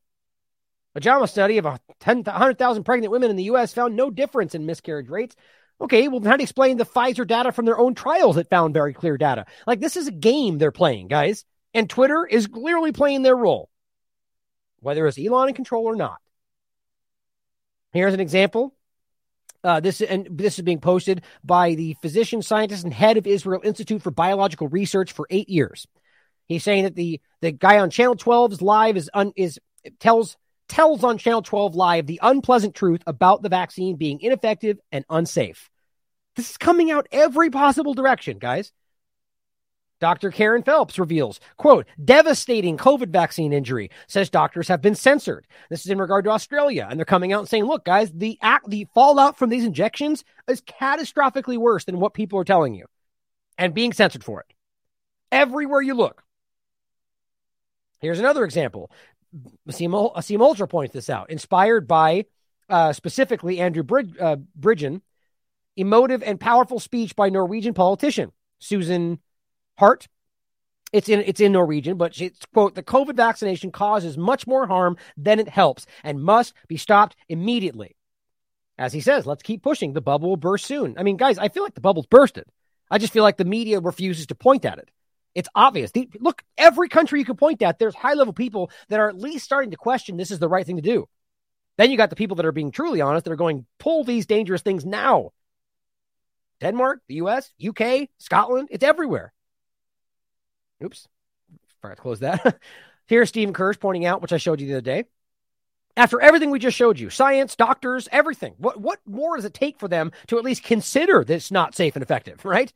A JAMA study of 100,000 pregnant women in the U.S. found no difference in miscarriage rates. Okay, well, how do you explain the Pfizer data from their own trials that found very clear data? Like, this is a game they're playing, guys. And Twitter is clearly playing their role, whether it's Elon in control or not. Here's an example. Uh, this and this is being posted by the physician, scientist, and head of Israel Institute for Biological Research for eight years. He's saying that the the guy on Channel 12's live is un, is tells tells on Channel 12 live the unpleasant truth about the vaccine being ineffective and unsafe. This is coming out every possible direction, guys. Dr. Kerryn Phelps reveals, quote, devastating COVID vaccine injury, says doctors have been censored. This is in regard to Australia. And they're coming out and saying, look, guys, the act, the fallout from these injections is catastrophically worse than what people are telling you and being censored for it. Everywhere you look. Here's another example. Aseem Malhotra points this out, inspired by uh, specifically Andrew Brid- uh, Bridgen, emotive and powerful speech by Norwegian politician Susan Hart. It's in it's in Norwegian, but it's quote the COVID vaccination causes much more harm than it helps and must be stopped immediately. As he says, let's keep pushing. The bubble will burst soon. I mean, guys, I feel like the bubble's bursted. I just feel like the media refuses to point at it. It's obvious. The, look, every country you can point at, there's high level people that are at least starting to question this is the right thing to do. Then you got the people that are being truly honest that are going, pull these dangerous things now. Denmark, the US, UK, Scotland, it's everywhere. Oops, forgot to close that. *laughs* Here's Stephen Kirsch pointing out, which I showed you the other day. After everything we just showed you, science, doctors, everything, what, what more does it take for them to at least consider this not safe and effective, *laughs* right?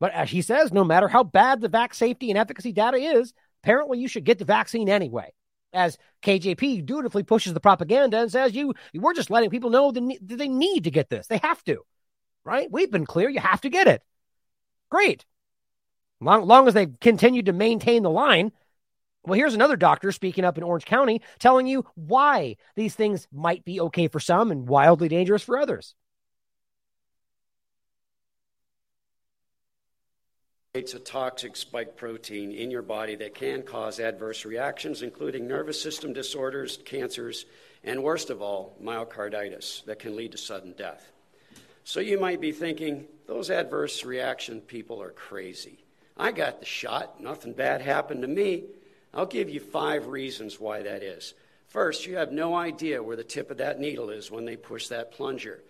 But as he says, no matter how bad the vac safety and efficacy data is, apparently you should get the vaccine anyway. As KJP dutifully pushes the propaganda and says, "You, we're just letting people know that they need to get this. They have to, right? We've been clear. You have to get it. Great. Long, long as they continue to maintain the line. Well, here's another doctor speaking up in Orange County telling you why these things might be okay for some and wildly dangerous for others. It's a toxic spike protein in your body that can cause adverse reactions, including nervous system disorders, cancers, and worst of all, myocarditis that can lead to sudden death. So you might be thinking, those adverse reaction people are crazy. I got the shot, nothing bad happened to me. I'll give you five reasons why that is. First, you have no idea where the tip of that needle is when they push that plunger.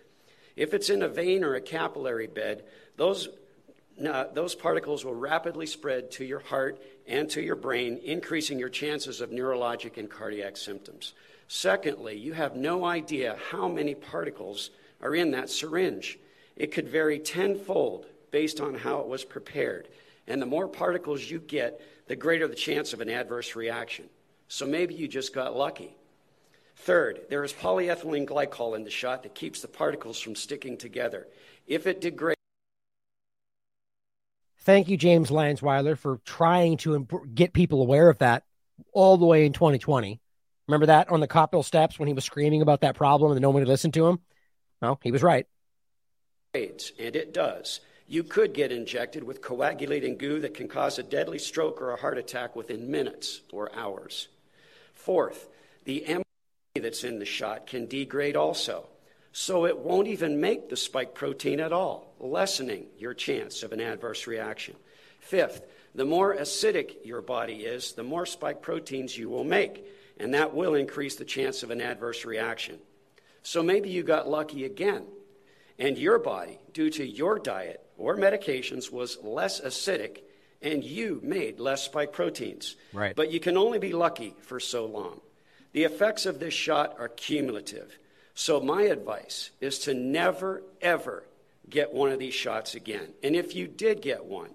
If it's in a vein or a capillary bed, those now, those particles will rapidly spread to your heart and to your brain, increasing your chances of neurologic and cardiac symptoms. Secondly, you have no idea how many particles are in that syringe. It could vary tenfold based on how it was prepared. And the more particles you get, the greater the chance of an adverse reaction. So maybe you just got lucky. Third, there is polyethylene glycol in the shot that keeps the particles from sticking together. If it degrades, Thank you, James Lyons Weiler, for trying to imp- get people aware of that all the way in 2020. Remember that on the Capitol steps when he was screaming about that problem and nobody listened to him? Well, he was right. and it does, you could get injected with coagulating goo that can cause a deadly stroke or a heart attack within minutes or hours. Fourth, the mRNA that's in the shot can degrade also, so it won't even make the spike protein at all, lessening your chance of an adverse reaction. Fifth, the more acidic your body is, the more spike proteins you will make, and that will increase the chance of an adverse reaction. So maybe you got lucky again, and your body, due to your diet or medications, was less acidic, and you made less spike proteins. Right. But you can only be lucky for so long. The effects of this shot are cumulative. So, my advice is to never, ever get one of these shots again. And if you did get one,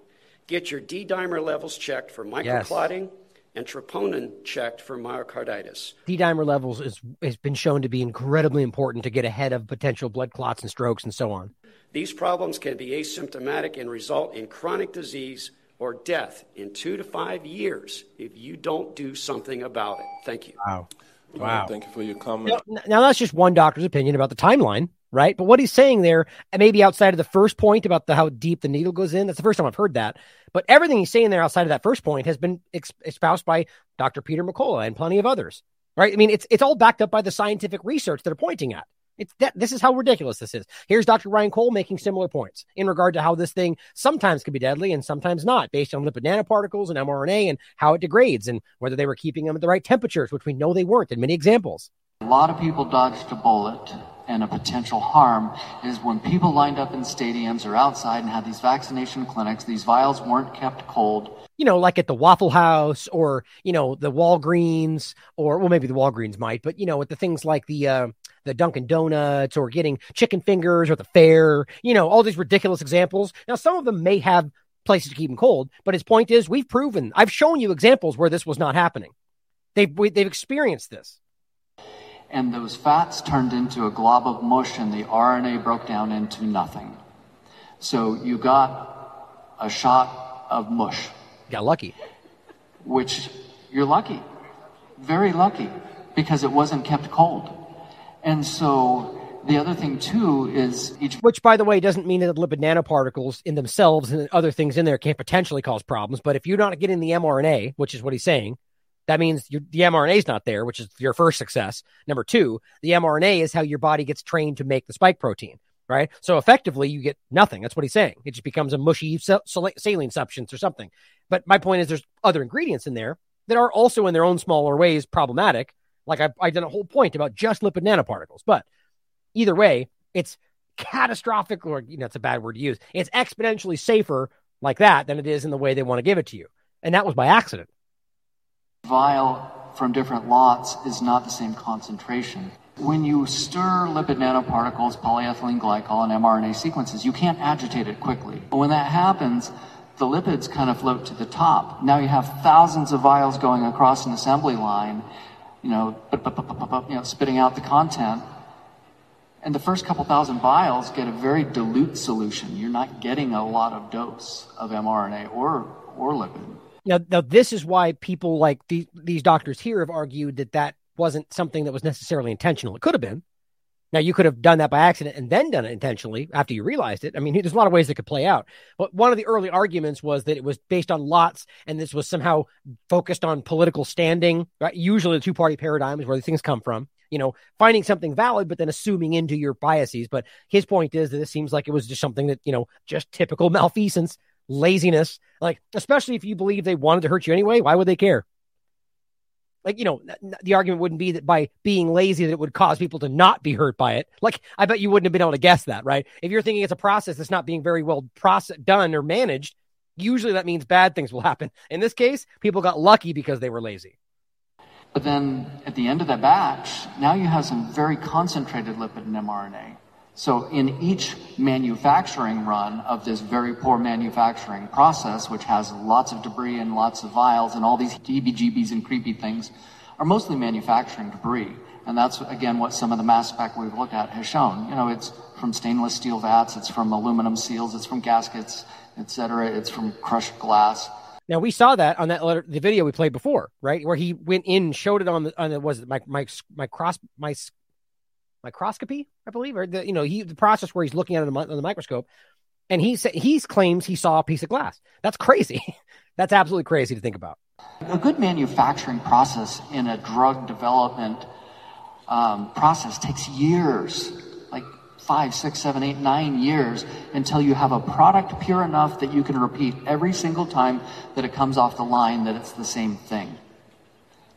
Get your D dimer levels checked for microclotting and troponin checked for myocarditis. D dimer levels is has been shown to be incredibly important to get ahead of potential blood clots and strokes and so on. These problems can be asymptomatic and result in chronic disease or death in two to five years if you don't do something about it. Thank you. Wow. Wow. Thank you for your comment. Now, now that's just one doctor's opinion about the timeline, right? But what he's saying there, and maybe outside of the first point about the how deep the needle goes in, that's the first time I've heard that. But everything he's saying there outside of that first point has been espoused by Dr. Peter McCullough and plenty of others, right? I mean, it's it's all backed up by the scientific research that are pointing at. It's that this is how ridiculous this is. Here's Dr. Ryan Cole making similar points in regard to how this thing sometimes can be deadly and sometimes not, based on lipid nanoparticles and mRNA and how it degrades and whether they were keeping them at the right temperatures, which we know they weren't in many examples. A lot of people dodged a bullet, and a potential harm is when people lined up in stadiums or outside and had these vaccination clinics, these vials weren't kept cold. You know, like at the Waffle House or, you know, the Walgreens or, well, maybe the Walgreens might, but, you know, with the things like the, uh, the Dunkin' Donuts or getting chicken fingers or the fair, you know, all these ridiculous examples. Now, some of them may have places to keep them cold, but his point is we've proven, I've shown you examples where this was not happening. They've, we, they've experienced this. And those fats turned into a glob of mush, and the RNA broke down into nothing. So you got a shot of mush. Got lucky. Which you're lucky. Very lucky. Because it wasn't kept cold. And so the other thing too is each which by the way doesn't mean that lipid nanoparticles in themselves and other things in there can't potentially cause problems but if you're not getting the mrna which is what he's saying that means the mrna is not there which is your first success. Number two the mrna is how your body gets trained to make the spike protein right? So effectively you get nothing. That's what he's saying. It just becomes a mushy saline substance or something. But my point is there's other ingredients in there that are also in their own smaller ways problematic like I, I did a whole point about just lipid nanoparticles. But either way, it's catastrophic, or you know, it's a bad word to use. It's exponentially safer like that than it is in the way they want to give it to you. And that was by accident. Vial from different lots is not the same concentration. When you stir lipid nanoparticles, polyethylene glycol, and mRNA sequences, you can't agitate it quickly. But when that happens, the lipids kind of float to the top. Now you have thousands of vials going across an assembly line, you know, you know, spitting out the content. And the first couple thousand vials get a very dilute solution. You're not getting a lot of dose of mRNA or or lipid. Now, now this is why people like these these doctors here have argued that that wasn't something that was necessarily intentional. It could have been. Now you could have done that by accident and then done it intentionally after you realized it. I mean, there's a lot of ways that could play out. But one of the early arguments was that it was based on lots and this was somehow focused on political standing. Right? Usually the two party paradigm is where these things come from. You know, finding something valid, but then assuming into your biases. But his point is that it seems like it was just something that, you know, just typical malfeasance, laziness. Like, especially if you believe they wanted to hurt you anyway, why would they care? Like you know the argument wouldn't be that by being lazy that it would cause people to not be hurt by it. Like i bet you wouldn't have been able to guess that right? If you're thinking it's a process that's not being very well process done or managed usually that means bad things will happen. In this case people got lucky because they were lazy. But then at the end of that batch now you have some very concentrated lipid and mrna so in each manufacturing run of this very poor manufacturing process, which has lots of debris and lots of vials and all these heebie-jeebies and creepy things, are mostly manufacturing debris. And that's, again, what some of the mass spec we've looked at has shown. You know, it's from stainless steel vats, it's from aluminum seals, it's from gaskets, et cetera, it's from crushed glass. Now we saw that on that letter, the video we played before, right, where he went in, showed it on the on the was it my my my cross my microscopy, I believe, or the you know he the process where he's looking at it on the microscope, and he said he claims he saw a piece of glass. That's crazy. *laughs* That's absolutely crazy to think about. A good manufacturing process in a drug development um, process takes years, like five, six, seven, eight, nine years, until you have a product pure enough that you can repeat every single time that it comes off the line that it's the same thing.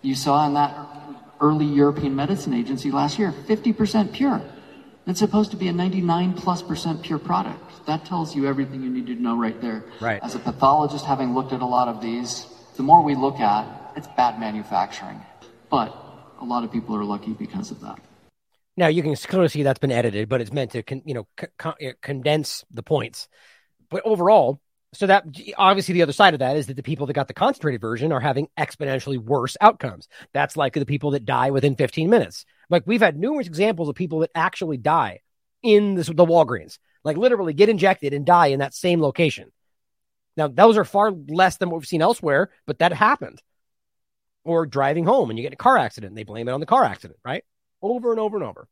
You saw in that early European Medicine Agency last year, 50% pure. It's supposed to be a 99 plus percent pure product. That tells you everything you need to know right there. Right. As a pathologist, having looked at a lot of these, the more we look at, it's bad manufacturing. But a lot of people are lucky because of that. Now you can clearly see that's been edited, but it's meant to, con- you know, con- condense the points. But overall, So that obviously the other side of that is that the people that got the concentrated version are having exponentially worse outcomes. That's like the people that die within 15 minutes. Like we've had numerous examples of people that actually die in this, the Walgreens, like literally get injected and die in that same location. Now, those are far less than what we've seen elsewhere, but that happened. Or driving home and you get a car accident, they blame it on the car accident, right? Over and over and over.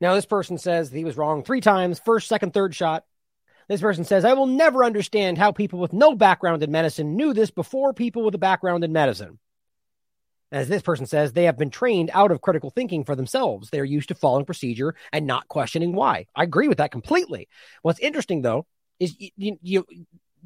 Now, this person says he was wrong three times first, second, third shot. This person says, I will never understand how people with no background in medicine knew this before people with a background in medicine. As this person says, they have been trained out of critical thinking for themselves. They're used to following procedure and not questioning why. I agree with that completely. What's interesting, though, is you, you,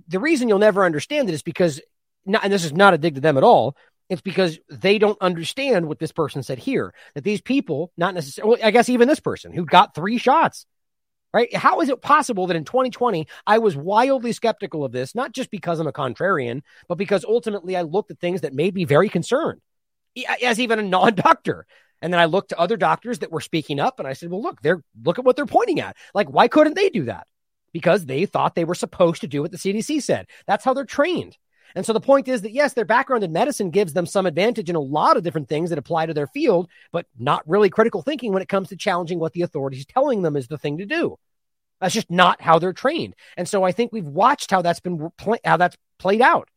the reason you'll never understand it is because, not, and this is not a dig to them at all, it's because they don't understand what this person said here. That these people, not necessarily, I guess even this person who got three shots, right? How is it possible that in 2020 I was wildly skeptical of this, not just because I'm a contrarian, but because ultimately I looked at things that made me very concerned as even a non-doctor. And then I looked to other doctors that were speaking up and I said, well, look, they're look at what they're pointing at. Like, why couldn't they do that? Because they thought they were supposed to do what the CDC said. That's how they're trained. And so the point is that yes, their background in medicine gives them some advantage in a lot of different things that apply to their field, but not really critical thinking when it comes to challenging what the authorities telling them is the thing to do. That's just not how they're trained. And so I think we've watched how that's been how that's played out.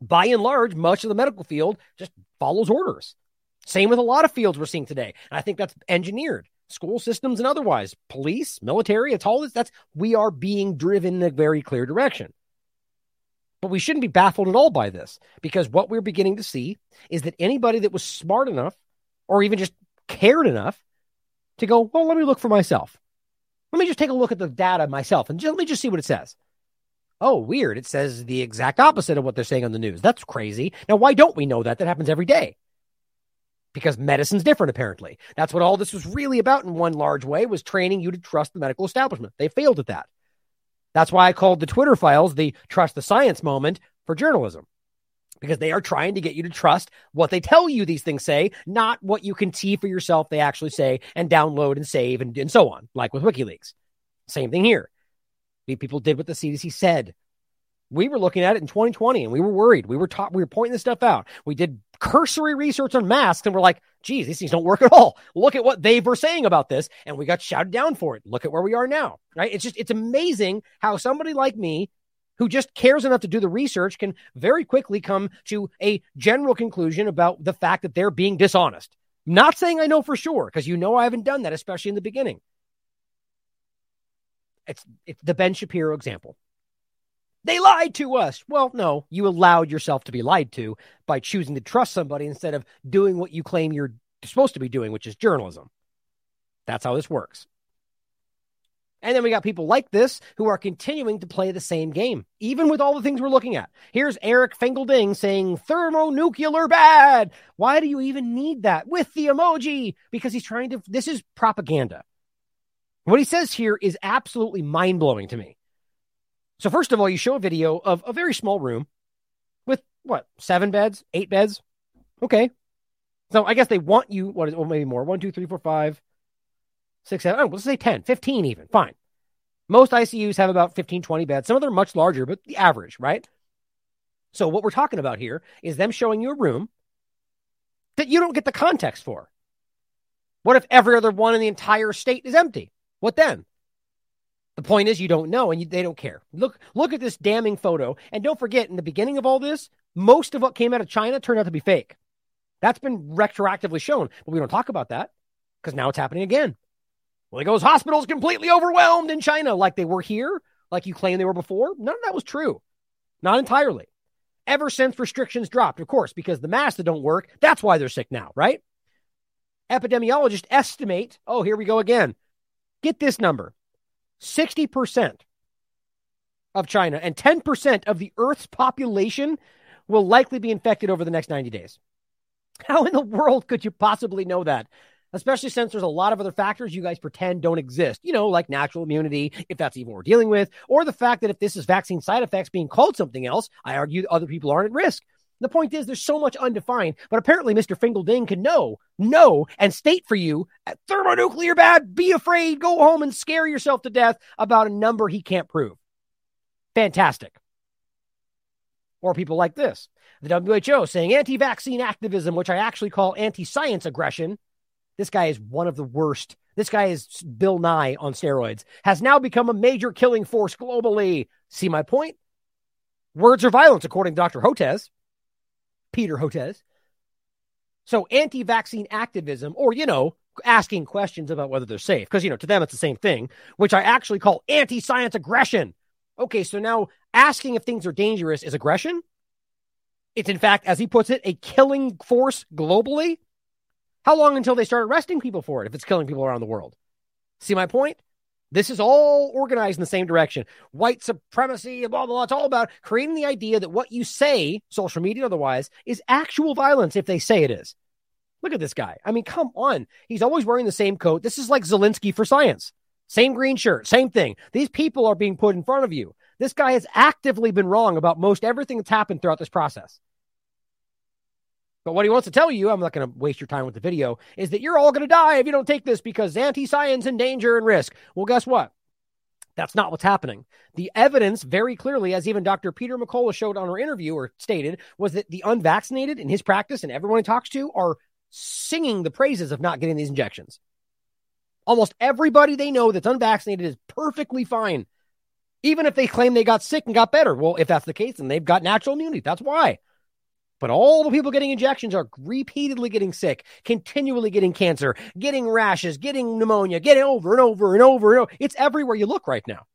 By and large, much of the medical field just follows orders. Same with a lot of fields we're seeing today. And I think that's engineered. School systems and otherwise, police, military, it's all this. That's we are being driven in a very clear direction. But we shouldn't be baffled at all by this because what we're beginning to see is that anybody that was smart enough or even just cared enough to go, well, let me look for myself. Let me just take a look at the data myself and just, let me just see what it says. Oh, weird. It says the exact opposite of what they're saying on the news. That's crazy. Now, why don't we know that? That happens every day. Because medicine's different, apparently. That's what all this was really about in one large way, was training you to trust the medical establishment. They failed at that. That's why I called the Twitter files the trust the science moment for journalism. Because they are trying to get you to trust what they tell you these things say, not what you can see for yourself they actually say and download and save and, and so on, like with WikiLeaks. Same thing here. People did what the CDC said. We were looking at it in 2020 and we were worried. We were taught, we were pointing this stuff out. We did cursory research on masks and we're like, geez, these things don't work at all. Look at what they were saying about this. And we got shouted down for it. Look at where we are now, right? It's just, it's amazing how somebody like me who just cares enough to do the research can very quickly come to a general conclusion about the fact that they're being dishonest. Not saying I know for sure, because you know I haven't done that, especially in the beginning. It's, it's the Ben Shapiro example. They lied to us. Well, no, you allowed yourself to be lied to by choosing to trust somebody instead of doing what you claim you're supposed to be doing, which is journalism. That's how this works. And then we got people like this who are continuing to play the same game, even with all the things we're looking at. Here's Eric Feigl-Ding saying thermonuclear bad. Why do you even need that with the emoji? Because he's trying to, this is propaganda. What he says here is absolutely mind blowing to me. So, first of all, you show a video of a very small room with what, seven beds, eight beds? Okay. So, I guess they want you, what is well, maybe more, one, two, three, four, five, six, seven, oh, let's say 10, 15 even, fine. Most ICUs have about 15, 20 beds. Some of them are much larger, but the average, right? So, what we're talking about here is them showing you a room that you don't get the context for. What if every other one in the entire state is empty? What then? The point is, you don't know, and you, they don't care. Look, look at this damning photo, and don't forget, in the beginning of all this, most of what came out of China turned out to be fake. That's been retroactively shown, but we don't talk about that because now it's happening again. Well, he goes, hospitals completely overwhelmed in China, like they were here, like you claim they were before. None of that was true, not entirely. Ever since restrictions dropped, of course, because the masks that don't work, that's why they're sick now, right? Epidemiologists estimate, oh, here we go again. Get this number 60% of China and 10% of the Earth's population will likely be infected over the next 90 days. How in the world could you possibly know that? Especially since there's a lot of other factors you guys pretend don't exist, you know, like natural immunity, if that's even what we're dealing with, or the fact that if this is vaccine side effects being called something else, I argue other people aren't at risk. The point is, there's so much undefined, but apparently Mr. Feigl-Ding can know, know, and state for you uh, thermonuclear bad, be afraid, go home and scare yourself to death about a number he can't prove. Fantastic. Or people like this the WHO saying anti vaccine activism, which I actually call anti science aggression. This guy is one of the worst. This guy is Bill Nye on steroids, has now become a major killing force globally. See my point? Words are violence, according to Dr. Hotez, Peter Hotez. So anti vaccine activism, or, you know, asking questions about whether they're safe, because, you know, to them it's the same thing, which I actually call anti science aggression. Okay, so now asking if things are dangerous is aggression. It's, in fact, as he puts it, a killing force globally. How long until they start arresting people for it if it's killing people around the world? See my point? This is all organized in the same direction. White supremacy, blah, blah, blah. It's all about creating the idea that what you say, social media otherwise, is actual violence if they say it is. Look at this guy. I mean, come on. He's always wearing the same coat. This is like Zelensky for science. Same green shirt, same thing. These people are being put in front of you. This guy has actively been wrong about most everything that's happened throughout this process. But what he wants to tell you, I'm not going to waste your time with the video, is that you're all going to die if you don't take this because anti science and danger and risk. Well, guess what? That's not what's happening. The evidence, very clearly, as even Dr. Peter McCullough showed on our interview or stated, was that the unvaccinated in his practice and everyone he talks to are singing the praises of not getting these injections. Almost everybody they know that's unvaccinated is perfectly fine, even if they claim they got sick and got better. Well, if that's the case, then they've got natural immunity. That's why. But all the people getting injections are repeatedly getting sick, continually getting cancer, getting rashes, getting pneumonia, getting over and over and over and over. It's everywhere you look right now.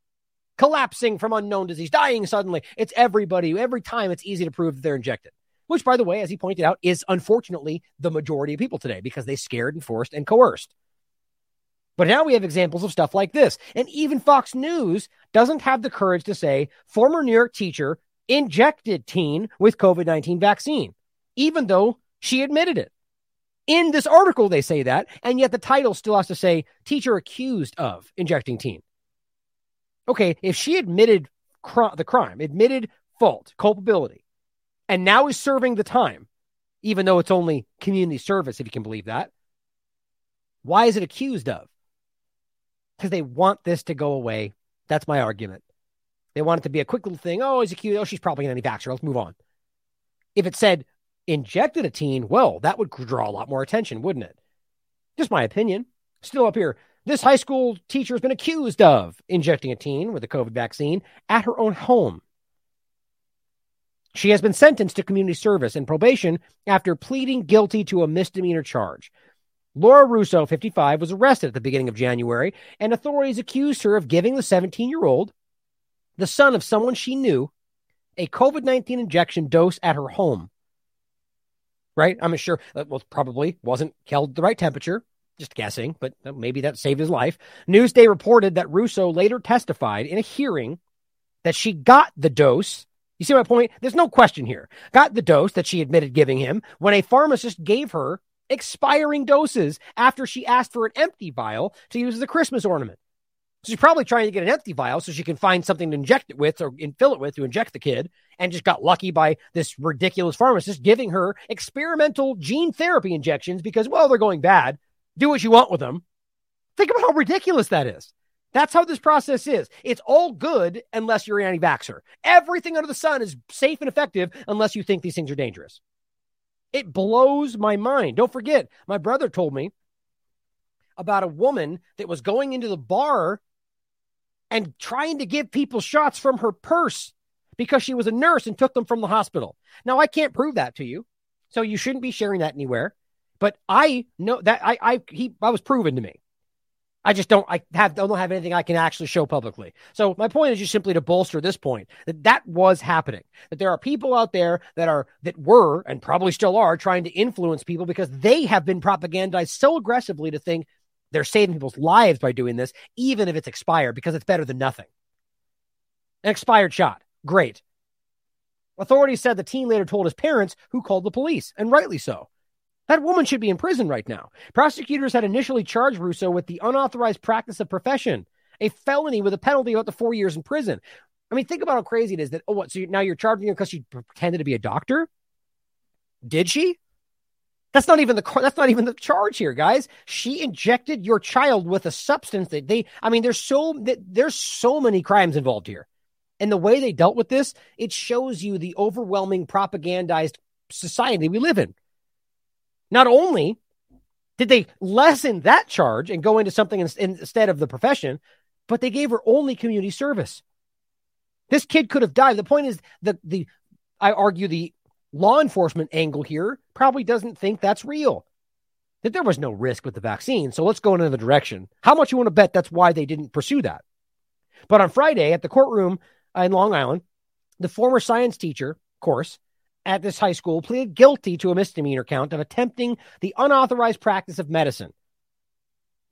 Collapsing from unknown disease, dying suddenly. It's everybody. Every time it's easy to prove that they're injected, which, by the way, as he pointed out, is unfortunately the majority of people today because they scared and forced and coerced. But now we have examples of stuff like this. And even Fox News doesn't have the courage to say former New York teacher injected teen with COVID 19 vaccine, even though she admitted it. In this article, they say that, and yet the title still has to say teacher accused of injecting teen. Okay, if she admitted cr- the crime, admitted fault, culpability, and now is serving the time, even though it's only community service, if you can believe that, why is it accused of? Because they want this to go away. That's my argument. They want it to be a quick little thing. Oh, he's cute. Oh, she's probably an anti-vaxxer. Let's move on. If it said injected a teen, well, that would draw a lot more attention, wouldn't it? Just my opinion. Still up here. This high school teacher has been accused of injecting a teen with a COVID vaccine at her own home. She has been sentenced to community service and probation after pleading guilty to a misdemeanor charge. Laura Russo, 55, was arrested at the beginning of January, and authorities accused her of giving the 17 year old the son of someone she knew, a COVID 19 injection dose at her home. Right? I'm sure uh, that was probably wasn't held the right temperature. Just guessing, but uh, maybe that saved his life. Newsday reported that Russo later testified in a hearing that she got the dose. You see my point? There's no question here. Got the dose that she admitted giving him when a pharmacist gave her expiring doses after she asked for an empty vial to use as a Christmas ornament. So she's probably trying to get an empty vial so she can find something to inject it with or fill it with to inject the kid and just got lucky by this ridiculous pharmacist giving her experimental gene therapy injections because, well, they're going bad. Do what you want with them. Think about how ridiculous that is. That's how this process is. It's all good unless you're an anti vaxxer. Everything under the sun is safe and effective unless you think these things are dangerous. It blows my mind. Don't forget, my brother told me about a woman that was going into the bar and trying to give people shots from her purse because she was a nurse and took them from the hospital. Now, I can't prove that to you, so you shouldn't be sharing that anywhere. But I know that I I he I was proven to me. I just don't I have don't have anything I can actually show publicly. So my point is just simply to bolster this point that that was happening. That there are people out there that are that were and probably still are trying to influence people because they have been propagandized so aggressively to think they're saving people's lives by doing this, even if it's expired, because it's better than nothing. An expired shot. Great. Authorities said the teen later told his parents, who called the police, and rightly so. That woman should be in prison right now. Prosecutors had initially charged Russo with the unauthorized practice of profession, a felony with a penalty of up to four years in prison. I mean, think about how crazy it is that, oh, what? So now you're charging her because she pretended to be a doctor? Did she? That's not even the that's not even the charge here, guys. She injected your child with a substance that they. I mean, there's so there's so many crimes involved here. And the way they dealt with this, it shows you the overwhelming propagandized society we live in. Not only did they lessen that charge and go into something in, instead of the profession, but they gave her only community service. This kid could have died. The point is the the I argue the law enforcement angle here probably doesn't think that's real. That there was no risk with the vaccine. So let's go in another direction. How much you want to bet that's why they didn't pursue that? But on Friday at the courtroom in Long Island, the former science teacher, of course, at this high school pleaded guilty to a misdemeanor count of attempting the unauthorized practice of medicine.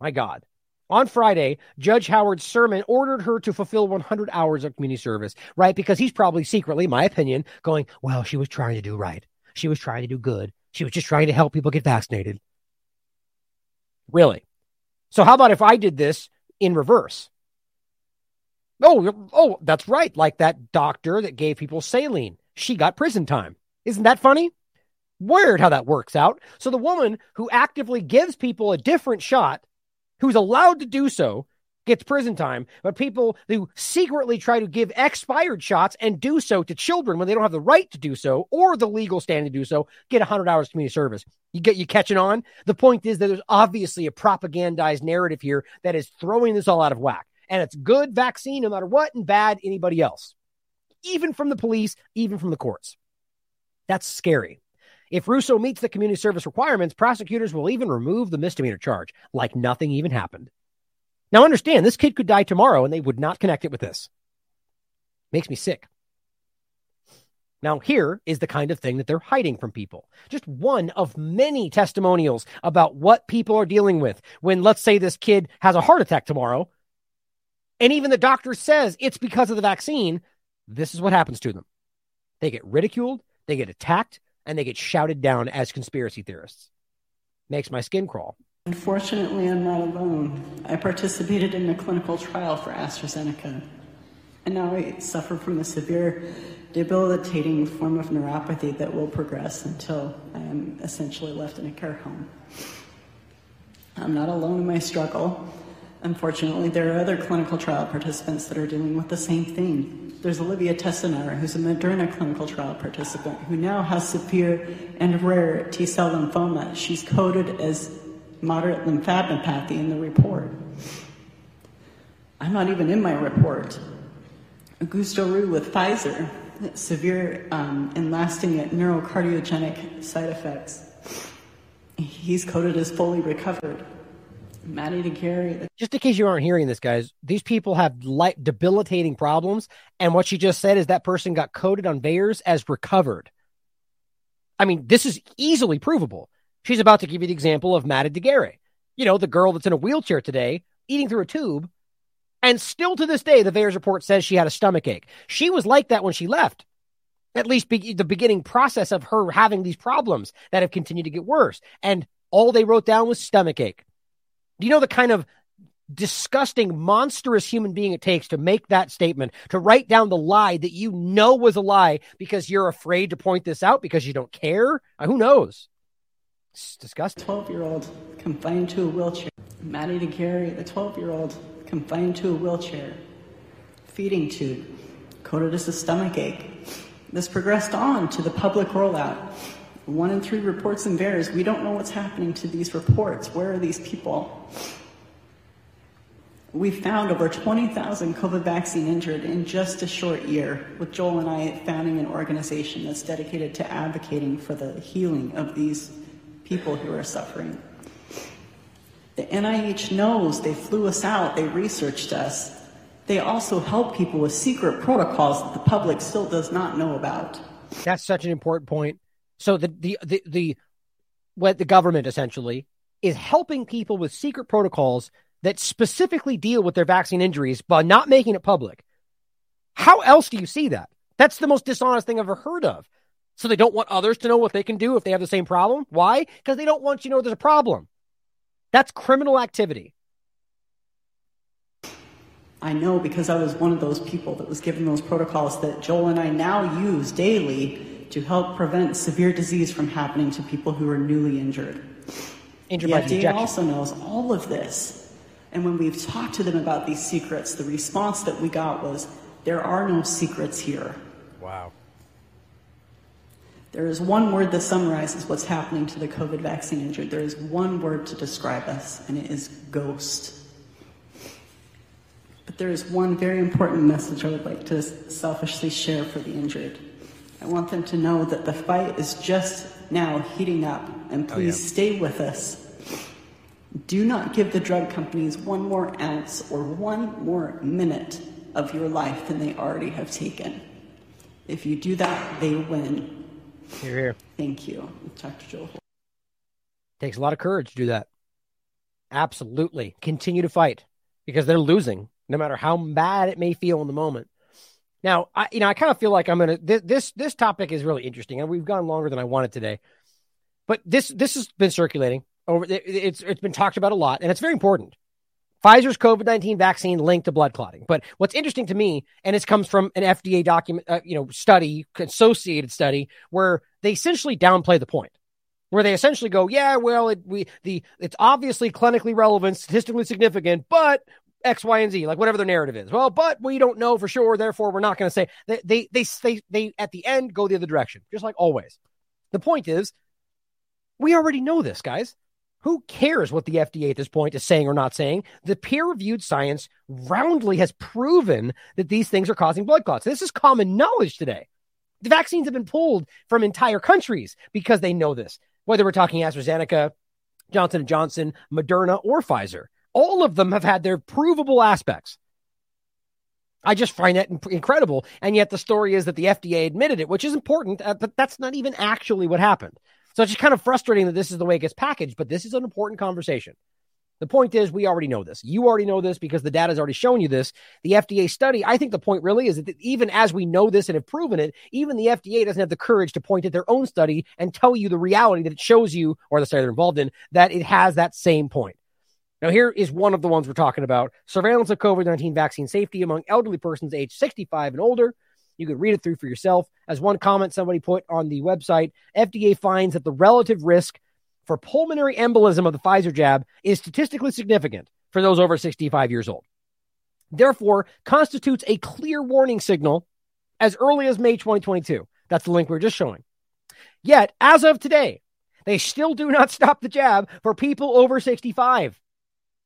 My God. On Friday, Judge Howard Sermon ordered her to fulfill 100 hours of community service, right? Because he's probably secretly, my opinion, going, well, she was trying to do right. She was trying to do good. She was just trying to help people get vaccinated. Really? So, how about if I did this in reverse? Oh, oh, that's right. Like that doctor that gave people saline. She got prison time. Isn't that funny? Weird how that works out. So the woman who actively gives people a different shot, who's allowed to do so, gets prison time. But people who secretly try to give expired shots and do so to children when they don't have the right to do so or the legal standing to do so get 100 hours community service. You get you catching on. The point is that there's obviously a propagandized narrative here that is throwing this all out of whack. And it's good vaccine no matter what and bad anybody else, even from the police, even from the courts. That's scary. If Russo meets the community service requirements, prosecutors will even remove the misdemeanor charge like nothing even happened. Now, understand, this kid could die tomorrow and they would not connect it with this. Makes me sick. Now, here is the kind of thing that they're hiding from people. Just one of many testimonials about what people are dealing with when, let's say, this kid has a heart attack tomorrow, and even the doctor says it's because of the vaccine. This is what happens to them they get ridiculed, they get attacked, and they get shouted down as conspiracy theorists. Makes my skin crawl. Unfortunately, I'm not alone. I participated in a clinical trial for AstraZeneca, and now I suffer from a severe, debilitating form of neuropathy that will progress until I am essentially left in a care home. I'm not alone in my struggle. Unfortunately, there are other clinical trial participants that are dealing with the same thing. There's Olivia Tessenauer, who's a Moderna clinical trial participant who now has severe and rare T cell lymphoma. She's coded as moderate lymphadenopathy in the report. I'm not even in my report. Augusto Roux with Pfizer, severe um, and lasting neurocardiogenic side effects. He's coded as fully recovered. Maddie de Garay. Just in case you aren't hearing this, guys, these people have light, debilitating problems. And what she just said is that person got coded on VAERS as recovered. I mean, this is easily provable. She's about to give you the example of Maddie de Garay. You know, the girl that's in a wheelchair today, eating through a tube. And still to this day, the VAERS report says she had a stomach ache. She was like that when she left. At least be- the beginning process of her having these problems that have continued to get worse. And all they wrote down was stomach ache. Do you know the kind of disgusting, monstrous human being it takes to make that statement, to write down the lie that you know was a lie because you're afraid to point this out because you don't care? Uh, who knows? It's disgusting. 12 year old confined to a wheelchair. Maddie de Garay, the 12 year old confined to a wheelchair. Feeding tube. Coded as a stomach ache. This progressed on to the public rollout. One in three reports in VAERS. we don't know what's happening to these reports. Where are these people? We found over 20,000 COVID vaccine injured in just a short year, with Joel and I founding an organization that's dedicated to advocating for the healing of these people who are suffering. The NIH knows they flew us out, they researched us. They also help people with secret protocols that the public still does not know about. That's such an important point. So the the the, the what the government essentially is helping people with secret protocols that specifically deal with their vaccine injuries by not making it public. How else do you see that? That's the most dishonest thing I've ever heard of. So they don't want others to know what they can do if they have the same problem. Why? Because they don't want you to know there's a problem. That's criminal activity. I know because I was one of those people that was given those protocols that Joel and I now use daily to help prevent severe disease from happening to people who are newly injured. Injured the by FDA injection. also knows all of this. And when we've talked to them about these secrets, the response that we got was There are no secrets here. Wow. There is one word that summarizes what's happening to the COVID vaccine injured. There is one word to describe us, and it is ghost. But there is one very important message I would like to selfishly share for the injured. I want them to know that the fight is just now heating up, and Oh, please yeah. stay with us. Do not give the drug companies one more ounce or one more minute of your life than they already have taken. If you do that, they win. Here, here. Thank you, Dr. Joel. Takes a lot of courage to do that. Absolutely. Continue to fight because they're losing, no matter how bad it may feel in the moment. Now, I you know, I kind of feel like I'm gonna th- this this topic is really interesting, and we've gone longer than I wanted today. But this this has been circulating over it- it's it's been talked about a lot, and it's very important. Pfizer's COVID nineteen vaccine linked to blood clotting. But what's interesting to me, and this comes from an FDA document, uh, you know, study, associated study, where they essentially downplay the point where they essentially go, yeah, well, it, we the it's obviously clinically relevant, statistically significant, but X, Y, and Z, like whatever their narrative is. Well, but we don't know for sure, therefore we're not going to say. They, they they they they at the end go the other direction, just like always. The point is, we already know this, guys. Who cares what the FDA at this point is saying or not saying? The peer reviewed science roundly has proven that these things are causing blood clots. This is common knowledge today. The vaccines have been pulled from entire countries because they know this. Whether we're talking AstraZeneca, Johnson & Johnson, Moderna, or Pfizer, all of them have had their provable aspects. I just find that incredible. And yet the story is that the FDA admitted it, which is important, uh, but that's not even actually what happened. So it's just kind of frustrating that this is the way it gets packaged, but this is an important conversation. The point is, we already know this. You already know this because the data has already shown you this. The FDA study, I think the point really is that even as we know this and have proven it, even the FDA doesn't have the courage to point at their own study and tell you the reality that it shows you, or the study they're involved in, that it has that same point. Now, here is one of the ones we're talking about surveillance of COVID 19 vaccine safety among elderly persons aged 65 and older. You can read it through for yourself. As one comment somebody put on the website, FDA finds that the relative risk for pulmonary embolism of the Pfizer jab is statistically significant for those over 65 years old. Therefore, constitutes a clear warning signal as early as May 2022. That's the link we are just showing. Yet, as of today, they still do not *laughs* stop the jab for people over 65,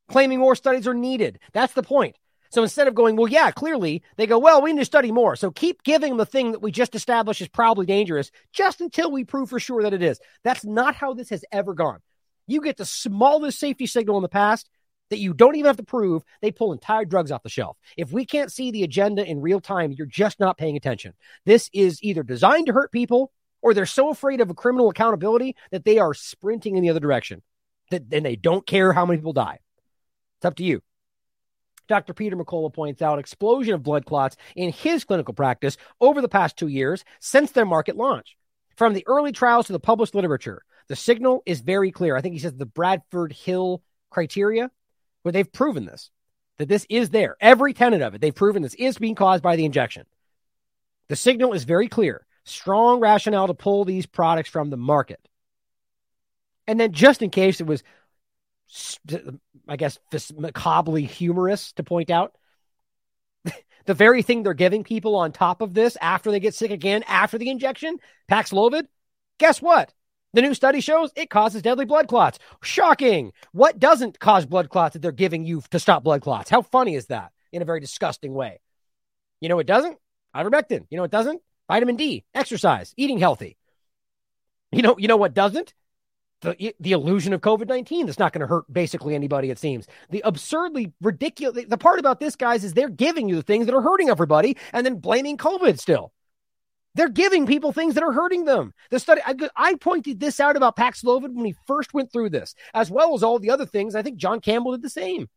claiming more studies are needed. That's the point. So instead of going, well, yeah, clearly, they go, well, we need to study more. So keep giving them the thing that we just established is probably dangerous just until we prove for sure that it is. That's not how this has ever gone. You get the smallest safety signal in the past that you don't even have to prove, they pull entire drugs off the shelf. If we can't see the agenda in real time, you're just not paying attention. This is either designed to hurt people or they're so afraid of criminal accountability that they are sprinting in the other direction. That and they don't care how many people die. It's up to you. Dr. Peter McCullough points out explosion of blood clots in his clinical practice over the past two years since their market launch. From the early trials to the published literature, the signal is very clear. I think he says the Bradford Hill criteria, where they've proven this, that this is there. Every tenet of it, they've proven this is being caused by the injection. The signal is very clear. Strong rationale to pull these products from the market. And then, just in case it was I guess, this macabrely humorous to point out. *laughs* the very thing they're giving people on top of this after they get sick again after the injection, Paxlovid, guess what? The new study shows it causes deadly blood clots. Shocking. What doesn't cause blood clots that they're giving you to stop blood clots? How funny is that in a very disgusting way? You know it doesn't? Ivermectin. You know it doesn't? Vitamin D, exercise, eating healthy. You know, you know what doesn't? The the illusion of COVID nineteen that's not going to hurt basically anybody. It seems the absurdly ridiculous. The part about this, guys, is they're giving you the things that are hurting everybody, and then blaming COVID. Still, they're giving people things that are hurting them. The study I, I pointed this out about Paxlovid when he first went through this, as well as all the other things. I think John Campbell did the same.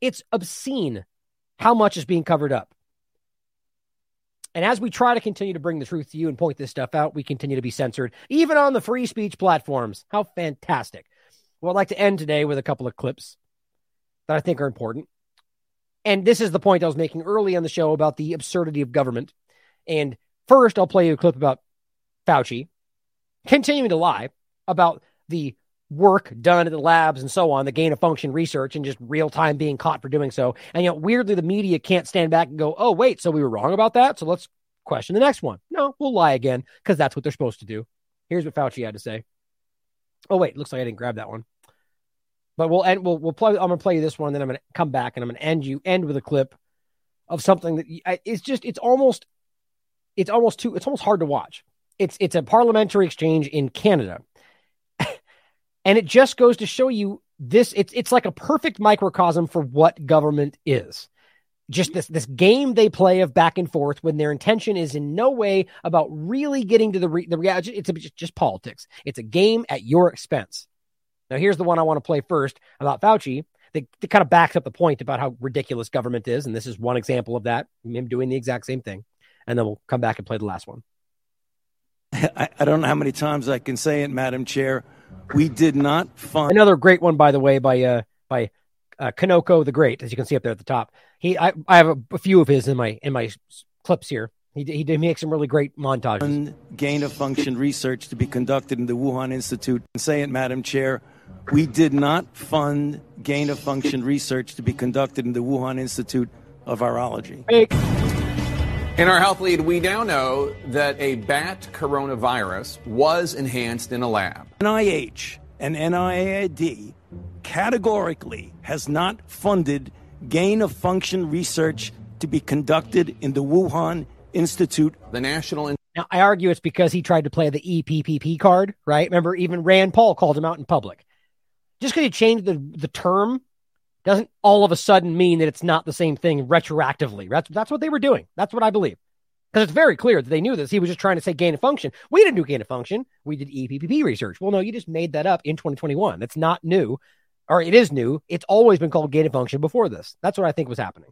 It's obscene how much is being covered up. And as we try to continue to bring the truth to you and point this stuff out, we continue to be censored, even on the free speech platforms. How fantastic. Well, I'd like to end today with a couple of clips that I think are important. And this is the point I was making early on the show about the absurdity of government. And first, I'll play you a clip about Fauci continuing to lie about the work done at the labs and so on, the gain of function research and just real time being caught for doing so. And yet, weirdly, the media can't stand back and go, oh, wait, so we were wrong about that. So let's question the next one. No, we'll lie again because that's what they're supposed to do. Here's what Fauci had to say. Oh, wait, looks like I didn't grab that one. But we'll end, we'll, we'll play, I'm to play you this one, then I'm to come back and I'm to end you, end with a clip of something that it's just, it's almost, it's almost too, it's almost hard to watch. It's, it's a parliamentary exchange in Canada and it just goes to show you this it's it's like a perfect microcosm for what government is. Just this this game they play of back and forth when their intention is in no way about really getting to the re, the reality. It's a, just, just politics. It's a game at your expense. Now here's the one I want to play first about Fauci. That, that kind of backs up the point about how ridiculous government is, and this is one example of that. Him doing the exact same thing, and then we'll come back and play the last one. *laughs* I, I don't know how many times I can say it, Madam Chair. We did not fund another great one, by the way, by uh by uh, Kanekoa the Great, as you can see up there at the top. He, I, I have a, a few of his in my in my clips here. He, he, he makes some really great montages. Gain of function research to be conducted in the Wuhan Institute. And say it, Madam Chair. We did not fund gain of function research to be conducted in the Wuhan Institute of Virology. Fake. In our health lead, we now know that a bat coronavirus was enhanced in a lab. NIH and NIAID categorically has not funded gain of function research to be conducted in the Wuhan Institute. The National. Now, I argue it's because he tried to play the EPPP card, right? Remember, even Rand Paul called him out in public. Just because he changed the, the term doesn't all of a sudden mean that it's not the same thing retroactively. That's that's what they were doing. That's what I believe. Because it's very clear that they knew this. He was just trying to say gain of function. We didn't do gain of function. We did EPPP research. Well, no, you just made that up in 2021. That's not new, or it is new. It's always been called gain of function before this. That's what I think was happening.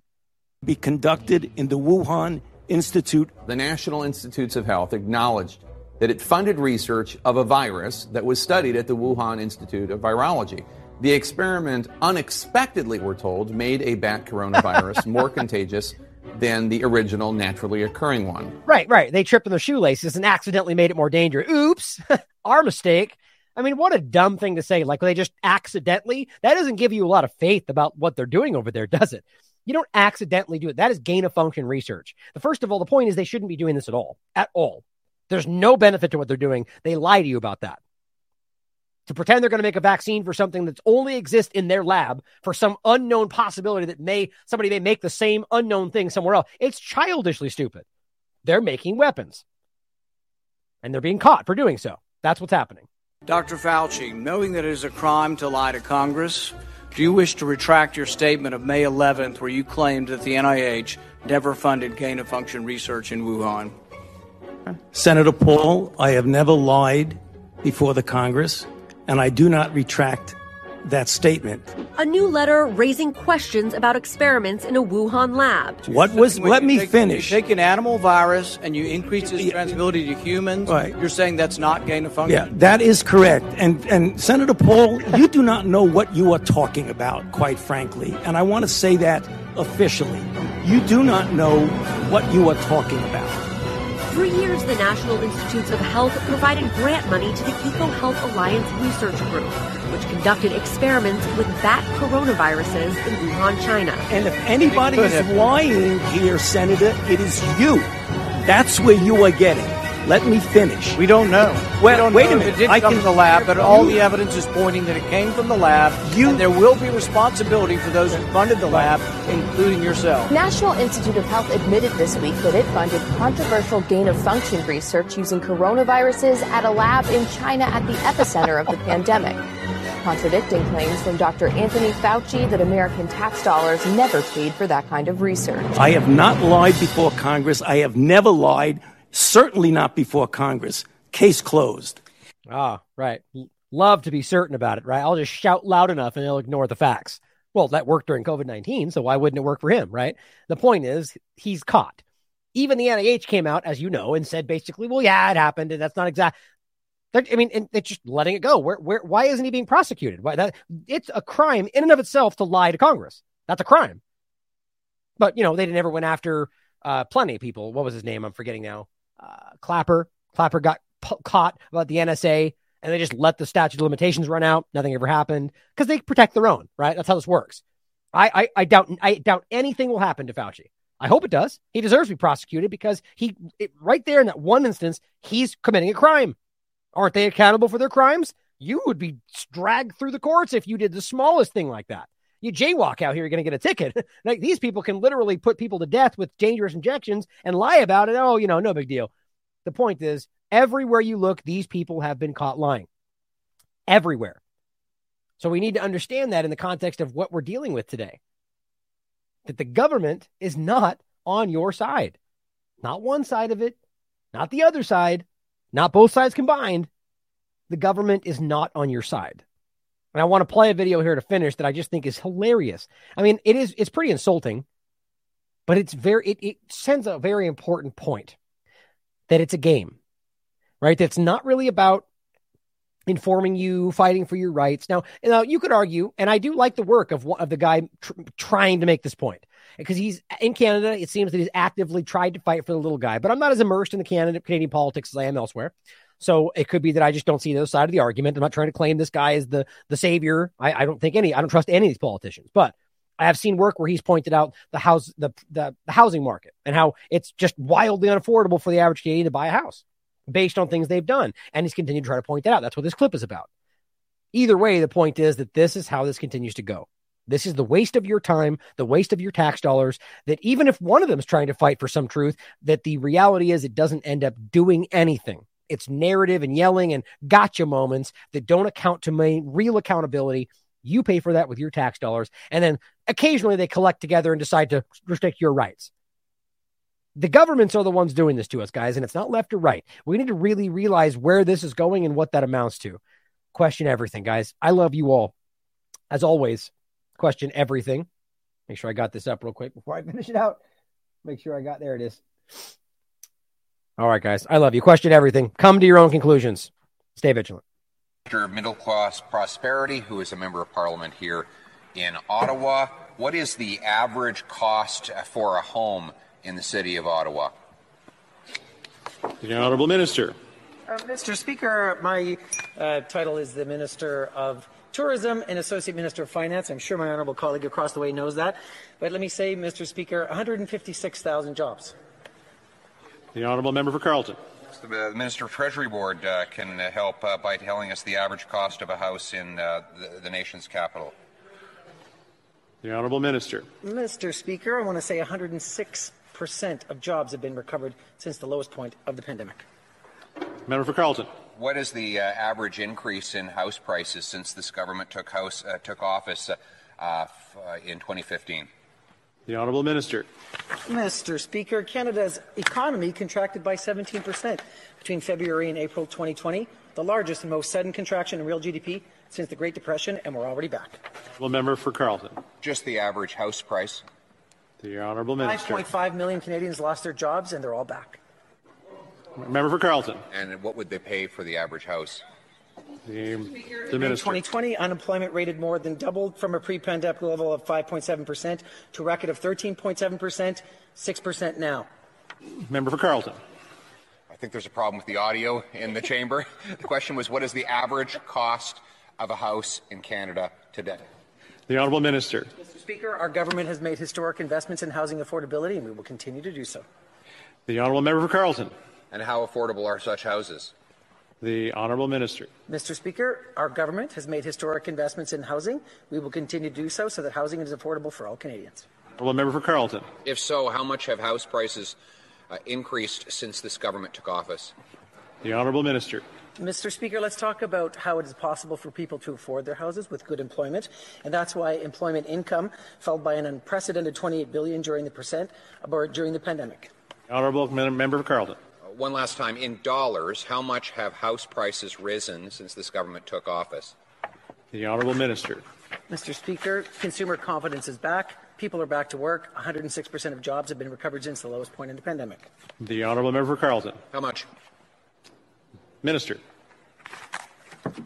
Be conducted in the Wuhan Institute. The National Institutes of Health acknowledged that it funded research of a virus that was studied at the Wuhan Institute of Virology. The experiment unexpectedly, we're told, made a bat coronavirus *laughs* more contagious than the original naturally occurring one. Right, right. They tripped on their shoelaces and accidentally made it more dangerous. Oops, *laughs* our mistake. I mean, what a dumb thing to say. Like they just accidentally, that doesn't give you a lot of faith about what they're doing over there, does it? You don't accidentally do it. That is gain of function research. The first of all, the point is they shouldn't be doing this at all. At all. There's no benefit to what they're doing. They lie to you about that to pretend they're going to make a vaccine for something that's only exists in their lab for some unknown possibility that may somebody may make the same unknown thing somewhere else. It's childishly stupid. They're making weapons. And they're being caught for doing so. That's what's happening. Dr. Fauci, knowing that it is a crime to lie to Congress, do you wish to retract your statement of May 11th where you claimed that the NIH never funded gain of function research in Wuhan? Senator Paul, I have never lied before the Congress and I do not retract that statement. A new letter raising questions about experiments in a Wuhan lab. What was? When let me take, finish. You take an animal virus and you increase its transmissibility to humans. Right. You're saying that's not gain of function. Yeah, that is correct. And and Senator Paul, you do not know what you are talking about, quite frankly. And I want to say that officially. You do not know what you are talking about. For years, the National Institutes of Health provided grant money to the EcoHealth Alliance Research Group, which conducted experiments with bat coronaviruses in Wuhan, China. And if anybody is lying here, Senator, it is you. That's where you are getting. Let me finish. We don't know. Well, we don't wait know a minute. It did I come can- from the lab, but all You- the evidence is pointing that it came from the lab. You, and there will be responsibility for those who funded the lab, including yourself. National Institute of Health admitted this week that it funded controversial gain of function research using coronaviruses at a lab in China at the epicenter of the pandemic, contradicting claims from Dr. Anthony Fauci that American tax dollars never paid for that kind of research. I have not lied before Congress. I have never lied, certainly not before Congress. Case closed. Ah, right. Love to be certain about it, right? I'll just shout loud enough and they'll ignore the facts. Well, that worked during COVID 19, so why wouldn't it work for him, right? The point is, he's caught. Even the NIH came out, as you know, and said basically, well, yeah, it happened, and that's not exact. I mean, and they're just letting it go. Where, where, why isn't he being prosecuted? Why that? It's a crime in and of itself to lie to Congress. That's a crime. But you know, they never went after uh, plenty of people. What was his name? I'm forgetting now. Uh, Clapper. Clapper got p- caught about the NSA and they just let the statute of limitations run out. Nothing ever happened because they protect their own, right? That's how this works. I, I, I doubt I doubt anything will happen to Fauci. I hope it does. He deserves to be prosecuted because he it, right there in that one instance he's committing a crime. Aren't they accountable for their crimes? You would be dragged through the courts if you did the smallest thing like that. You jaywalk out here, you're going to get a ticket. *laughs* like these people can literally put people to death with dangerous injections and lie about it. Oh, you know, no big deal. The point is, everywhere you look, these people have been caught lying. Everywhere. So we need to understand that in the context of what we're dealing with today. That the government is not on your side. Not one side of it, not the other side, not both sides combined. The government is not on your side. And I want to play a video here to finish that I just think is hilarious. I mean, it is it's pretty insulting, but it's very it, it sends a very important point that it's a game. Right? That's not really about informing you, fighting for your rights. Now, now you could argue, and I do like the work of of the guy tr- trying to make this point because he's in Canada. It seems that he's actively tried to fight for the little guy, but I'm not as immersed in the Canada Canadian politics as I am elsewhere. So it could be that I just don't see the other side of the argument. I'm not trying to claim this guy is the the savior. I, I don't think any. I don't trust any of these politicians, but. I have seen work where he's pointed out the house, the, the, the housing market, and how it's just wildly unaffordable for the average Canadian to buy a house based on things they've done. And he's continued to try to point that out. That's what this clip is about. Either way, the point is that this is how this continues to go. This is the waste of your time, the waste of your tax dollars. That even if one of them is trying to fight for some truth, that the reality is it doesn't end up doing anything. It's narrative and yelling and gotcha moments that don't account to main, real accountability. You pay for that with your tax dollars. And then occasionally they collect together and decide to restrict your rights. The governments are the ones doing this to us, guys, and it's not left or right. We need to really realize where this is going and what that amounts to. Question everything, guys. I love you all. As always, question everything. Make sure I got this up real quick before I *laughs* finish it out. Make sure I got there it is. All right, guys. I love you. Question everything. Come to your own conclusions. Stay vigilant. Mr. Middle Class Prosperity, who is a member of parliament here in Ottawa. What is the average cost for a home in the city of Ottawa? The Honourable Minister. Uh, Mr. Speaker, my uh, title is the Minister of Tourism and Associate Minister of Finance. I'm sure my honourable colleague across the way knows that. But let me say, Mr. Speaker, 156,000 jobs. The Honourable Member for Carleton. The Minister of Treasury Board uh, can help uh, by telling us the average cost of a house in uh, the, the nation's capital. The Honourable Minister. Mr. Speaker, I want to say 106 percent of jobs have been recovered since the lowest point of the pandemic. Member for Carleton. What is the uh, average increase in house prices since this government took house uh, took office uh, f- in 2015? The Honourable Minister. Mr. Speaker, Canada's economy contracted by 17 percent between February and April 2020, the largest and most sudden contraction in real GDP since the Great Depression, and we're already back. Well, member for Carleton. Just the average house price. The Honourable Minister. 5.5 million Canadians lost their jobs, and they're all back. Member for Carleton. And what would they pay for the average house? The, the In Minister. 2020, unemployment rated more than doubled from a pre-pandemic level of 5.7% to a record of 13.7%, 6% now. Member for Carleton. I think there's a problem with the audio in the chamber. *laughs* The question was, what is the average cost of a house in Canada today? The Honourable Minister. Mr. Speaker, our government has made historic investments in housing affordability, and we will continue to do so. The Honourable Member for Carleton. And how affordable are such houses? The Honourable Minister. Mr. Speaker, our government has made historic investments in housing. We will continue to do so so that housing is affordable for all Canadians. Honourable Member for Carleton. If so, how much have house prices uh, increased since this government took office? The Honourable Minister. Mr. Speaker, let's talk about how it is possible for people to afford their houses with good employment, and that's why employment income fell by an unprecedented 28 billion during the percent or during the pandemic. Honourable Member for Carleton. One last time, in dollars, how much have house prices risen since this government took office? The Honourable Minister. Mr. Speaker, consumer confidence is back. People are back to work. 106% of jobs have been recovered since the lowest point in the pandemic. The Honourable Member for Carleton. How much? Minister.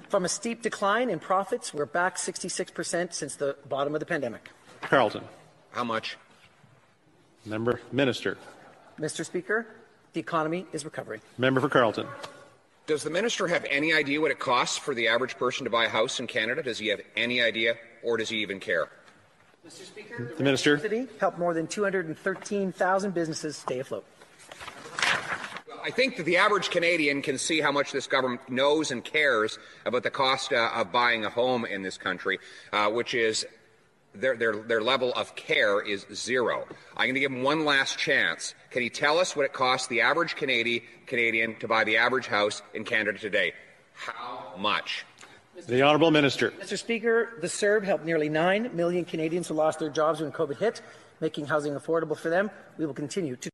From a steep decline in profits, we're back 66% since the bottom of the pandemic. Carleton. How much? Member Minister. Mr. Speaker, the economy is recovering. Member for Carleton. Does the minister have any idea what it costs for the average person to buy a house in Canada? Does he have any idea, or does he even care? Mr. Speaker, The minister. City helped more than 213,000 businesses stay afloat. I think that the average Canadian can see how much this government knows and cares about the cost uh, of buying a home in this country, uh, which is their, their, their level of care is zero. I'm going to give him one last chance. Can he tell us what it costs the average Canadian, Canadian to buy the average house in Canada today? How much? The Honourable Minister. Mr. Speaker, the CERB helped nearly 9 million Canadians who lost their jobs when COVID hit, making housing affordable for them. We will continue to